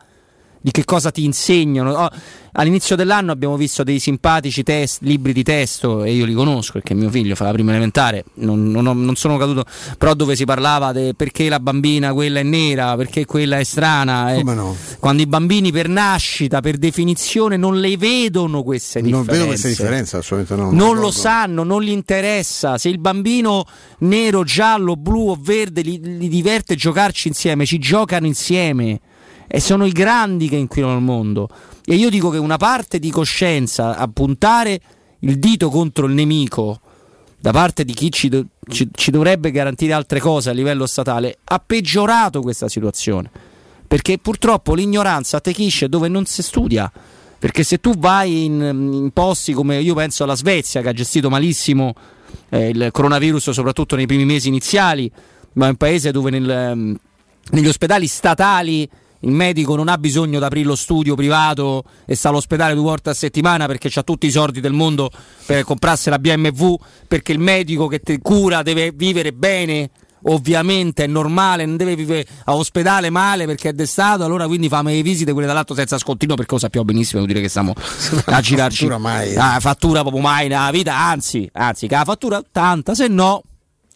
di che cosa ti insegnano. Oh, all'inizio dell'anno abbiamo visto dei simpatici test- libri di testo e io li conosco perché mio figlio fa la prima elementare, non, non non sono caduto, però dove si parlava di perché la bambina quella è nera, perché quella è strana. eh. No? Quando i bambini per nascita, per definizione, non le vedono queste Non differenze. vedo queste differenze, assolutamente no. Non lo ricordo. sanno, non gli interessa. Se il bambino nero, giallo, blu o verde li, li diverte giocarci insieme, ci giocano insieme. E sono i grandi che inquinano il mondo. E io dico che una parte di coscienza a puntare il dito contro il nemico da parte di chi ci, do- ci- ci dovrebbe garantire altre cose a livello statale ha peggiorato questa situazione. Perché purtroppo l'ignoranza attechisce dove non si studia. Perché se tu vai in, in posti come io penso alla Svezia, che ha gestito malissimo eh, il coronavirus, soprattutto nei primi mesi iniziali, ma è un paese dove nel, ehm, negli ospedali statali il medico non ha bisogno di aprire lo studio privato e sta all'ospedale due volte a settimana perché ha tutti i soldi del mondo per comprarsi la BMW, perché il medico che ti cura deve vivere bene. Ovviamente è normale, non deve vivere a ospedale male perché è d'estato, allora quindi fammi le visite quelle dall'alto senza scontrino perché lo sappiamo benissimo, devo dire che stiamo a (laughs) girarci. fattura mai. Ah, fattura proprio mai nella vita, anzi, anzi, che la fattura tanta, se no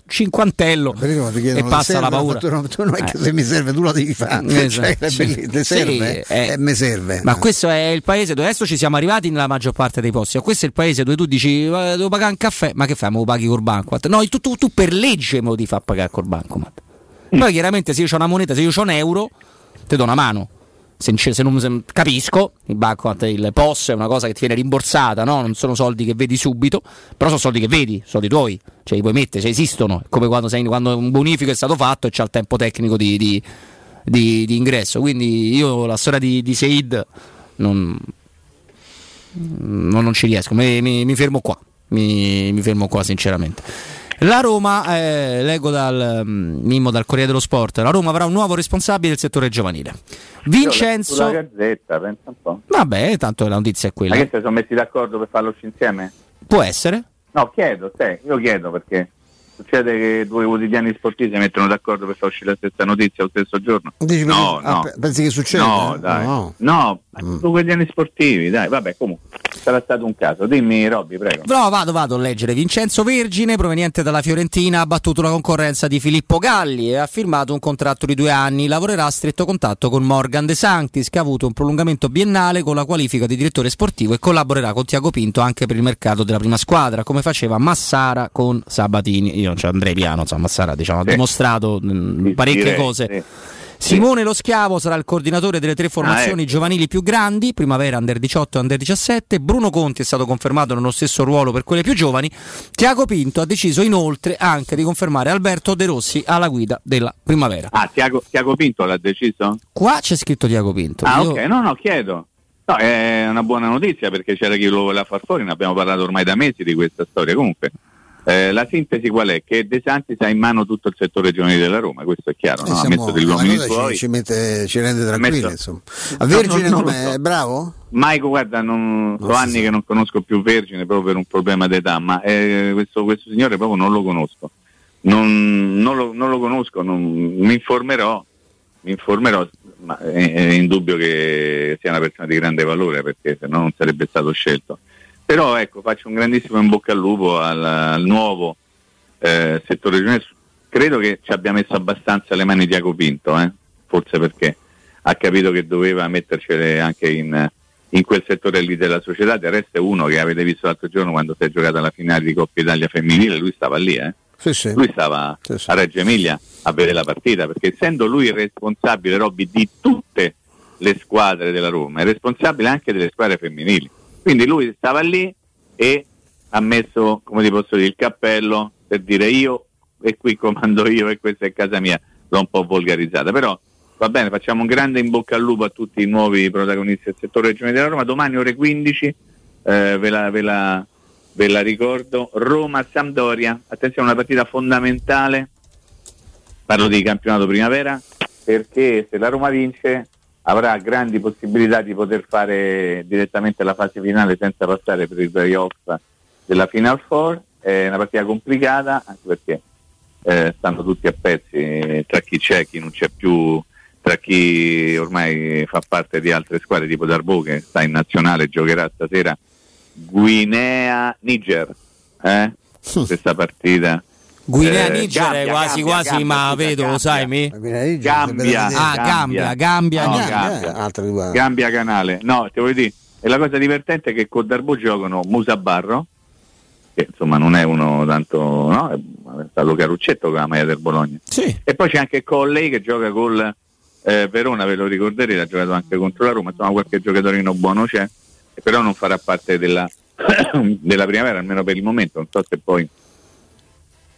cinquantello ti e passa "Ti serve la paura. fattura?" Tu non è che Eh. se mi serve tu la devi fare. Esatto, Cioè, sì. serve? eh. Eh, mi serve. Ma questo è il paese dove adesso ci siamo arrivati nella maggior parte dei posti. Questo è il paese dove tu dici "Eh, devo pagare un caffè, ma che fai? Me lo paghi col bancomat? No, tu, tu- tu per legge me lo devi far pagare col bancomat. Poi chiaramente se io ho una moneta, se io ho un euro, ti do una mano. Se, se non se- capisco, il il POS è una cosa che ti viene rimborsata, no? non sono soldi che vedi subito, però sono soldi che vedi, soldi tuoi, cioè li puoi mettere, se esistono, come quando, sei, quando un bonifico è stato fatto e c'è il tempo tecnico di, di- di- di ingresso. Quindi io la storia di, di Seid non, non, non ci riesco, mi, mi- mi fermo qua, mi, mi fermo qua sinceramente. La Roma, eh, leggo dal mm, Mimmo dal Corriere dello Sport, la Roma avrà un nuovo responsabile del settore giovanile. Vincenzo... Gazzetta, pensa un po'. Vabbè, tanto la notizia è Ma quella. che si sono messi d'accordo per farlo insieme? Può essere? No, chiedo, sai, io chiedo perché succede che due quotidiani sportivi si mettono d'accordo per far uscire la stessa notizia lo stesso giorno. Dici, no, ah, no. pe- pensi che succeda? No, dai. No. No, ma due quotidiani sportivi, dai, vabbè, comunque sarà stato un caso. Dimmi, Robby, prego. No, vado, vado a leggere. Vincenzo Vergine, proveniente dalla Fiorentina, ha battuto la concorrenza di Filippo Galli e ha firmato un contratto di due anni. Lavorerà a stretto contatto con Morgan De Sanctis, che ha avuto un prolungamento biennale con la qualifica di direttore sportivo e collaborerà con Tiago Pinto anche per il mercato della prima squadra, come faceva Massara con Sabatini. Io non ci andrei piano, insomma, Massara diciamo, ha Sì. dimostrato mh, parecchie direi, cose. sì. Simone Lo Schiavo sarà il coordinatore delle tre formazioni Ah, ecco. giovanili più grandi, primavera under 18 e under 17. Bruno Conti è stato confermato nello stesso ruolo per quelle più giovani. Tiago Pinto ha deciso inoltre anche di confermare Alberto De Rossi alla guida della primavera. Ah, Tiago, Tiago Pinto l'ha deciso? Qua c'è scritto Tiago Pinto. Ah, Io- ok, no, no, chiedo. No, è una buona notizia perché c'era chi lo voleva far fuori, ne abbiamo parlato ormai da mesi di questa storia. Comunque, eh, la sintesi qual è? Che De Santis ha in mano tutto il settore giovanile della Roma, questo è chiaro, Eh, no? ha messo degli uomini suoi. ci, mette- ci rende tranquilli. Messo- Insomma. A Vergine No, no, non so. È bravo? Maico, guarda, non, so anni che non conosco più Vergine proprio per un problema d'età, ma eh, questo, questo signore proprio non lo conosco. Non, non lo, non lo conosco, non- mi informerò, mi informerò, ma è, è indubbio che sia una persona di grande valore perché se no non sarebbe stato scelto. Però ecco, faccio un grandissimo in bocca al lupo al, al nuovo eh, settore giovanile. Credo che ci abbia messo abbastanza le mani Diaco Pinto, eh? forse perché ha capito che doveva mettercele anche in, in quel settore lì della società. Del resto è uno che avete visto l'altro giorno quando si è giocata la finale di Coppa Italia femminile, lui stava lì, eh? Sì, sì. lui stava a Reggio Emilia a vedere la partita, perché essendo lui il responsabile Robby, di tutte le squadre della Roma, è responsabile anche delle squadre femminili. Quindi lui stava lì e ha messo, come ti posso dire, il cappello per dire io e qui comando io e questa è casa mia, l'ho un po' volgarizzata, però va bene, facciamo un grande in bocca al lupo a tutti i nuovi protagonisti del settore regionale della Roma, domani ore 15 eh, ve, la, ve la- ve la ricordo, Roma-Sampdoria, attenzione una partita fondamentale, parlo di campionato primavera, perché se la Roma vince avrà grandi possibilità di poter fare direttamente la fase finale senza passare per il playoff della Final Four, è una partita complicata anche perché eh, stanno tutti a pezzi tra chi c'è, chi non c'è più, tra chi ormai fa parte di altre squadre tipo Darbo che sta in nazionale, giocherà stasera Guinea-Niger, eh? questa partita. Guinea Eh, Niger è quasi Gambia, quasi, Gambia, ma vedo, Gambia. sai mi? Gambia, Ah, Gambia, Gambia, No, Gambia. Due. Gambia Canale. No, ti voglio dire, e la cosa divertente è che con Darbo giocano Musa Barro, che insomma non è uno tanto, no? È stato Caruccetto con la maglia del Bologna. E poi c'è anche Colley che gioca col eh, Verona, ve lo ricorderete, ha giocato anche contro la Roma, insomma qualche giocatorino buono c'è, però non farà parte della, (coughs) della primavera, almeno per il momento, non so se poi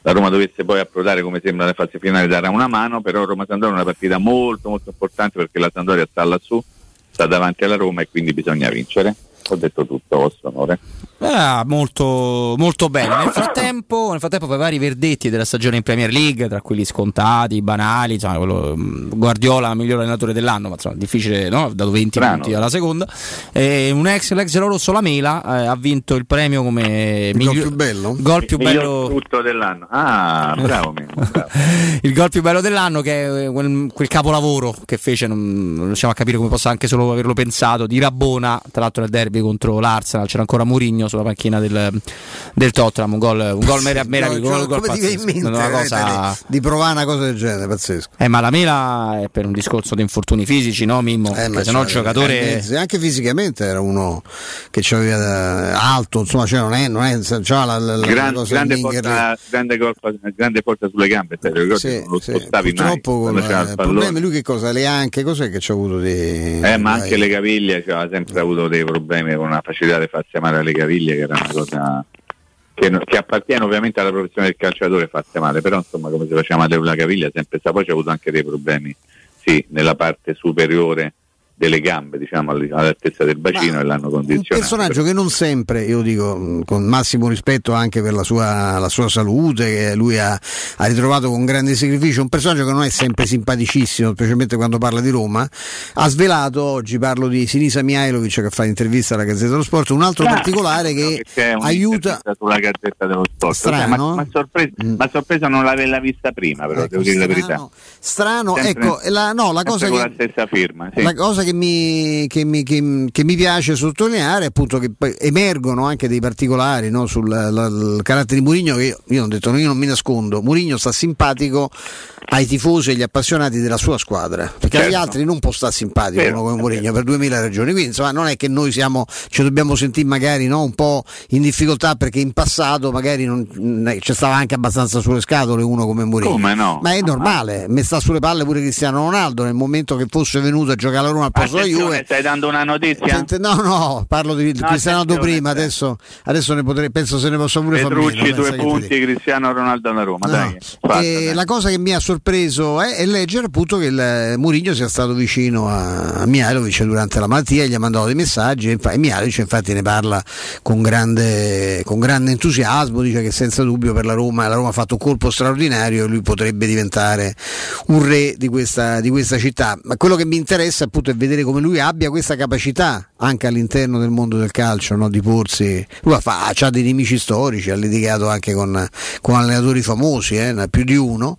la Roma dovesse poi approdare come sembra alla fase finale darà una mano, però Roma Sandoria è una partita molto molto importante perché la Sandoria sta lassù, sta davanti alla Roma e quindi bisogna vincere. Ho detto tutto, vostro onore. Ah, molto, molto bene. Nel frattempo, nel frattempo, per vari verdetti della stagione in Premier League, tra quelli scontati, banali, insomma, quello, mm, Guardiola, miglior allenatore dell'anno, ma insomma, difficile, no? Ha dato 20 Strano. punti alla seconda. E un ex, l'ex rosso La Mela eh, ha vinto il premio come Il gol più bello? Gol più Miglior bello dell'anno. Ah, bravo bravo. (laughs) il gol più bello dell'anno che è eh, quel, quel capolavoro che fece non, non riusciamo a capire come possa anche solo averlo pensato di Rabona tra l'altro nel derby contro l'Arsenal c'era ancora Mourinho sulla panchina del, del Tottenham un gol, un gol merav- meraviglioso (laughs) No, gol come ti viene in pazzesco, mente una eh, cosa di- provare una cosa del genere, pazzesco. eh, ma la Mela è per un discorso di infortuni fisici no Mimmo? Eh, se no il giocatore eh, anche fisicamente era uno che c'aveva eh, alto, insomma, cioè non è, non è c'ha la, la, la Gran- grande, porta, grande, colpa- grande porta sulle gambe, te lo ricordi? Sì, non lo sì. spostavi mai Purtroppo c'era eh, il pallone. problemi lui che cosa? Le anche cos'è che ci ha avuto di Eh, ma anche le caviglie, cioè, ha sempre avuto dei problemi con una facilità di farsi male alle caviglie, che era una cosa che, che appartiene ovviamente alla professione del calciatore, farsi male, però insomma come si faceva male la caviglia sempre sta, poi c'ha avuto anche dei problemi, sì, nella parte superiore delle gambe, diciamo, all- all'altezza del bacino e l'hanno un condizionato. personaggio che non sempre, io dico con massimo rispetto anche per la sua, la sua salute, che lui ha, ha ritrovato con grande sacrificio, un personaggio che non è sempre simpaticissimo, specialmente quando parla di Roma, ha svelato, oggi parlo di Sinisa Mihailovic che fa l'intervista alla Gazzetta dello Sport, un altro Ah, particolare che aiuta... sulla gazzetta dello sport. Strano? Cioè, ma, ma sorpresa, ma sorpresa non l'avevo vista prima, però devo dire la verità. Strano, Sempre- ecco, la, no, la cosa che... con la stessa firma. sì. La cosa che mi, che, mi, che- che mi piace sottolineare è appunto che emergono anche dei particolari no, sul la- il carattere di Murigno che io, io, ho detto, io non mi nascondo, Murigno sta simpatico ai tifosi e agli appassionati della sua squadra perché agli Certo. altri non può stare simpatico Vero, uno come Murigno per duemila ragioni quindi insomma non è che noi siamo ci dobbiamo sentire magari no, un po' in difficoltà perché in passato magari non, non è- ci stava anche abbastanza sulle scatole uno come Murigno Come no? ma è normale mi sta sulle palle pure Cristiano Ronaldo nel momento che fosse venuto a giocare a Roma al posto della Juve stai dando una notizia? No, no, parlo di No, Cristiano Ronaldo prima, adesso, adesso ne potrei, penso se ne possa pure fare Petrucci, meno, due punti. Cristiano Ronaldo alla Roma. No. Dai, fatta, E dai. la cosa che mi ha sorpreso è, è leggere appunto che il Murigno sia stato vicino a, a Mihailovic durante la malattia, gli ha mandato dei messaggi e infa- e Mihailovic infatti ne parla con grande, con grande entusiasmo, dice che senza dubbio per la Roma, la Roma ha fatto un colpo straordinario e lui potrebbe diventare un re di questa, di questa città. Ma quello che mi interessa appunto è vedere come lui abbia questa capacità anche all'interno del mondo del calcio no? di porsi. Lui ha, ha dei nemici storici, ha litigato anche con, con allenatori famosi, eh, più di uno.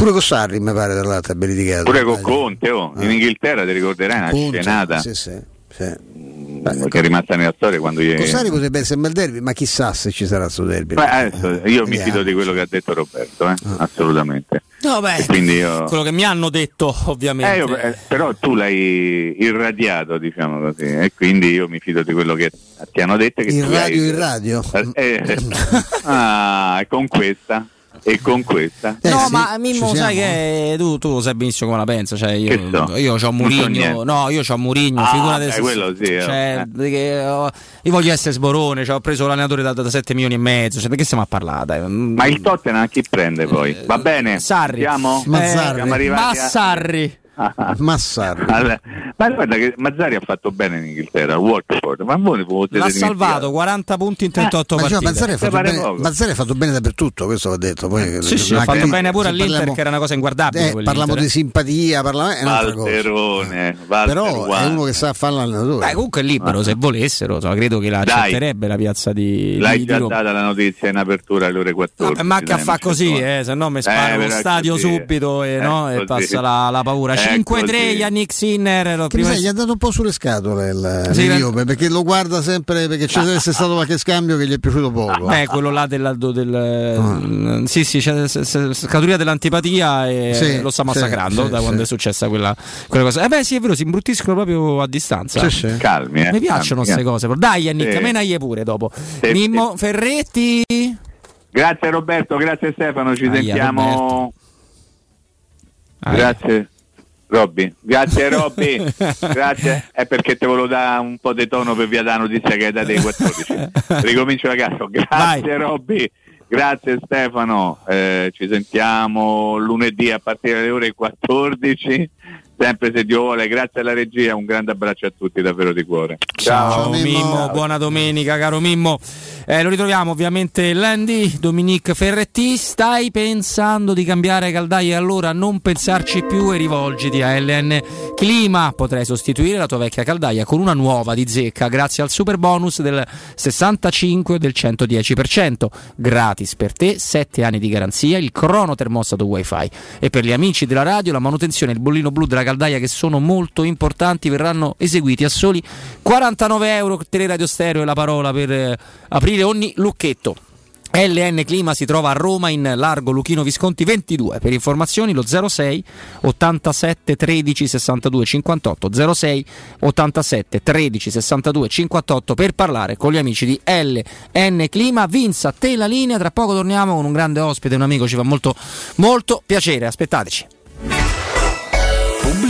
Pure con Sarri mi pare tra l'altro abbia litigato. Pure con Conte, oh. in Inghilterra ti ricorderai una Conte, scenata sì, sì, sì. mm, che è rimasta nella storia quando gli... Con Sarri potrebbe essere un bel derby, ma chissà se ci sarà questo derby. Beh, adesso io mi Vediamo. fido di quello che ha detto Roberto, eh, Ah. assolutamente. no beh io... quello che mi hanno detto (laughs) ovviamente Eh, io- eh, però tu l'hai irradiato, diciamo così, e quindi io mi fido di quello che ti hanno detto. Che Il tu radio, hai- il radio. Eh, eh, (laughs) ah, e con questa, e con questa. Eh, no, sì, ma ci Mimmo, sai siamo. che tu, tu lo sai benissimo come la penso. Cioè, io, so? io ho so Murigno, no, io ho Murigno, Ah, figurati se- quello sì, eh. cioè, che, oh, io voglio essere sborone, cioè, ho preso l'allenatore da, da 7 milioni e mezzo. Cioè, perché stiamo a parlare? dai? Ma il Tottenham chi prende poi? Va bene? Sarri. Siamo? Mazzarri. Siamo arrivati a- Massarri. Massarri. Allora, ma guarda che Mazzari ha fatto bene in Inghilterra, Watford, ma voi potete L'ha salvato 40 punti in 38 Ma diciamo, partite. Mazzarri, ha fatto bene, poco. Mazzarri ha fatto bene dappertutto, questo va detto. Poi, Sì, sì, non ha fatto bene pure all'Inter, parliamo- che era una cosa inguardabile. Eh, parliamo eh. di simpatia, parliamo, è un'altra cosa. Valterone, Walter Però è uno che sa fare l'allenatore. Beh, comunque è libero, se volessero, insomma, credo che la accetterebbe la piazza di, L'hai di, di già Roma. data la notizia in apertura alle ore 14. Eh, ma che fa così, eh, se no mi Eh, sparo lo stadio subito e, e passa la, la paura. È 5-3 così. Yannick Sinner. Lo prima- sa, gli è andato un po' sulle scatole il Sì, il eh. Perché lo guarda sempre perché ci deve essere stato qualche scambio che gli è piaciuto poco. Beh, quello là del, do- del- sì, sì, c'è s- s- scaturita dell'antipatia e Sì, lo sta sì, massacrando sì, da sì. quando è successa quella, quella cosa. Eh beh, sì, è vero, si imbruttiscono proprio a distanza. Sì, sì. Calmi, eh. Mi piacciono queste calmi, cose. però. Dai, Yannick, Sì. menaglie pure dopo. Sì, Mimmo Ferretti. Grazie Roberto, grazie Stefano, ci Aia, sentiamo. Grazie Robby, grazie (laughs) Robby, grazie. È perché te volevo dare un po' di tono per via della notizia che hai dato ai 14. (laughs) Ricomincio da caso. Grazie Robby, grazie Stefano. Eh, ci sentiamo lunedì a partire dalle ore 14. Sempre se Dio vuole, grazie alla regia, un grande abbraccio a tutti davvero di cuore. Ciao, Mimmo. buona domenica caro Mimmo. Eh, lo ritroviamo ovviamente Landy, Dominique Ferretti. Stai pensando di cambiare caldaia? Allora non pensarci più e rivolgiti a LN Clima. Potrai sostituire la tua vecchia caldaia con una nuova di zecca grazie al super bonus del 65 e del 110%. Gratis per te, 7 anni di garanzia, il crono termostato wifi. E per gli amici della radio la manutenzione e il bollino blu della caldaia che sono molto importanti verranno eseguiti a soli 49 euro. Teleradio Stereo e la parola per eh, aprire ogni lucchetto. LN Clima si trova a Roma in largo Luchino Visconti 22. Per informazioni lo 06 87 13 62 58 06 87 13 62 58 per parlare con gli amici di LN Clima. Vinza, te la linea, tra poco torniamo con un grande ospite, un amico, ci fa molto molto piacere, aspettateci. Blue.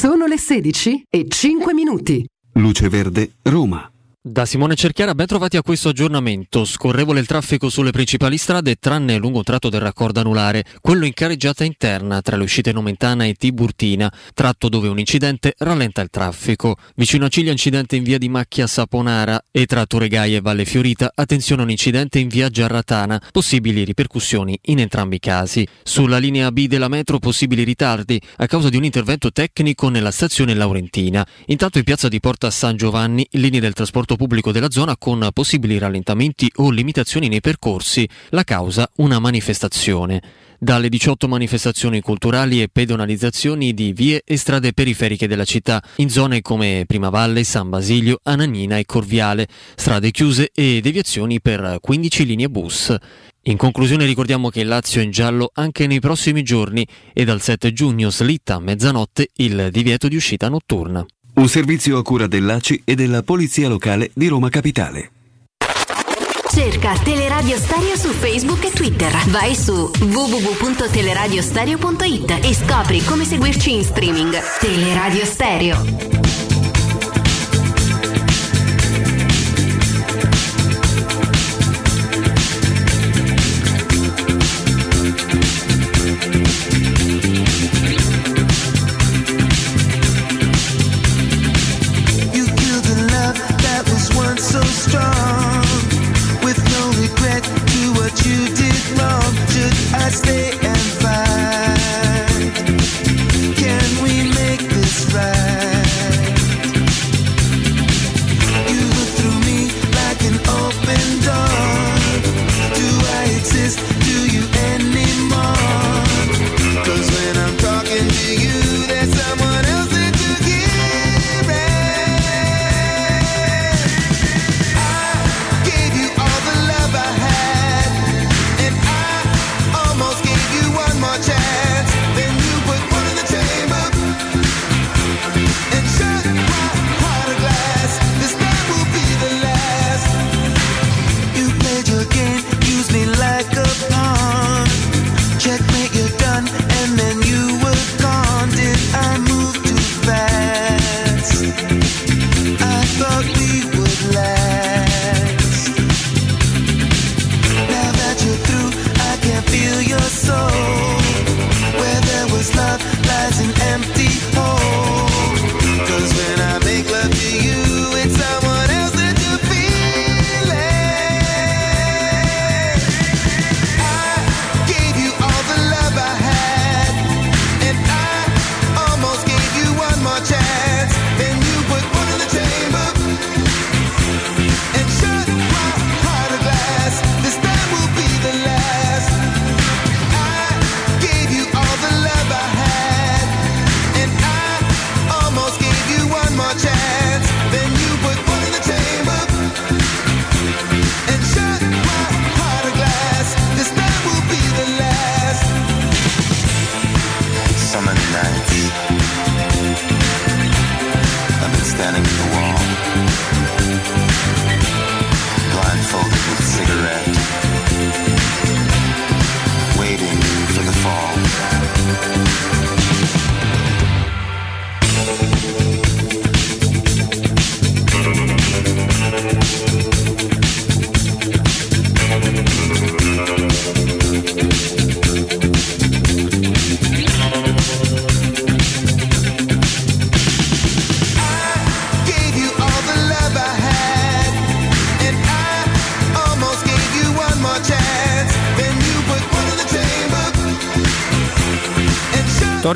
Sono le 16 e 5 minuti. Luce Verde, Roma. Da Simone Cerchiara, ben trovati a questo aggiornamento. Scorrevole il traffico sulle principali strade, tranne lungo tratto del raccordo anulare, quello in carreggiata interna tra le uscite Nomentana e Tiburtina, tratto dove un incidente rallenta il traffico. Vicino a Ciglia, incidente in via di Macchia Saponara e tra Torregaia e Valle Fiorita, attenzione a un incidente in via Giarratana, possibili ripercussioni in entrambi i casi. Sulla linea B della metro, possibili ritardi a causa di un intervento tecnico nella stazione Laurentina. Intanto in piazza di Porta San Giovanni, linee del trasporto pubblico della zona con possibili rallentamenti o limitazioni nei percorsi. La causa una manifestazione. Dalle 18 manifestazioni culturali e pedonalizzazioni di vie e strade periferiche della città, in zone come Primavalle, San Basilio, Anagnina e Corviale, strade chiuse e deviazioni per 15 linee bus. In conclusione ricordiamo che il Lazio è in giallo anche nei prossimi giorni e dal 7 giugno slitta a mezzanotte il divieto di uscita notturna. Un servizio a cura dell'ACI e della Polizia Locale di Roma Capitale. Cerca Teleradio Stereo su Facebook e Twitter. Vai su www.teleradiostereo.it e scopri come seguirci in streaming. Teleradio Stereo.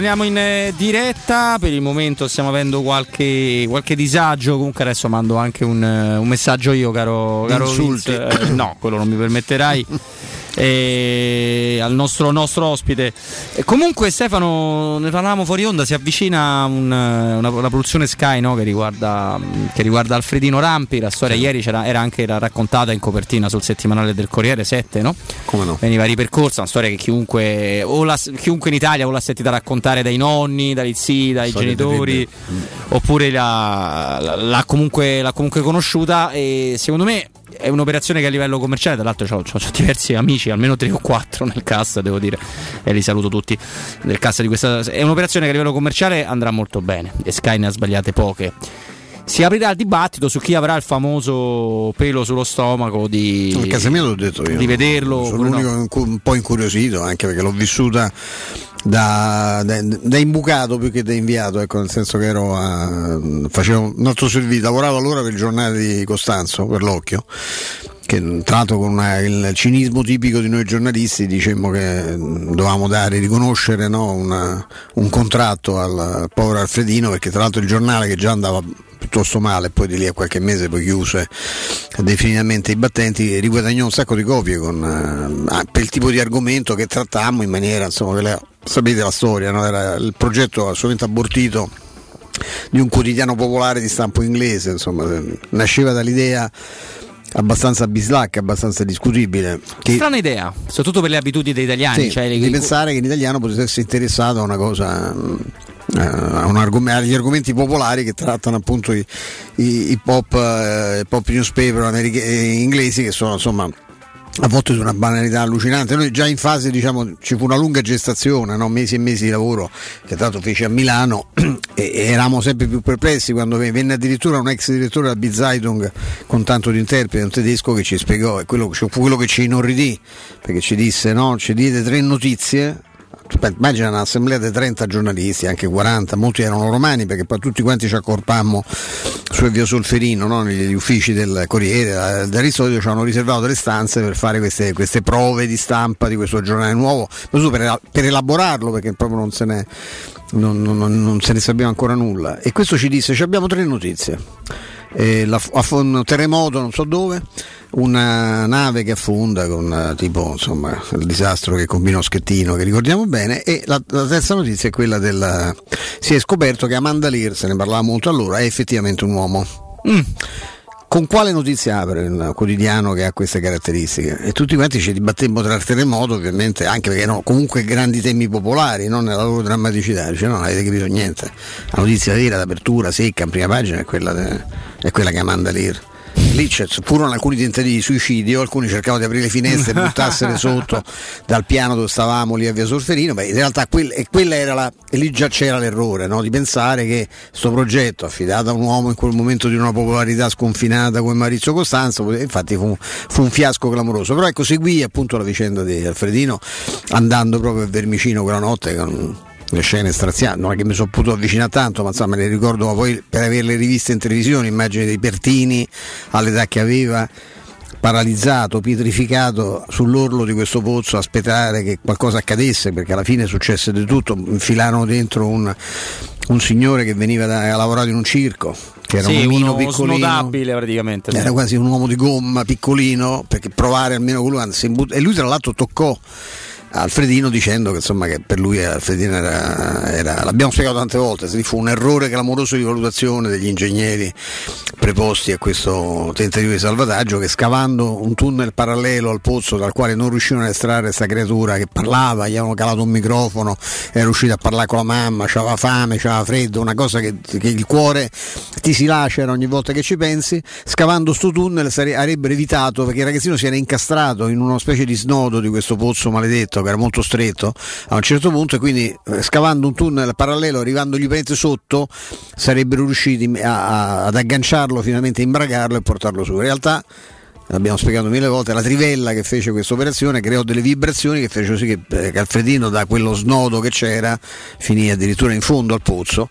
Torniamo in eh, diretta, per il momento stiamo avendo qualche, qualche disagio, comunque adesso mando anche un, eh, un messaggio io caro, caro. Vince. Eh, no, quello non mi permetterai. (laughs) E al nostro, nostro ospite. E comunque Stefano, ne parlavamo fuori onda, si avvicina un, una, una produzione Sky no, che, riguarda, che riguarda Alfredino Rampi, la storia ieri c'era, era anche raccontata in copertina sul settimanale del Corriere 7, no? Come no? Veniva ripercorsa, una storia che chiunque, o la- chiunque in Italia o l'ha sentita raccontare dai nonni, dagli zii, dai Storia genitori, oppure l'ha, l'ha- l'ha comunque, l'ha comunque conosciuta e secondo me è un'operazione che a livello commerciale, tra l'altro ho diversi amici, almeno tre o quattro nel cassa, devo dire, e li saluto tutti nel cassa di questa. È un'operazione che a livello commerciale andrà molto bene e Sky ne ha sbagliate poche. Si aprirà il dibattito su chi avrà il famoso pelo sullo stomaco di, A casa mia l'ho detto io. di vederlo. Sono no. l'unico incu- un po' incuriosito anche perché l'ho vissuta da, da- da imbucato più che da inviato, ecco, nel senso che ero a, facevo un altro servizio, lavoravo allora per il giornale di Costanzo, per l'occhio. Che tra l'altro con una- il cinismo tipico di noi giornalisti dicemmo che dovevamo dare, riconoscere no, una- un contratto al, al povero Alfredino perché tra l'altro il giornale che già andava piuttosto male, poi di lì a qualche mese poi chiuse definitivamente i battenti, riguadagnò un sacco di copie con, eh, per il tipo di argomento che trattammo in maniera, insomma, quella- sapete la storia, no? era il progetto assolutamente abortito di un quotidiano popolare di stampo inglese, insomma, nasceva dall'idea abbastanza bislacca, abbastanza discutibile. Che, Strana idea, soprattutto per le abitudini degli italiani. sì, cioè, di le- pensare che in italiano potesse essere interessato a una cosa mm, eh, a un argom- agli argomenti popolari che trattano appunto i, i- i pop, eh, pop newspaper eh, inglesi che sono insomma a volte di una banalità allucinante. Noi già in fase diciamo ci fu una lunga gestazione, no? mesi e mesi di lavoro che l'altro feci a Milano e, (clears throat) e eravamo sempre più perplessi quando ve- venne addirittura un ex direttore della B-Zeitung con tanto di interprete, un tedesco che ci spiegò e quello, fu quello che ci inorridì perché ci disse no, ci diede tre notizie Immagina un'assemblea di 30 giornalisti, anche 40, molti erano romani perché poi tutti quanti ci accorpammo su via Solferino, no? negli uffici del Corriere, eh, dall'Aristotelio ci hanno riservato delle stanze per fare queste, queste prove di stampa di questo giornale nuovo, per, per elaborarlo perché proprio non se ne, non, non- non se ne sapeva ancora nulla. E questo ci disse, abbiamo tre notizie. Eh, la- aff- un terremoto non so dove, una nave che affonda con eh, tipo insomma il disastro che combinò Schettino che ricordiamo bene e la, la terza notizia è quella del si è scoperto che Amanda Lear, se ne parlava molto allora, è effettivamente un uomo. Con quale notizia apre il quotidiano che ha queste caratteristiche? E tutti quanti ci dibattemmo tra il terremoto, ovviamente, anche perché erano comunque grandi temi popolari, non nella loro drammaticità. Dice no, non avete capito niente. La notizia vera, d'apertura, secca, in prima pagina, è quella, de- è quella che Amanda Lear. Lì furono alcuni tentativi di suicidio, alcuni cercavano di aprire le finestre e buttarsene (laughs) sotto dal piano dove stavamo lì a via Solferino. Beh, in realtà quel- e quella era la, e lì già c'era l'errore no? di pensare che questo progetto affidato a un uomo in quel momento di una popolarità sconfinata come Maurizio Costanzo, infatti fu, fu un fiasco clamoroso. Però ecco, seguì appunto la vicenda di Alfredino andando proprio a Vermicino quella notte con le scene strazianti, non è che mi sono potuto avvicinare tanto, ma insomma me le ricordo ma poi per averle riviste in televisione, immagini dei Pertini all'età che aveva paralizzato, pietrificato sull'orlo di questo pozzo aspettare che qualcosa accadesse perché alla fine successe di tutto, infilarono dentro un, un signore che veniva da, a lavorare in un circo che era Sì, un omino piccolino snodabile praticamente. era quasi un uomo di gomma piccolino perché provare almeno imbu- e lui tra l'altro toccò Alfredino dicendo che insomma che per lui Alfredino era, era- l'abbiamo spiegato tante volte fu un errore clamoroso di valutazione degli ingegneri preposti a questo tentativo di salvataggio che scavando un tunnel parallelo al pozzo dal quale non riuscivano a estrarre questa creatura che parlava, gli avevano calato un microfono, era riuscito a parlare con la mamma, aveva fame, aveva freddo, una cosa che, che il cuore ti si lacera ogni volta che ci pensi, scavando sto tunnel sare- avrebbero evitato perché il ragazzino si era incastrato in una specie di snodo di questo pozzo maledetto che era molto stretto a un certo punto e quindi eh, scavando un tunnel parallelo arrivandogli praticamente sotto sarebbero riusciti a- a- ad agganciarlo finalmente imbragarlo e portarlo su. In realtà l'abbiamo spiegato mille volte la trivella che fece questa operazione creò delle vibrazioni che fecero sì che, eh, Alfredino da quello snodo che c'era finì addirittura in fondo al pozzo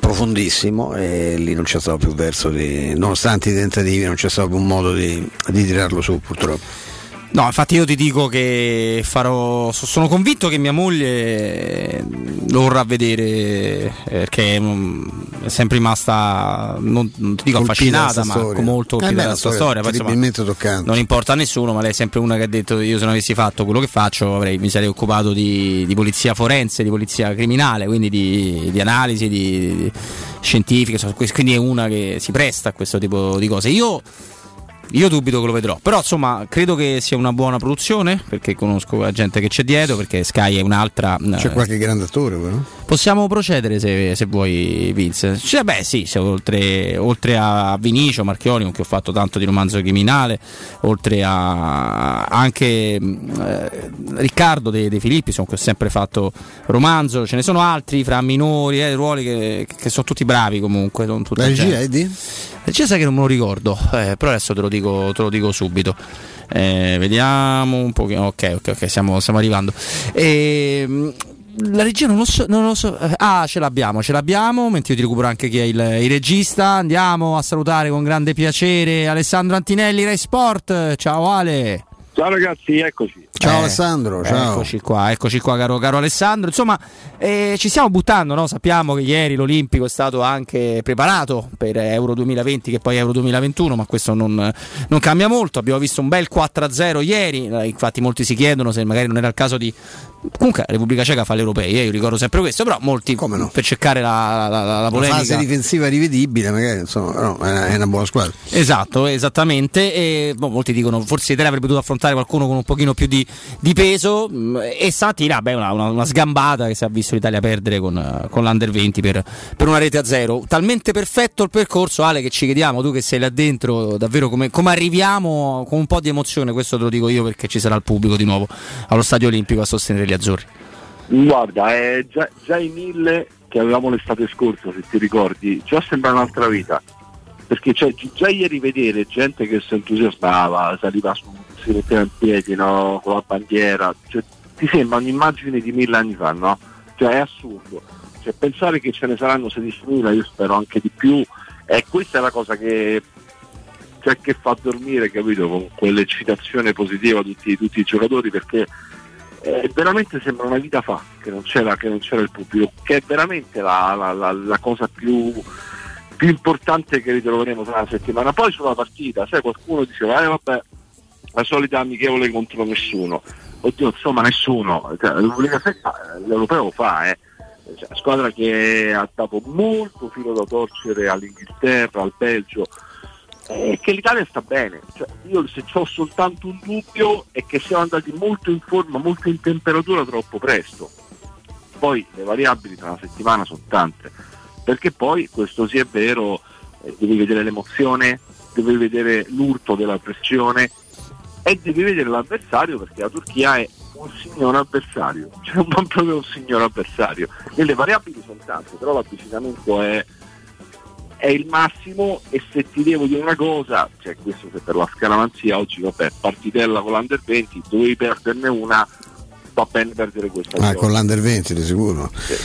profondissimo e lì non c'è stato più verso di, nonostante i tentativi non c'è stato più un modo di, di tirarlo su purtroppo No, infatti io ti dico che farò. so- Sono convinto che mia moglie lo vorrà vedere eh, perché mm, è sempre rimasta, non, non ti dico Colpita affascinata, ma storia. molto Eh colpita beh, da una questa storia storia. Poi, insomma, non importa a nessuno, ma lei è sempre una che ha detto io se non avessi fatto quello che faccio avrei, mi sarei occupato di, di polizia forense, di polizia criminale, quindi di, di analisi di, di scientifiche, quindi è una che si presta a questo tipo di cose. Io io dubito che lo vedrò, però insomma credo che sia una buona produzione perché conosco la gente che c'è dietro, perché Sky è un'altra. c'è eh, qualche grande attore però Possiamo procedere se, se vuoi, Vince. Cioè, beh, sì, oltre, oltre a Vinicio Marchioni, con cui ho fatto tanto di romanzo criminale, oltre a anche mh, eh, Riccardo De, De Filippi, con cui ho sempre fatto romanzo, ce ne sono altri fra minori, eh, ruoli che, che sono tutti bravi comunque. sono tutti La regia, gente. Eddie? La regia sai che non me lo ricordo, eh, però adesso te lo dico, te lo dico subito. Eh, vediamo un pochino. Ok, ok, ok, stiamo, stiamo arrivando. Ehm, la regia non lo so, non lo so. eh, Ah, ce l'abbiamo, ce l'abbiamo. Mentre io ti recupero anche chi è il, il regista. Andiamo a salutare con grande piacere Alessandro Antinelli, Rai Sport. Ciao Ale. Ciao ragazzi, eccoci. Ciao Eh, Alessandro, ciao. Eccoci qua, eccoci qua caro, caro Alessandro. Insomma, eh, ci stiamo buttando, no? sappiamo che ieri l'Olimpico è stato anche preparato per Euro 2020 che poi Euro 2021, ma questo non, non cambia molto. Abbiamo visto un bel 4-0 ieri, infatti molti si chiedono se magari non era il caso di... Comunque la Repubblica Ceca fa l'Europei, eh, io ricordo sempre questo, però molti per cercare la, la, la, la Una polemica... fase difensiva rivedibile, magari insomma, no, è è una buona squadra. Esatto, esattamente. E, boh, molti dicono forse l'Italia avrebbe dovuto affrontare qualcuno con un pochino più di, di peso. mh, E stamattina, beh, una, una- una sgambata che si è visto l'Italia perdere con, eh, con l'Under 20 per, per una rete a zero. Talmente perfetto il percorso, Ale, che ci chiediamo, tu che sei là dentro, davvero come, come arriviamo con un po' di emozione. Questo te lo dico io perché ci sarà il pubblico di nuovo allo Stadio Olimpico a sostenere gli azzurri. Guarda, è già, già i mille che avevamo l'estate scorsa, se ti ricordi, già sembra un'altra vita. Perché cioè, gi- già ieri vedere gente che si entusiasmava, saliva su, si metteva in piedi no, con la bandiera, cioè, ti sembra un'immagine di mille anni fa, no? Cioè è assurdo. Cioè, pensare che ce ne saranno 16.000, io spero anche di più, e questa è la cosa che, cioè, che fa dormire, capito, con quell'eccitazione positiva di tutti, tutti i giocatori, perché eh, veramente sembra una vita fa che non c'era, che non c'era il pubblico, che è veramente la, la- la- la cosa più, più importante che ritroveremo tra una settimana. Poi sulla partita, sai, qualcuno diceva, eh vabbè, la solita amichevole contro nessuno. Oddio, insomma, nessuno. Cioè, setta, l'europeo fa, eh. Cioè, squadra che ha dato molto filo da torcere all'Inghilterra, al Belgio, è che l'Italia sta bene. Cioè, io se ho soltanto un dubbio è che siamo andati molto in forma, molto in temperatura troppo presto. Poi le variabili tra una settimana sono tante, perché poi questo sì è vero, eh, devi vedere l'emozione, devi vedere l'urto della pressione e devi vedere l'avversario perché la Turchia è un signor avversario, (laughs) cioè un proprio un signor avversario. E le variabili sono tante, però l'avvicinamento è, è il massimo e se ti devo dire una cosa, cioè questo se per la scaramanzia oggi vabbè, partitella con l'Under 20, dovevi perderne una, va bene perdere questa. Ah, con l'Under 20 di sicuro. Sì,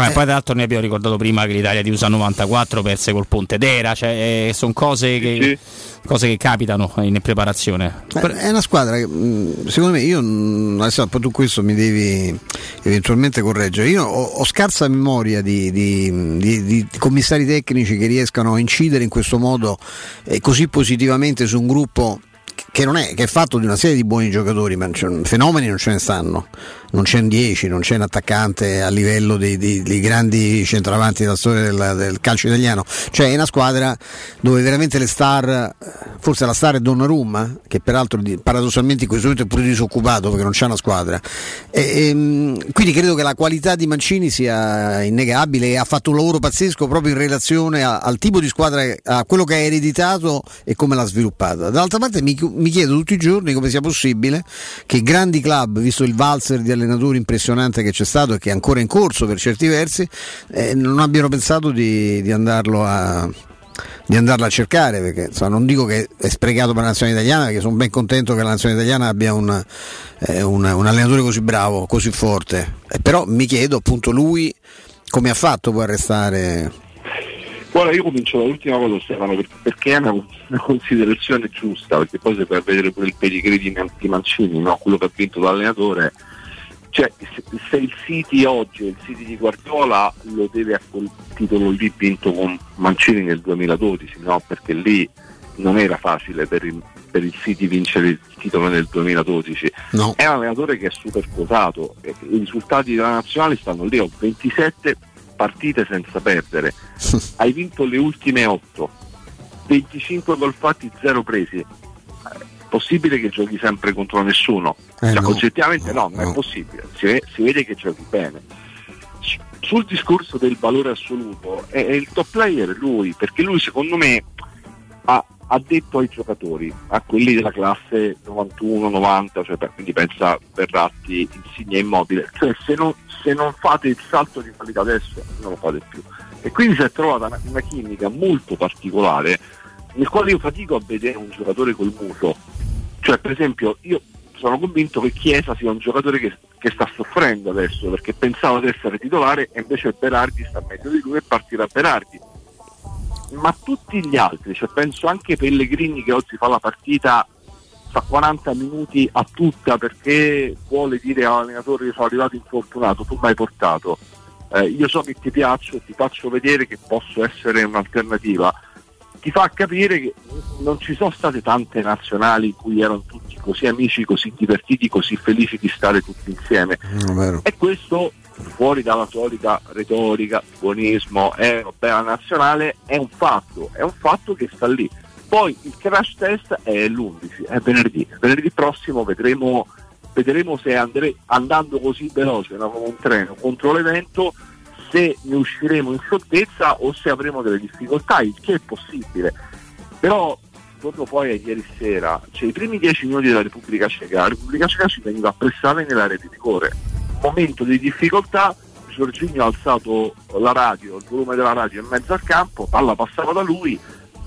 No, e poi tra l'altro noi abbiamo ricordato prima che l'Italia di USA 94 perse col Ponte d'Era, cioè sono cose che, cose che capitano in preparazione. Eh, È una squadra che secondo me io adesso poi tu questo mi devi eventualmente correggere. Io ho, ho scarsa memoria di, di- di- di commissari tecnici che riescano a incidere in questo modo eh, così positivamente su un gruppo che non è che è fatto di una serie di buoni giocatori, ma fenomeni non ce ne stanno. Non c'è un 10, non c'è un attaccante a livello dei, dei- dei grandi centravanti della storia del, del calcio italiano. Cioè è una squadra dove veramente le star, forse la star è Donnarumma, che peraltro di- paradossalmente in questo momento è pure disoccupato perché non c'è una squadra. E- ehm, quindi credo che la qualità di Mancini sia innegabile e ha fatto un lavoro pazzesco proprio in relazione a- al tipo di squadra, a quello che ha ereditato e come l'ha sviluppata. Dall'altra parte mi, mi chiedo tutti i giorni come sia possibile che grandi club, visto il valzer di allenatori impressionante che c'è stato e che è ancora in corso per certi versi, eh, non abbiano pensato di, di andarlo a di andarla a cercare perché insomma, non dico che è sprecato per la nazione italiana perché sono ben contento che la nazione italiana abbia un, eh, un- un allenatore così bravo, così forte Eh, però mi chiedo appunto lui come ha fatto poi a restare Guarda, io comincio dall'ultima cosa Stefano, per- perché è una, una considerazione giusta, perché poi se per vedere pure il pedigree di Mancini, no? quello che ha vinto l'allenatore, cioè se, il City oggi, il City di Guardiola lo deve a quel titolo lì vinto con Mancini nel 2012, no? perché lì non era facile per il, per il City vincere il titolo nel 2012. No. È un allenatore che è super quotato, i risultati della nazionale stanno lì, ho 27 partite senza perdere, (laughs) hai vinto le ultime 8, 25 gol fatti, 0 presi. Possibile che giochi sempre contro nessuno? Eh, Cioè, no. oggettivamente no, non è possibile, si, si vede che giochi bene. sul discorso del valore assoluto, è, è il top player lui, perché lui secondo me ha, ha detto ai giocatori, a quelli della classe 91-90, cioè, quindi pensa Verratti, Insigne Immobile, (laughs) cioè se non, se non fate il salto di qualità adesso non lo fate più. E quindi si è trovata una, una chimica molto particolare nel quale io fatico a vedere un giocatore col muso. Cioè, per esempio, io sono convinto che Chiesa sia un giocatore che, che sta soffrendo adesso perché pensava di essere titolare e invece Berardi sta meglio di lui e partirà Berardi. Ma tutti gli altri, cioè penso anche Pellegrini che oggi fa la partita fa 40 minuti a tutta perché vuole dire all'allenatore io sono arrivato infortunato, tu mi hai portato, eh, io so che ti piaccio, ti faccio vedere che posso essere un'alternativa ti fa capire che non ci sono state tante nazionali in cui erano tutti così amici, così divertiti, così felici di stare tutti insieme. E questo, fuori dalla solita retorica, buonismo, è bella nazionale, è un fatto, è un fatto che sta lì. Poi il crash test è l'11, è venerdì. Venerdì prossimo vedremo, vedremo se andre- andando così veloce come un treno contro l'evento se ne usciremo in scioltezza o se avremo delle difficoltà, il che è possibile. Però torno poi a ieri sera, cioè i primi dieci minuti della Repubblica Ceca, la Repubblica Ceca ci veniva pressata nell'area di rigore. Momento di difficoltà, Giorginio ha alzato la radio, il volume della radio in mezzo al campo, palla passava da lui,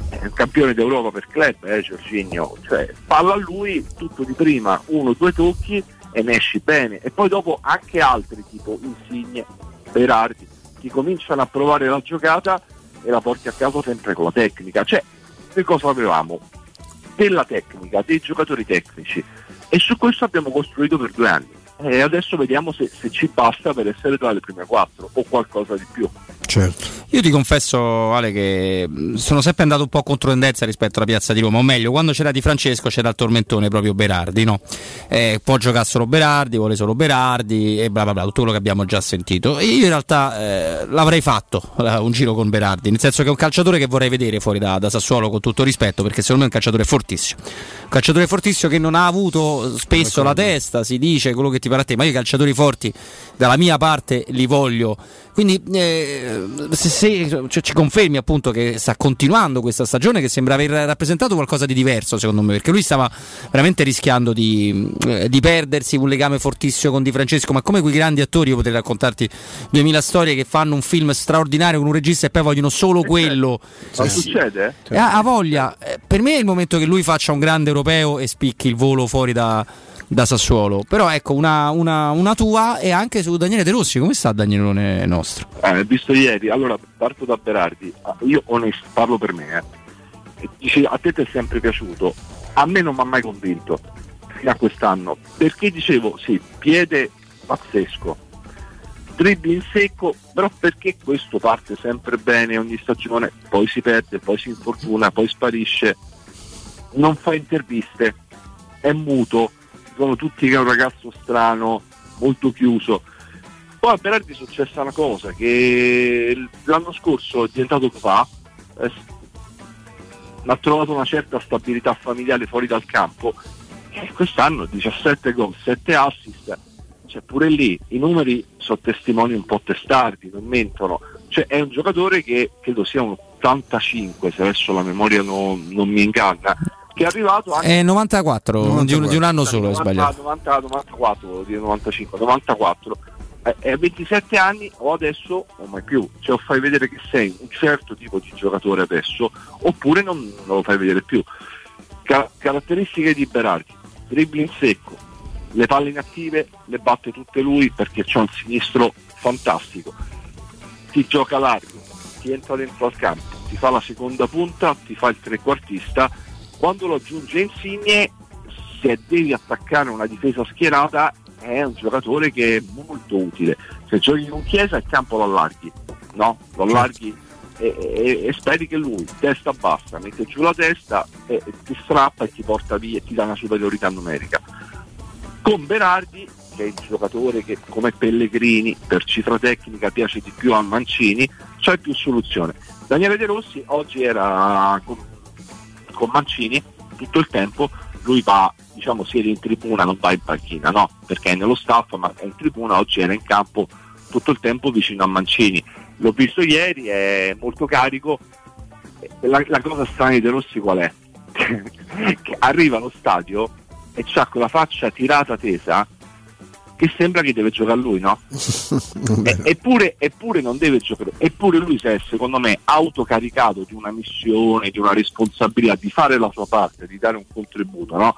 è un campione d'Europa per club, eh, Giorginio, cioè palla a lui, tutto di prima, uno, due tocchi e ne esci bene. E poi dopo anche altri tipo Insigne, Berardi, ti cominciano a provare la giocata e la porti a capo sempre con la tecnica. Cioè, che cosa avevamo? Della tecnica, dei giocatori tecnici. E su questo abbiamo costruito per due anni. E adesso vediamo se, se ci basta per essere tra le prime quattro o qualcosa di più. Certo. Io ti confesso, Ale, che mh, sono sempre andato un po' contro tendenza rispetto alla piazza di Roma, o meglio, quando c'era Di Francesco c'era il tormentone proprio Berardi, no? Eh, può giocare solo Berardi, vuole solo Berardi e bla bla bla, tutto quello che abbiamo già sentito. Io in realtà eh, l'avrei fatto eh, un giro con Berardi, nel senso che è un calciatore che vorrei vedere fuori da, da Sassuolo con tutto rispetto, perché secondo me è un calciatore fortissimo. Un calciatore fortissimo che non ha avuto spesso la testa, si dice quello che ti pare a te, ma io i calciatori forti dalla mia parte li voglio. Quindi eh, se, se- cioè, ci confermi appunto che sta continuando questa stagione che sembra aver rappresentato qualcosa di diverso secondo me, perché lui stava veramente rischiando di, eh, di perdersi un legame fortissimo con Di Francesco, ma come quei grandi attori io potrei raccontarti 2000 storie che fanno un film straordinario con un regista e poi vogliono solo quello. Ma Eh, sì. succede? Eh, ha ha voglia. Eh, Per me è il momento che lui faccia un grande europeo e spicchi il volo fuori da, da Sassuolo. Però ecco, una, una- una tua e anche su Daniele De Rossi. Come sta Danielone nostro? Eh, visto ieri, allora parto da Berardi, Ah, io onesto, parlo per me, eh. E Dici, a te ti è sempre piaciuto, a me non mi ha mai convinto fino a quest'anno, perché dicevo sì, piede pazzesco, dribbli in secco, però perché questo parte sempre bene ogni stagione, poi si perde, poi si infortuna, poi sparisce, non fa interviste, è muto, dicono tutti che è un ragazzo strano, molto chiuso. Poi a Berardi è successa una cosa, che l'anno scorso è diventato papà, eh, ha trovato una certa stabilità familiare fuori dal campo e quest'anno 17 gol, 7 assist, cioè pure lì i numeri sono testimoni un po' testardi, non mentono. Cioè è un giocatore che credo sia un 85, se adesso la memoria non, non mi inganna, che è arrivato anche È 94, Di, un, di un anno solo, ho 90, sbagliato. 90, 94, volevo dire 95, 94. Eh, E a 27 anni o adesso o mai più, cioè o fai vedere che sei un certo tipo di giocatore adesso oppure non, non lo fai vedere più. Ca- caratteristiche di Berardi, dribbling in secco, le palle inattive le batte tutte lui perché c'è un sinistro fantastico, ti gioca largo, ti entra dentro al campo, ti fa la seconda punta, ti fa il trequartista, quando lo aggiunge Insigne, se devi attaccare una difesa schierata è un giocatore che è molto utile. Se giochi con Chiesa il campo lo allarghi, no? Lo allarghi e, e- e speri che lui, testa bassa, mette giù la testa e, e ti strappa e ti porta via e ti dà una superiorità numerica. Con Berardi, che è il giocatore che come Pellegrini per cifra tecnica piace di più a Mancini, c'è più soluzione. Daniele De Rossi oggi era con, Mancini tutto il tempo, lui va, diciamo, siede in tribuna, non va in panchina, no? Perché è nello staff, ma è in tribuna, oggi era in campo tutto il tempo vicino a Mancini. L'ho visto ieri, è molto carico. La, la cosa strana di De Rossi qual è? (laughs) che arriva allo stadio e c'ha quella faccia tirata tesa che sembra che deve giocare lui, no? (laughs) E- eppure, eppure non deve giocare, eppure lui si è secondo me autocaricato di una missione, di una responsabilità, di fare la sua parte, di dare un contributo, no?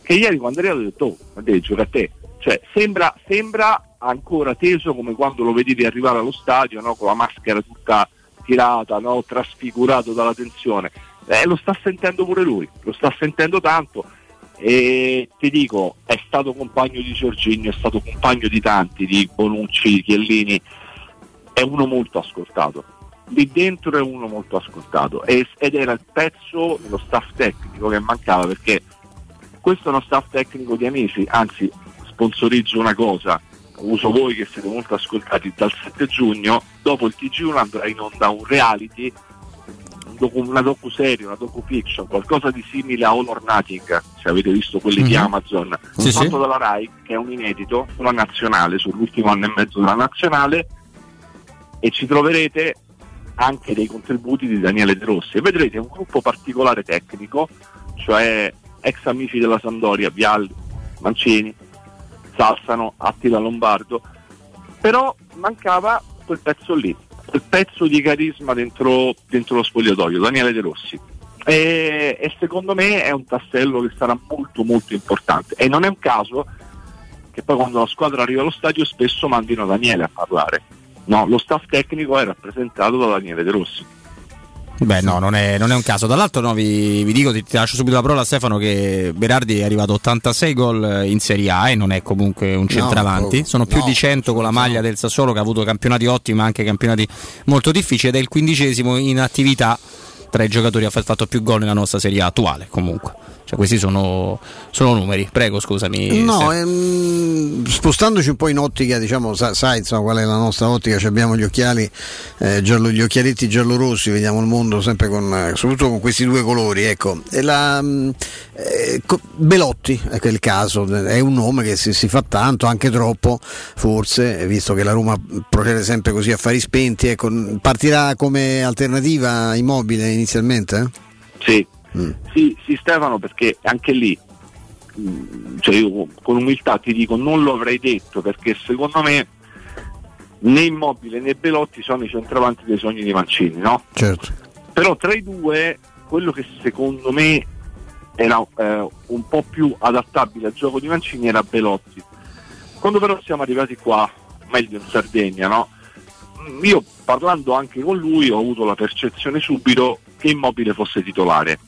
Che ieri quando è arrivato ha detto, oh, ma devi giocare a te. Cioè, sembra, sembra ancora teso come quando lo vedevi arrivare allo stadio, no? Con la maschera tutta tirata, no? Trasfigurato dalla tensione. Eh, lo sta sentendo pure lui, lo sta sentendo tanto e ti dico, è stato compagno di Giorginio, è stato compagno di tanti, di Bonucci, di Chiellini, è uno molto ascoltato. Lì dentro è uno molto ascoltato. Ed era il pezzo dello staff tecnico che mancava perché questo è uno staff tecnico di amici, anzi sponsorizzo una cosa, uso voi che siete molto ascoltati dal 7 giugno, dopo il TG1 andrà in onda un reality un docu- una docu-serie, una docu-fiction, qualcosa di simile a All or Nothing, se avete visto quelli di Mhm. Amazon, Sì, fatto sì. dalla RAI, che è un inedito sulla nazionale, sull'ultimo anno e mezzo della nazionale, e ci troverete anche dei contributi di Daniele De Rossi. E vedrete un gruppo particolare tecnico, cioè ex amici della Sandoria, Vialli, Mancini, Salsano, Attila Lombardo, però mancava quel pezzo lì, quel pezzo di carisma dentro, dentro lo spogliatoio, Daniele De Rossi. E, e secondo me è un tassello che sarà molto molto importante e non è un caso che poi quando la squadra arriva allo stadio spesso mandino Daniele a parlare. No, lo staff tecnico è rappresentato da Daniele De Rossi. Beh, no, non è, non è un caso. Dall'altro, no, vi, vi dico, ti, ti lascio subito la parola, Stefano. Che Berardi è arrivato a 86 gol in Serie A e non è comunque un centravanti. no, Sono più no, di 100 con la maglia del Sassuolo, che ha avuto campionati ottimi, ma anche campionati molto difficili. Ed è il quindicesimo in attività tra i giocatori che ha fatto più gol nella nostra Serie A attuale. Comunque, cioè, questi sono, sono numeri. Prego, scusami. No, ehm, spostandoci un po' in ottica, diciamo, sa- sai insomma, qual è la nostra ottica? Ci abbiamo gli occhiali, eh, giallo- gli occhialetti giallo-rossi, vediamo il mondo sempre con, soprattutto con questi due colori. Ecco. E la, mh, eh, co- Belotti, ecco è il caso, è un nome che si, si fa tanto, anche troppo, forse, visto che la Roma procede sempre così a fari spenti. Ecco, partirà come alternativa immobile inizialmente? eh? Sì, sì, sì, Stefano, perché anche lì, mh, cioè io con umiltà ti dico, non lo avrei detto perché secondo me né Immobile né Belotti sono i centravanti dei sogni di Mancini, no? Certo. Però tra i due, quello che secondo me era eh, un po' più adattabile al gioco di Mancini era Belotti. Quando però siamo arrivati qua, meglio in Sardegna, no? Mm, Io parlando anche con lui ho avuto la percezione subito che Immobile fosse titolare.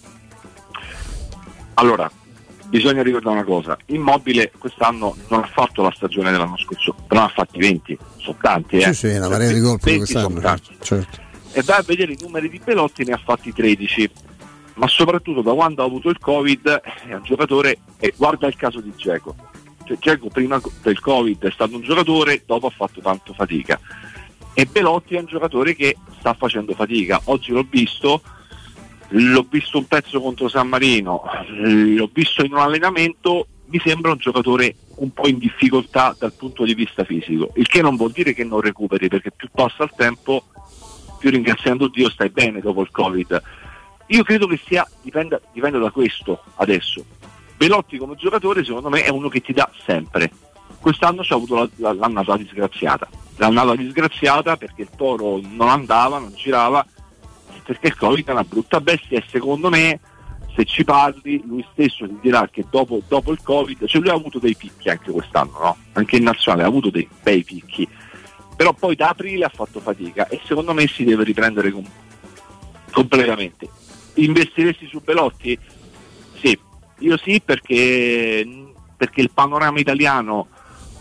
Allora, bisogna ricordare una cosa, Immobile quest'anno non ha fatto la stagione dell'anno scorso, però ha fatti 20, sono tanti, eh. Sì, sì, una marea di gol pure 20 sono quest'anno. Certo. e vai a vedere i numeri di Belotti ne ha fatti 13 ma soprattutto da quando ha avuto il covid è un giocatore e guarda il caso di Geco cioè Geco prima del covid è stato un giocatore dopo ha fatto tanto fatica e Belotti è un giocatore che sta facendo fatica oggi l'ho visto l'ho visto un pezzo contro San Marino l'ho visto in un allenamento mi sembra un giocatore un po' in difficoltà dal punto di vista fisico il che non vuol dire che non recuperi perché più passa il tempo più ringraziando Dio stai bene dopo il Covid. Io credo che sia, dipenda, dipenda da questo adesso. Belotti come giocatore secondo me è uno che ti dà sempre. Quest'anno c'ha avuto la- la- l'annata disgraziata. L'annata disgraziata perché il toro non andava, non girava, perché il Covid è una brutta bestia e secondo me se ci parli lui stesso ti dirà che dopo, dopo il Covid, cioè lui ha avuto dei picchi anche quest'anno, no? Anche in nazionale ha avuto dei bei picchi però poi da aprile ha fatto fatica e secondo me si deve riprendere com- completamente. Investiresti su Belotti? Sì, io sì perché, perché il panorama italiano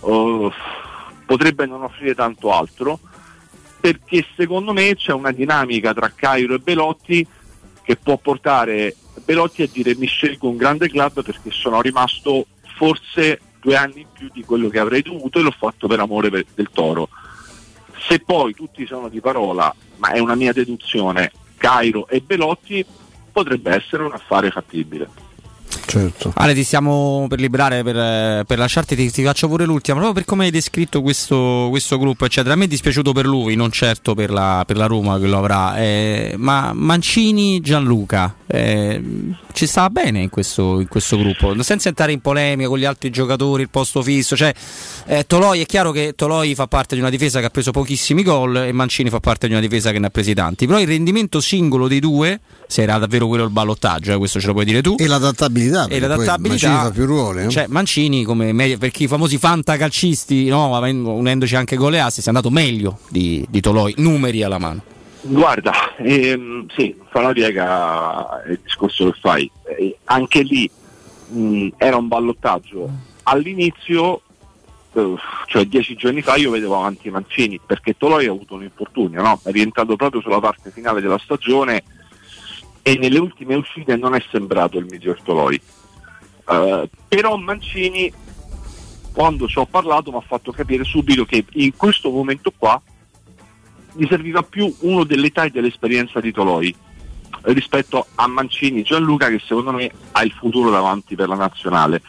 oh, potrebbe non offrire tanto altro, perché secondo me c'è una dinamica tra Cairo e Belotti che può portare Belotti a dire mi scelgo un grande club perché sono rimasto forse due anni in più di quello che avrei dovuto e l'ho fatto per amore per- del toro. Se poi tutti sono di parola, ma è una mia deduzione, Cairo e Belotti potrebbe essere un affare fattibile. Certo. Ale, ti stiamo per liberare, per, per lasciarti, ti, ti faccio pure l'ultima, proprio per come hai descritto questo, questo gruppo, eccetera. A me è dispiaciuto per lui, non certo per la, per la Roma che lo avrà, eh, ma Mancini, Gianluca, eh, ci stava bene in questo, in questo gruppo, senza entrare in polemica con gli altri giocatori, il posto fisso. Cioè, eh, Toloi è chiaro che Toloi fa parte di una difesa che ha preso pochissimi gol e Mancini fa parte di una difesa che ne ha presi tanti. Però il rendimento singolo dei due, se era davvero quello il ballottaggio, eh, questo ce lo puoi dire tu. E l'adattabilità. E perché poi l'adattabilità Mancini fa più ruoli. eh? Cioè, Mancini, come me- perché i famosi fantacalcisti, no, unendoci anche gol e assi, si è andato meglio di, di Toloi, numeri alla mano. Guarda, ehm, sì, fa una piega il discorso che fai. Eh, anche lì mh, era un ballottaggio. All'inizio, eh, cioè dieci giorni fa, io vedevo avanti Mancini perché Toloi ha avuto un infortunio, no? è rientrato proprio sulla parte finale della stagione e nelle ultime uscite non è sembrato il miglior Toloi. Eh, però Mancini, quando ci ho parlato, mi ha fatto capire subito che in questo momento qua gli serviva più uno dell'età e dell'esperienza di Toloi rispetto a Mancini Gianluca che secondo me ha il futuro davanti per la nazionale.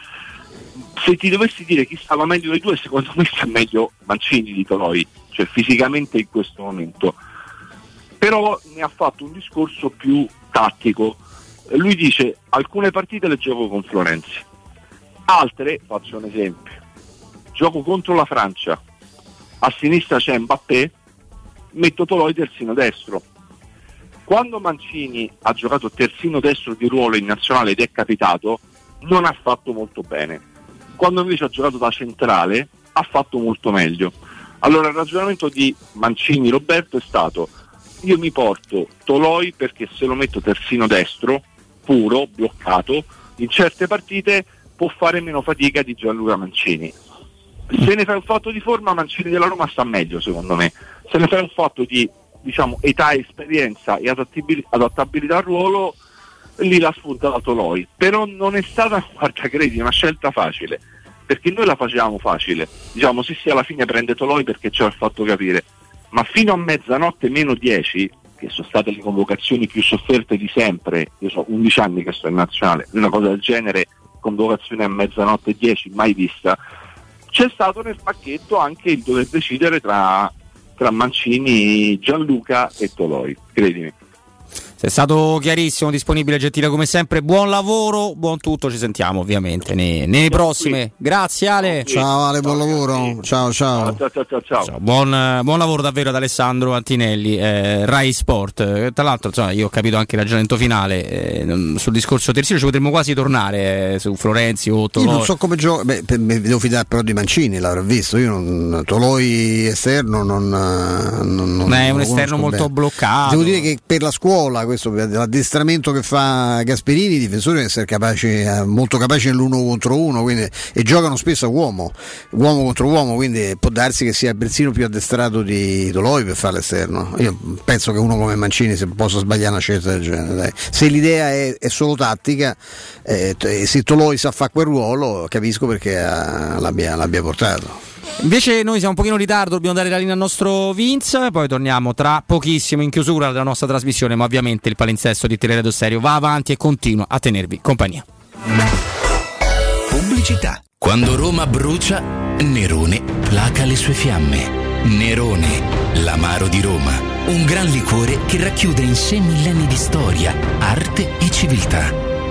Se ti dovessi dire chi stava meglio dei due, secondo me sta meglio Mancini di Toloi, cioè fisicamente in questo momento. Però ne ha fatto un discorso più tattico. Lui dice alcune partite le gioco con Florenzi, altre, faccio un esempio, gioco contro la Francia, a sinistra c'è Mbappé, metto Toloi terzino destro. Quando Mancini ha giocato terzino destro di ruolo in nazionale ed è capitato, non ha fatto molto bene. Quando invece ha giocato da centrale, ha fatto molto meglio. Allora il ragionamento di Mancini Roberto è stato io mi porto Toloi perché se lo metto terzino destro, puro, bloccato, in certe partite può fare meno fatica di Gianluca Mancini. Se ne fai un fatto di forma, Mancini della Roma sta meglio secondo me. Se ne fai un fatto di diciamo, età, esperienza e adattabil- adattabilità al ruolo, lì la spunta da Toloi. Però non è stata, (laughs) guarda credi, una scelta facile. Perché noi la facevamo facile. Diciamo sì sì alla fine prende Toloi perché ci ha fatto capire. Ma fino a mezzanotte meno 10, che sono state le convocazioni più sofferte di sempre, io so 11 anni che sto in nazionale, una cosa del genere, convocazione a mezzanotte 10, mai vista, c'è stato nel pacchetto anche il dover decidere tra, tra Mancini, Gianluca e Toloi, credimi. Sei stato chiarissimo, disponibile, gentile come sempre. Buon lavoro, buon tutto. Ci sentiamo ovviamente nei, nei prossime. Grazie Ale. Ciao Ale, buon lavoro. Ciao ciao. Ciao ciao ciao. ciao. Ciao, Buon, buon lavoro davvero ad Alessandro Antinelli, eh, Rai Sport. Eh, tra l'altro, insomma, io ho capito anche il ragionamento finale eh, sul discorso terzino. Ci potremmo quasi tornare eh, su Florenzi o Io Toloi. non so come gioca, beh, per- mi devo fidare però di Mancini, l'avrò visto. Io non, Toloi esterno non, non, non- Ma è un esterno molto bene. bloccato. Devo dire che per la scuola, questo l'addestramento che fa Gasperini, i difensori devono essere capaci, eh, molto capaci nell'uno contro uno, quindi, e giocano spesso a uomo, uomo contro uomo, quindi può darsi che sia persino più addestrato di Toloi per fare l'esterno. Io penso che uno come Mancini se possa sbagliare una scelta del genere. dai. Se l'idea è, è solo tattica, eh, e se Toloi sa fare quel ruolo, capisco perché eh, l'abbia, l'abbia portato. Invece noi siamo un pochino in ritardo, dobbiamo dare la linea al nostro Vince, poi torniamo tra pochissimo in chiusura della nostra trasmissione, ma ovviamente il palinsesto di Teleradio Stereo va avanti e continua a tenervi compagnia. Pubblicità. Quando Roma brucia, Nerone placa le sue fiamme. Nerone, l'amaro di Roma. Un gran liquore che racchiude in sé millenni di storia, arte e civiltà.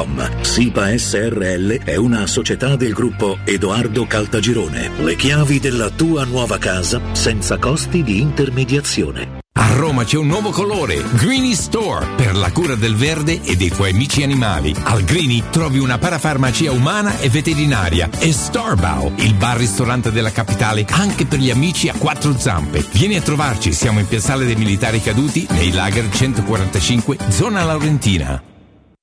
www.keicalt.com. SIPA SRL è una società del gruppo Edoardo Caltagirone. Le chiavi della tua nuova casa senza costi di intermediazione. A Roma c'è un nuovo colore, Greeny Store, per la cura del verde e dei tuoi amici animali. Al Greeny trovi una parafarmacia umana e veterinaria e Starbow, il bar-ristorante della capitale, anche per gli amici a quattro zampe. Vieni a trovarci, siamo in Piazzale dei Militari Caduti, nei Lager 145, zona Laurentina.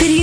Il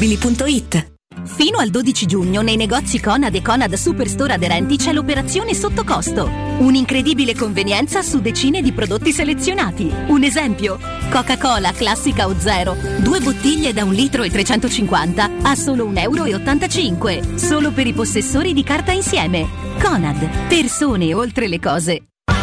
paolettimobili.it Fino al 12 giugno nei negozi Conad e Conad Superstore aderenti c'è l'operazione sotto costo. Un'incredibile convenienza su decine di prodotti selezionati. Un esempio: Coca-Cola classica o zero, due bottiglie da un litro e 350 a solo 1,85 euro. Solo per i possessori di carta insieme. Conad, persone oltre le cose.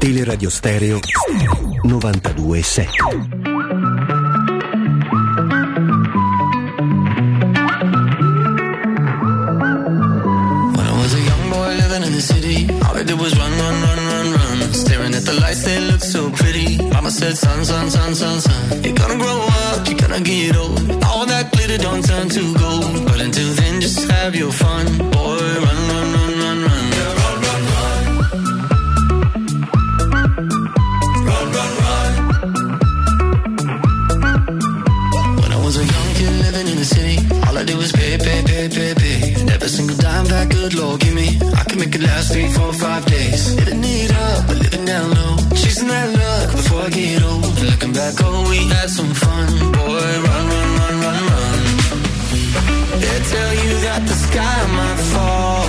Teleradio Stereo 927. When I was a young boy living in the lights, they looked so pretty. Mama said, son, son, son, son, son. You're gonna grow up, you're gonna get old. All that glitter don't turn to gold. But until then, just have your fun. Boy, run, was pay, pay, pay, pay, pay. And every single dime that good Lord give me, I can make it last three, four, five days. Living it up, but living down low. Chasing that luck before I get old. And looking back, oh, we had some fun. Boy, run, run, run, run, run. They tell you that the sky might fall.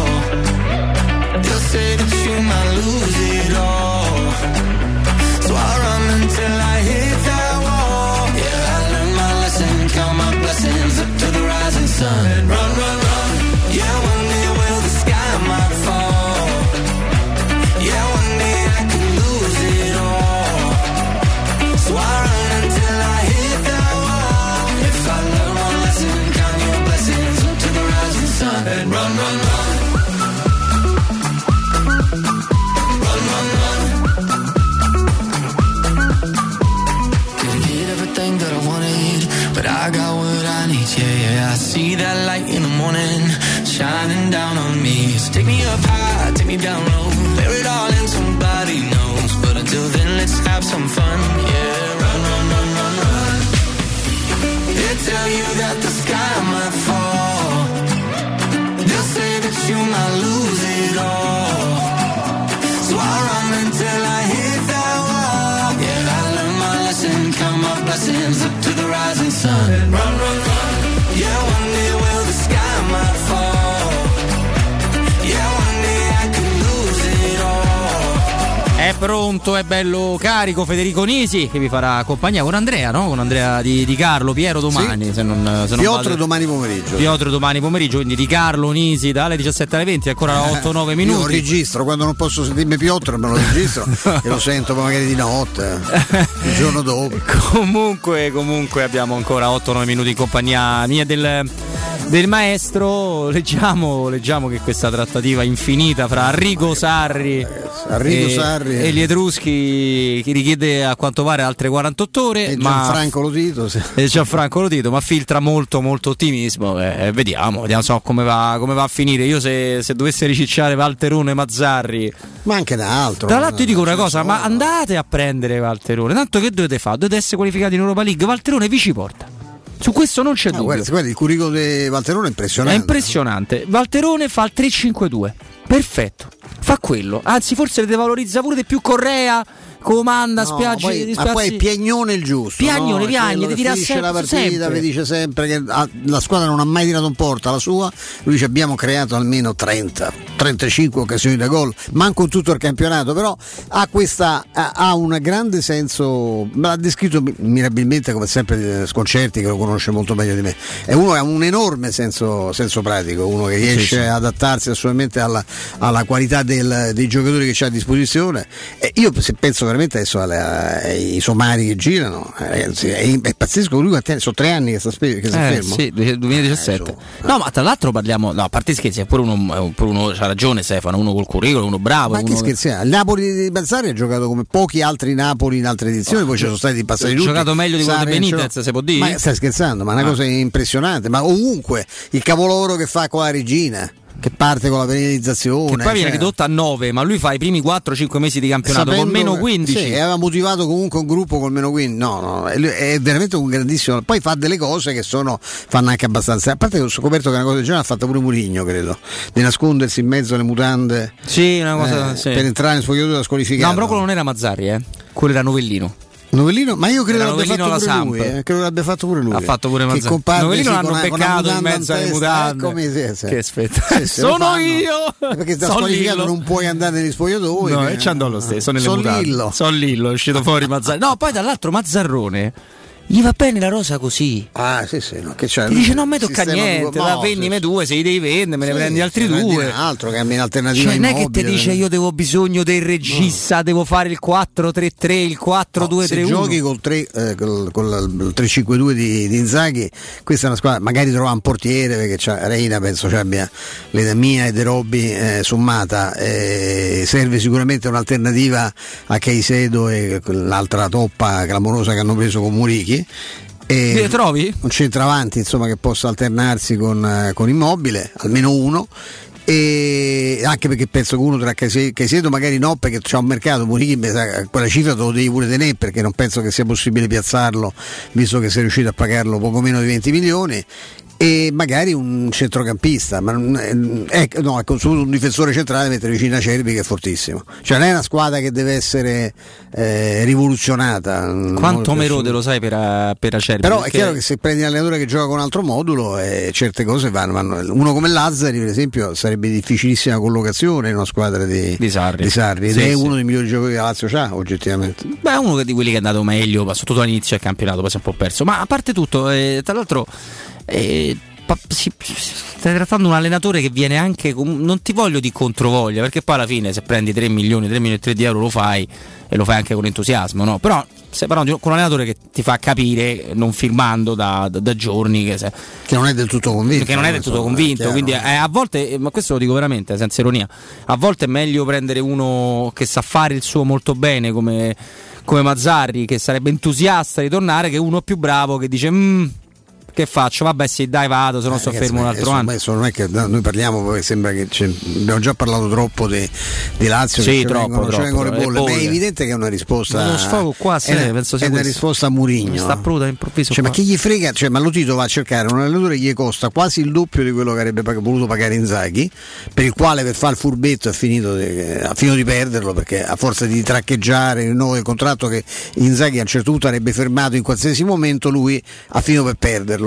They'll say that you might lose it all. Sun. See that light in the morning, shining down on me. So take me up high, take me down low. Bear it all and somebody knows. But until then, let's have some fun. Yeah, run, run, run, run, run. They tell you that the pronto, è bello carico Federico Nisi che vi farà compagnia con Andrea, no? Con Andrea di, di Carlo, Piero domani. Se non, se non Piotr vado- domani pomeriggio. Piotr domani pomeriggio, quindi di Carlo Nisi dalle 17 alle 20, ancora 8-9 Io minuti. registro quando non posso sentirmi Piotr me lo registro (laughs) e lo sento magari di notte, il giorno dopo. (laughs) comunque, comunque abbiamo ancora 8-9 minuti in compagnia mia e del, del maestro. Leggiamo, leggiamo che questa trattativa infinita fra Arrigo Sarri, Arrigo e, Sarri e gli Etruschi che richiede a quanto pare altre 48 ore. E Gianfranco Lotito. sì. e Gianfranco Lotito, ma filtra molto molto ottimismo. eh, vediamo, vediamo so, come, va, come va a finire. Io se, se dovesse ricicciare Valterone e Mazzarri. Ma anche da altro. Tra l'altro ti dico una cosa, ma andate a prendere Valterone, tanto che dovete fare? Dovete essere qualificati in Europa League, Valterone vi ci porta. Su questo non c'è Ah, dubbio. guarda, guarda, il curriculum di Valterone è È impressionante. impressionante. Valterone fa il 3-5-2. Perfetto. Fa quello. Anzi, forse le valorizza pure di più Correa. Comanda, No, spiaggi, poi- ma poi è Piagnone il giusto. Piagnone, no? Piagne, quello ti che dirà sempre- la partita, sempre. vi dice sempre che la squadra non ha mai tirato un porta la sua. Lui dice abbiamo creato almeno 30, 35 occasioni da gol, manco in tutto il campionato, però ha questa ha, ha un grande senso, me l'ha descritto mi- mirabilmente come sempre Sconcerti che lo conosce molto meglio di me. È uno che ha un enorme senso, senso pratico, uno che riesce sì. ad adattarsi assolutamente alla, alla qualità del- dei giocatori che ha a disposizione. E io se penso veramente adesso alle- ai somari che girano, eh, ragazzi, è, è pazzesco. Lui anni- sono tre anni che sta, che sta Eh, fermo. sì, 2017. no, ma tra l'altro parliamo. No, a parte scherzi, è pure uno, pure uno c'ha ragione Stefano, uno col curriculum, uno bravo. Ma che uno scherziamo? Il Napoli di Balzari ha giocato come pochi altri Napoli in altre edizioni, poi ci sono stati passati ha tutti. giocato meglio di quello di Benitez, si può dire? Ma stai scherzando, ma è una Ah. cosa impressionante. Ma ovunque il capolavoro che fa con la regina, che parte con la penalizzazione. Che poi viene cioè- ridotta a 9, ma lui fa i primi 4-5 mesi di campionato con Sapendo meno che- 15. Sì, aveva motivato comunque un gruppo col meno 15. No, no, è, veramente un grandissimo. Poi fa delle cose che sono, fanno anche abbastanza. A parte che ho scoperto che una cosa del genere l'ha fatta pure Murigno, credo. Di nascondersi in mezzo alle mutande. Sì, una cosa. eh, sì. Per entrare nel spogliatoio da squalificato. No, però quello non era Mazzarri, eh. Quello era Novellino. Novellino, ma io credo Era l'abbia fatto pure lui, Samp. eh, credo l'abbia fatto pure lui. Ha fatto pure comparve, Novellino l'hanno con beccato in mezzo alle testa, mutande. eh, sì. Che aspetta. Sì, Sono io! Perché da Son squalificato Lillo. non puoi andare negli spogliatoi. No, e ci andò lo stesso nelle Son mutande. Lillo. Son Lillo, è uscito fuori Mazzarri. No, poi dall'altro Mazzarrone gli va bene la rosa così. Ah, sì, sì, no, che c'è? Ti dice non mi tocca Sistema niente, due- la no, vendi sì, me due, se li devi vendere, me ne Sì, prendi altri due. un altro che in alternativa Cioè, non è che ti dice io devo bisogno del regista, devo fare il 4-3-3, il 4-2-3-1. Se giochi col, 3, eh, col, col- il 3-5-2 di, di Inzaghi, questa è una squadra, magari trova un portiere perché c'ha, Reina penso ci abbia l'età mia e De Robbi eh, sommata, eh, serve sicuramente un'alternativa a Caicedo e l'altra toppa clamorosa che hanno preso con Murichi. E Le trovi? Un centravanti insomma, che possa alternarsi con, eh, con Immobile, almeno uno. E anche perché penso che uno tra Caicedo magari no perché c'è un mercato Murichi quella cifra te lo devi pure tenere perché non penso che sia possibile piazzarlo visto che sei riuscito a pagarlo poco meno di 20 milioni e magari un centrocampista ma eh, ecco, no, ecco, soprattutto un difensore centrale mentre vicino a Cervi che è fortissimo cioè non è una squadra che deve essere eh, rivoluzionata Quanto molto me assurdo. rode lo sai per, per Acerbi? Però è Perché- chiaro che se prendi un allenatore che gioca con un altro modulo, eh, certe cose vanno, vanno- Uno come Lazzari, per esempio, sarebbe difficilissima collocazione in una squadra di, Di Sarri. ed Sì, è sì. uno dei migliori giocatori che la Lazio c'ha, oggettivamente. Beh, è uno di quelli che è andato meglio, soprattutto all'inizio del campionato, poi si è un po' perso. Ma a parte tutto, eh, tra l'altro, eh, pa- si- stai trattando un allenatore che viene anche. non ti voglio di controvoglia, perché poi alla fine se prendi 3 milioni, 3 milioni e 3 di euro lo fai e lo fai anche con entusiasmo, no? Però stai parlando con un allenatore che ti fa capire, non firmando da, da- da giorni, che, se- Che non è del tutto convinto. che non è del tutto convinto. Quindi eh, a volte, eh, ma questo lo dico veramente senza ironia, a volte è meglio prendere uno che sa fare il suo molto bene come, come Mazzarri, che sarebbe entusiasta di tornare, che uno più bravo che dice "Mm, che faccio? Vabbè, sì, dai, vado, se no sto Ragazzi, fermo un altro anno. adesso non è che no, noi parliamo, sembra che abbiamo già parlato troppo di, di Lazio, Sì, troppo, vengono, troppo, vengono bolle, Le ma è bolle. evidente che è una risposta. Ma lo sfogo qua, sì, è una, penso sia è una risposta a Murigno. Sta pruda improvviso Cioè, ma chi gli frega? Cioè, ma lo Tito va a cercare un allenatore che gli costa quasi il doppio di quello che avrebbe voluto pagare Inzaghi, per il quale per fare il furbetto ha finito di, ha finito di perderlo perché a forza di traccheggiare il nuovo contratto che Inzaghi a un certo punto avrebbe fermato in qualsiasi momento, lui ha finito per perderlo.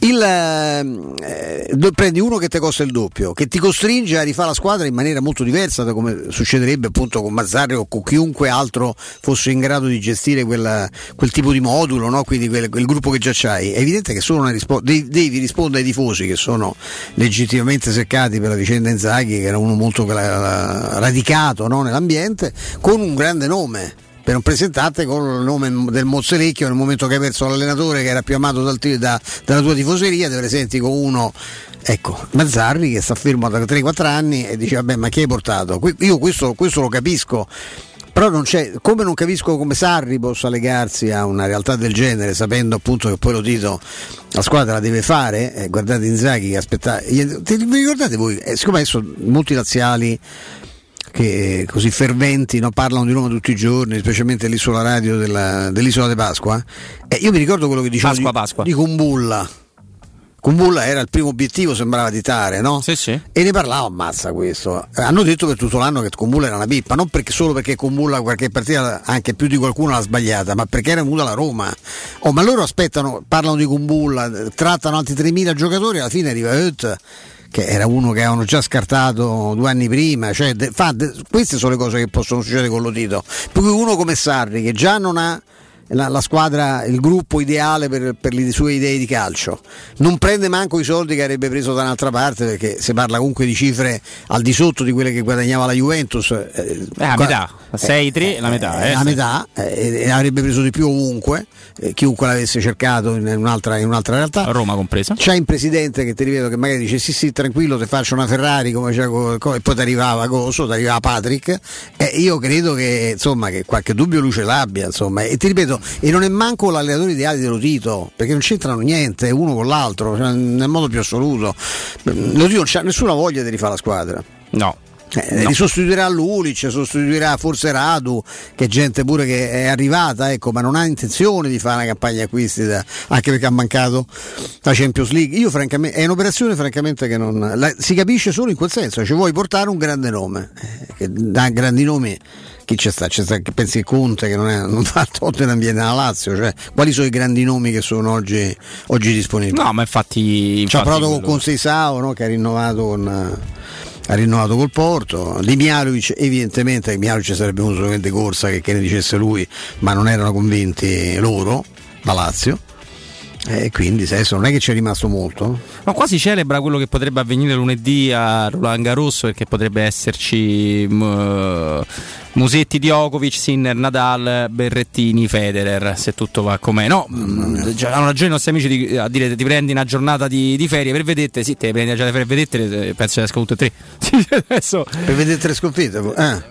Il, ehm, eh, prendi uno che ti costa il doppio, che ti costringe a rifare la squadra in maniera molto diversa da come succederebbe appunto con Mazzarri o con chiunque altro fosse in grado di gestire quella- quel tipo di modulo, no? quindi quel, quel gruppo che già c'hai. È evidente che rispo- devi, devi rispondere ai tifosi che sono legittimamente seccati per la vicenda Inzaghi, che era uno molto radicato no? nell'ambiente, con un grande nome per non presentarti con il nome del Mozzerecchio nel momento che hai perso l'allenatore che era più amato dal da- dalla tua tifoseria, te presenti con uno, ecco, Mazzarri che sta fermo da 3-4 anni e dice vabbè ma chi hai portato? Io questo, questo lo capisco. Però non c'è, come non capisco come Sarri possa legarsi a una realtà del genere, sapendo appunto che poi lo dito la squadra la deve fare, eh, guardate Inzaghi che aspetta, vi ricordate voi, eh, siccome adesso molti laziali che così ferventi no, parlano di Roma tutti i giorni, specialmente lì sulla radio della- dell'isola di Pasqua. Eh, io mi ricordo quello che dicevo Pasqua, di, Pasqua. di Kumbulla. Kumbulla era il primo obiettivo, sembrava di Tare, no? Sì, sì. E ne parlavo, ammazza questo. Hanno detto per tutto l'anno che Kumbulla era una pippa, non perché, solo perché Kumbulla qualche partita, anche più di qualcuno l'ha sbagliata, ma perché era venuta la Roma. Oh, ma loro aspettano, parlano di Kumbulla, trattano altri 3.000 giocatori, alla fine arriva Hutt, che era uno che avevano già scartato due anni prima. Cioè, de- fa- de- queste sono le cose che possono succedere con lo Tito. Per cui uno come Sarri, che già non ha la, la squadra, il gruppo ideale per, per le sue idee di calcio. Non prende manco i soldi che avrebbe preso da un'altra parte perché si parla comunque di cifre al di sotto di quelle che guadagnava la Juventus. Eh, Eh, a metà, 6-3 la metà. eh, Eh, a sì. metà eh, e avrebbe preso di più ovunque, eh, chiunque l'avesse cercato in un'altra, in un'altra realtà. Roma compresa. C'è un presidente che ti ripeto che magari dice sì sì tranquillo ti faccio una Ferrari come c'è co- co- e poi ti arrivava Coso, ti arrivava Patrick io credo che insomma che qualche dubbio lui ce l'abbia insomma e ti ripeto e non è manco l'allenatore ideale dello Tito perché non c'entrano niente uno con l'altro cioè, nel modo più assoluto lo Tito non c'ha nessuna voglia di rifare la squadra No. eh, No. Li sostituirà Lulic, sostituirà forse Radu, che è gente pure che è arrivata, ecco, ma non ha intenzione di fare una campagna acquisti, da- anche perché ha mancato la Champions League. Io francamente, è un'operazione francamente che non la- si capisce solo in quel senso, cioè vuoi portare un grande nome, eh, che da grandi nomi chi c'è sta? C'è sta che pensi Conte che non, è, non fa (laughs) Tottenham viene dalla Lazio, cioè quali sono i grandi nomi che sono oggi, oggi disponibili? No, ma infatti. Ci ha infatti provato con Conceição no? che ha rinnovato con ha rinnovato col Porto di Mialovic evidentemente che Mialovic sarebbe venuto solamente corsa che, che ne dicesse lui ma non erano convinti loro la Lazio e quindi se adesso non è che ci è rimasto molto Ma qua si celebra quello che potrebbe avvenire lunedì a Roland Garros perché potrebbe esserci m- Musetti Djokovic, Sinner, Nadal, Berrettini, Federer, se tutto va com'è. No, già- hanno ragione i nostri amici di- a dire ti prendi una giornata di, di ferie per vedette, sì, te prendi una giornata per vedette, penso che esca tutte e tre. (laughs) Adesso per vedere tre sconfitte eh.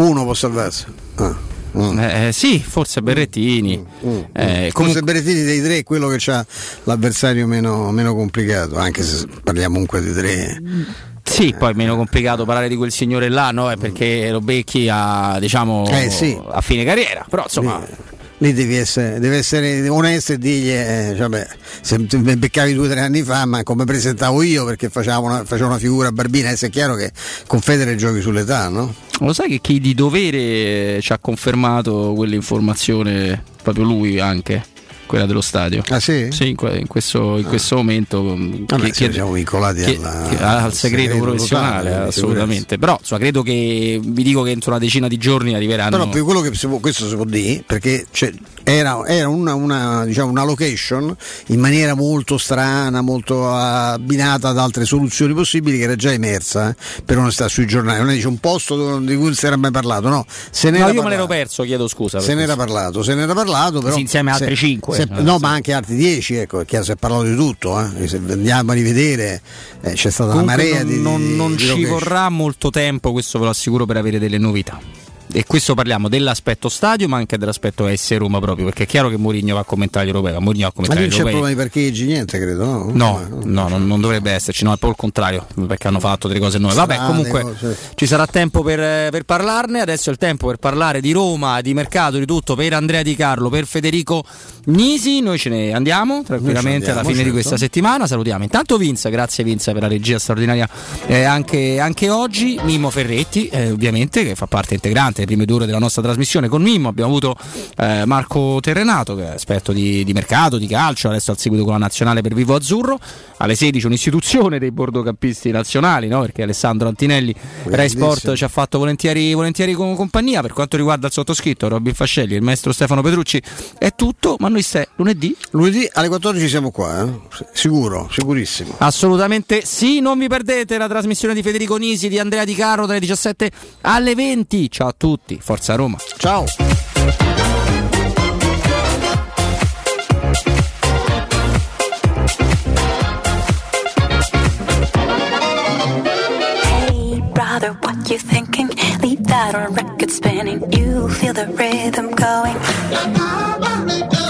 uno può salvarsi Ah. Mm. Eh, sì, forse Berrettini. Eh, Comunque comunque, Berrettini dei tre è quello che ha l'avversario meno, meno complicato anche se parliamo comunque di tre sì, poi è meno complicato parlare di quel signore là, no? È perché lo becchi a, diciamo, Eh, sì. a fine carriera. Però insomma. Lì devi essere, devi essere onesto e dirgli eh, cioè, se mi beccavi due o tre anni fa ma come presentavo io perché facevo una, facevo una figura barbina adesso è chiaro che con Federer giochi sull'età no? Lo sai che chi di dovere ci ha confermato quell'informazione proprio lui anche, quella dello stadio. Ah sì? Sì, in, que- in questo, in questo momento mh, Vabbè, sì, siamo vincolati che- alla- che- al al segreto, segreto professionale, totale, assolutamente. Però insomma, credo che vi dico che entro una decina di giorni arriveranno. però per quello che si può- questo si può dire perché c'è- era, era una, una, diciamo, una location in maniera molto strana molto abbinata ad altre soluzioni possibili che era già emersa eh, per non stare sui giornali non è dice, un posto di cui non si era mai parlato no se No, io me parlato. l'ero perso, chiedo scusa. Se n'era parlato, se n'era parlato, però. Sì, insieme a se- altri cinque. se- Eh, no, sì. ma anche altri dieci, ecco, perché si è parlato di tutto. Eh. Se andiamo a rivedere, eh, c'è stata Comunque una marea non, di. non- non di ci location. vorrà molto tempo, questo ve lo assicuro, per avere delle novità. E questo parliamo dell'aspetto stadio ma anche dell'aspetto S Roma proprio perché è chiaro che Mourinho va a commentare gli europei ma Mourinho va a Ma commentare lì gli non c'è problema di parcheggi, niente credo, no? No, no, non, non dovrebbe esserci, no, è proprio il contrario, perché hanno fatto delle cose nuove. Vabbè, comunque cose. ci sarà tempo per, per parlarne, adesso è il tempo per parlare di Roma, di mercato, di tutto, per Andrea Di Carlo, per Federico Nisi, noi ce ne andiamo tranquillamente andiamo, alla fine di certo. questa settimana, salutiamo intanto Vince, grazie Vince per la regia straordinaria eh, anche, anche oggi, Mimmo Ferretti eh, ovviamente che fa parte integrante prime due ore della nostra trasmissione con Mimmo, abbiamo avuto eh, Marco Terrenato che è esperto di, di mercato, di calcio, adesso al seguito con la nazionale per Vivo Azzurro, alle 16 un'istituzione dei bordocampisti nazionali, no? perché Alessandro Antinelli Rai Sport ci ha fatto volentieri, volentieri con compagnia, per quanto riguarda il sottoscritto Robin Fascelli il maestro Stefano Petrucci è tutto, ma noi se lunedì Lunedì alle 14 siamo qua, eh? sicuro, sicurissimo. Assolutamente sì, non vi perdete la trasmissione di Federico Nisi di Andrea Di Caro dalle 17 alle 20. Ciao a tutti, Forza Roma. Ciao. Hey, brother, what you thinking? Leave that on record spinning. You feel the rhythm going.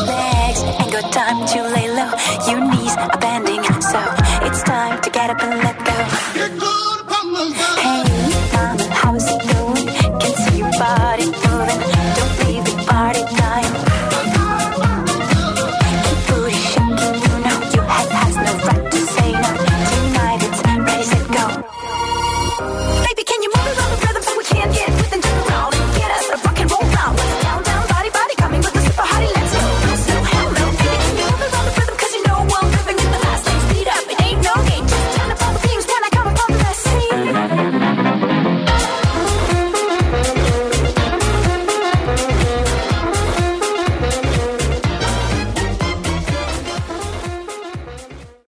Legs ain't got time to lay low. Your knees are bent body.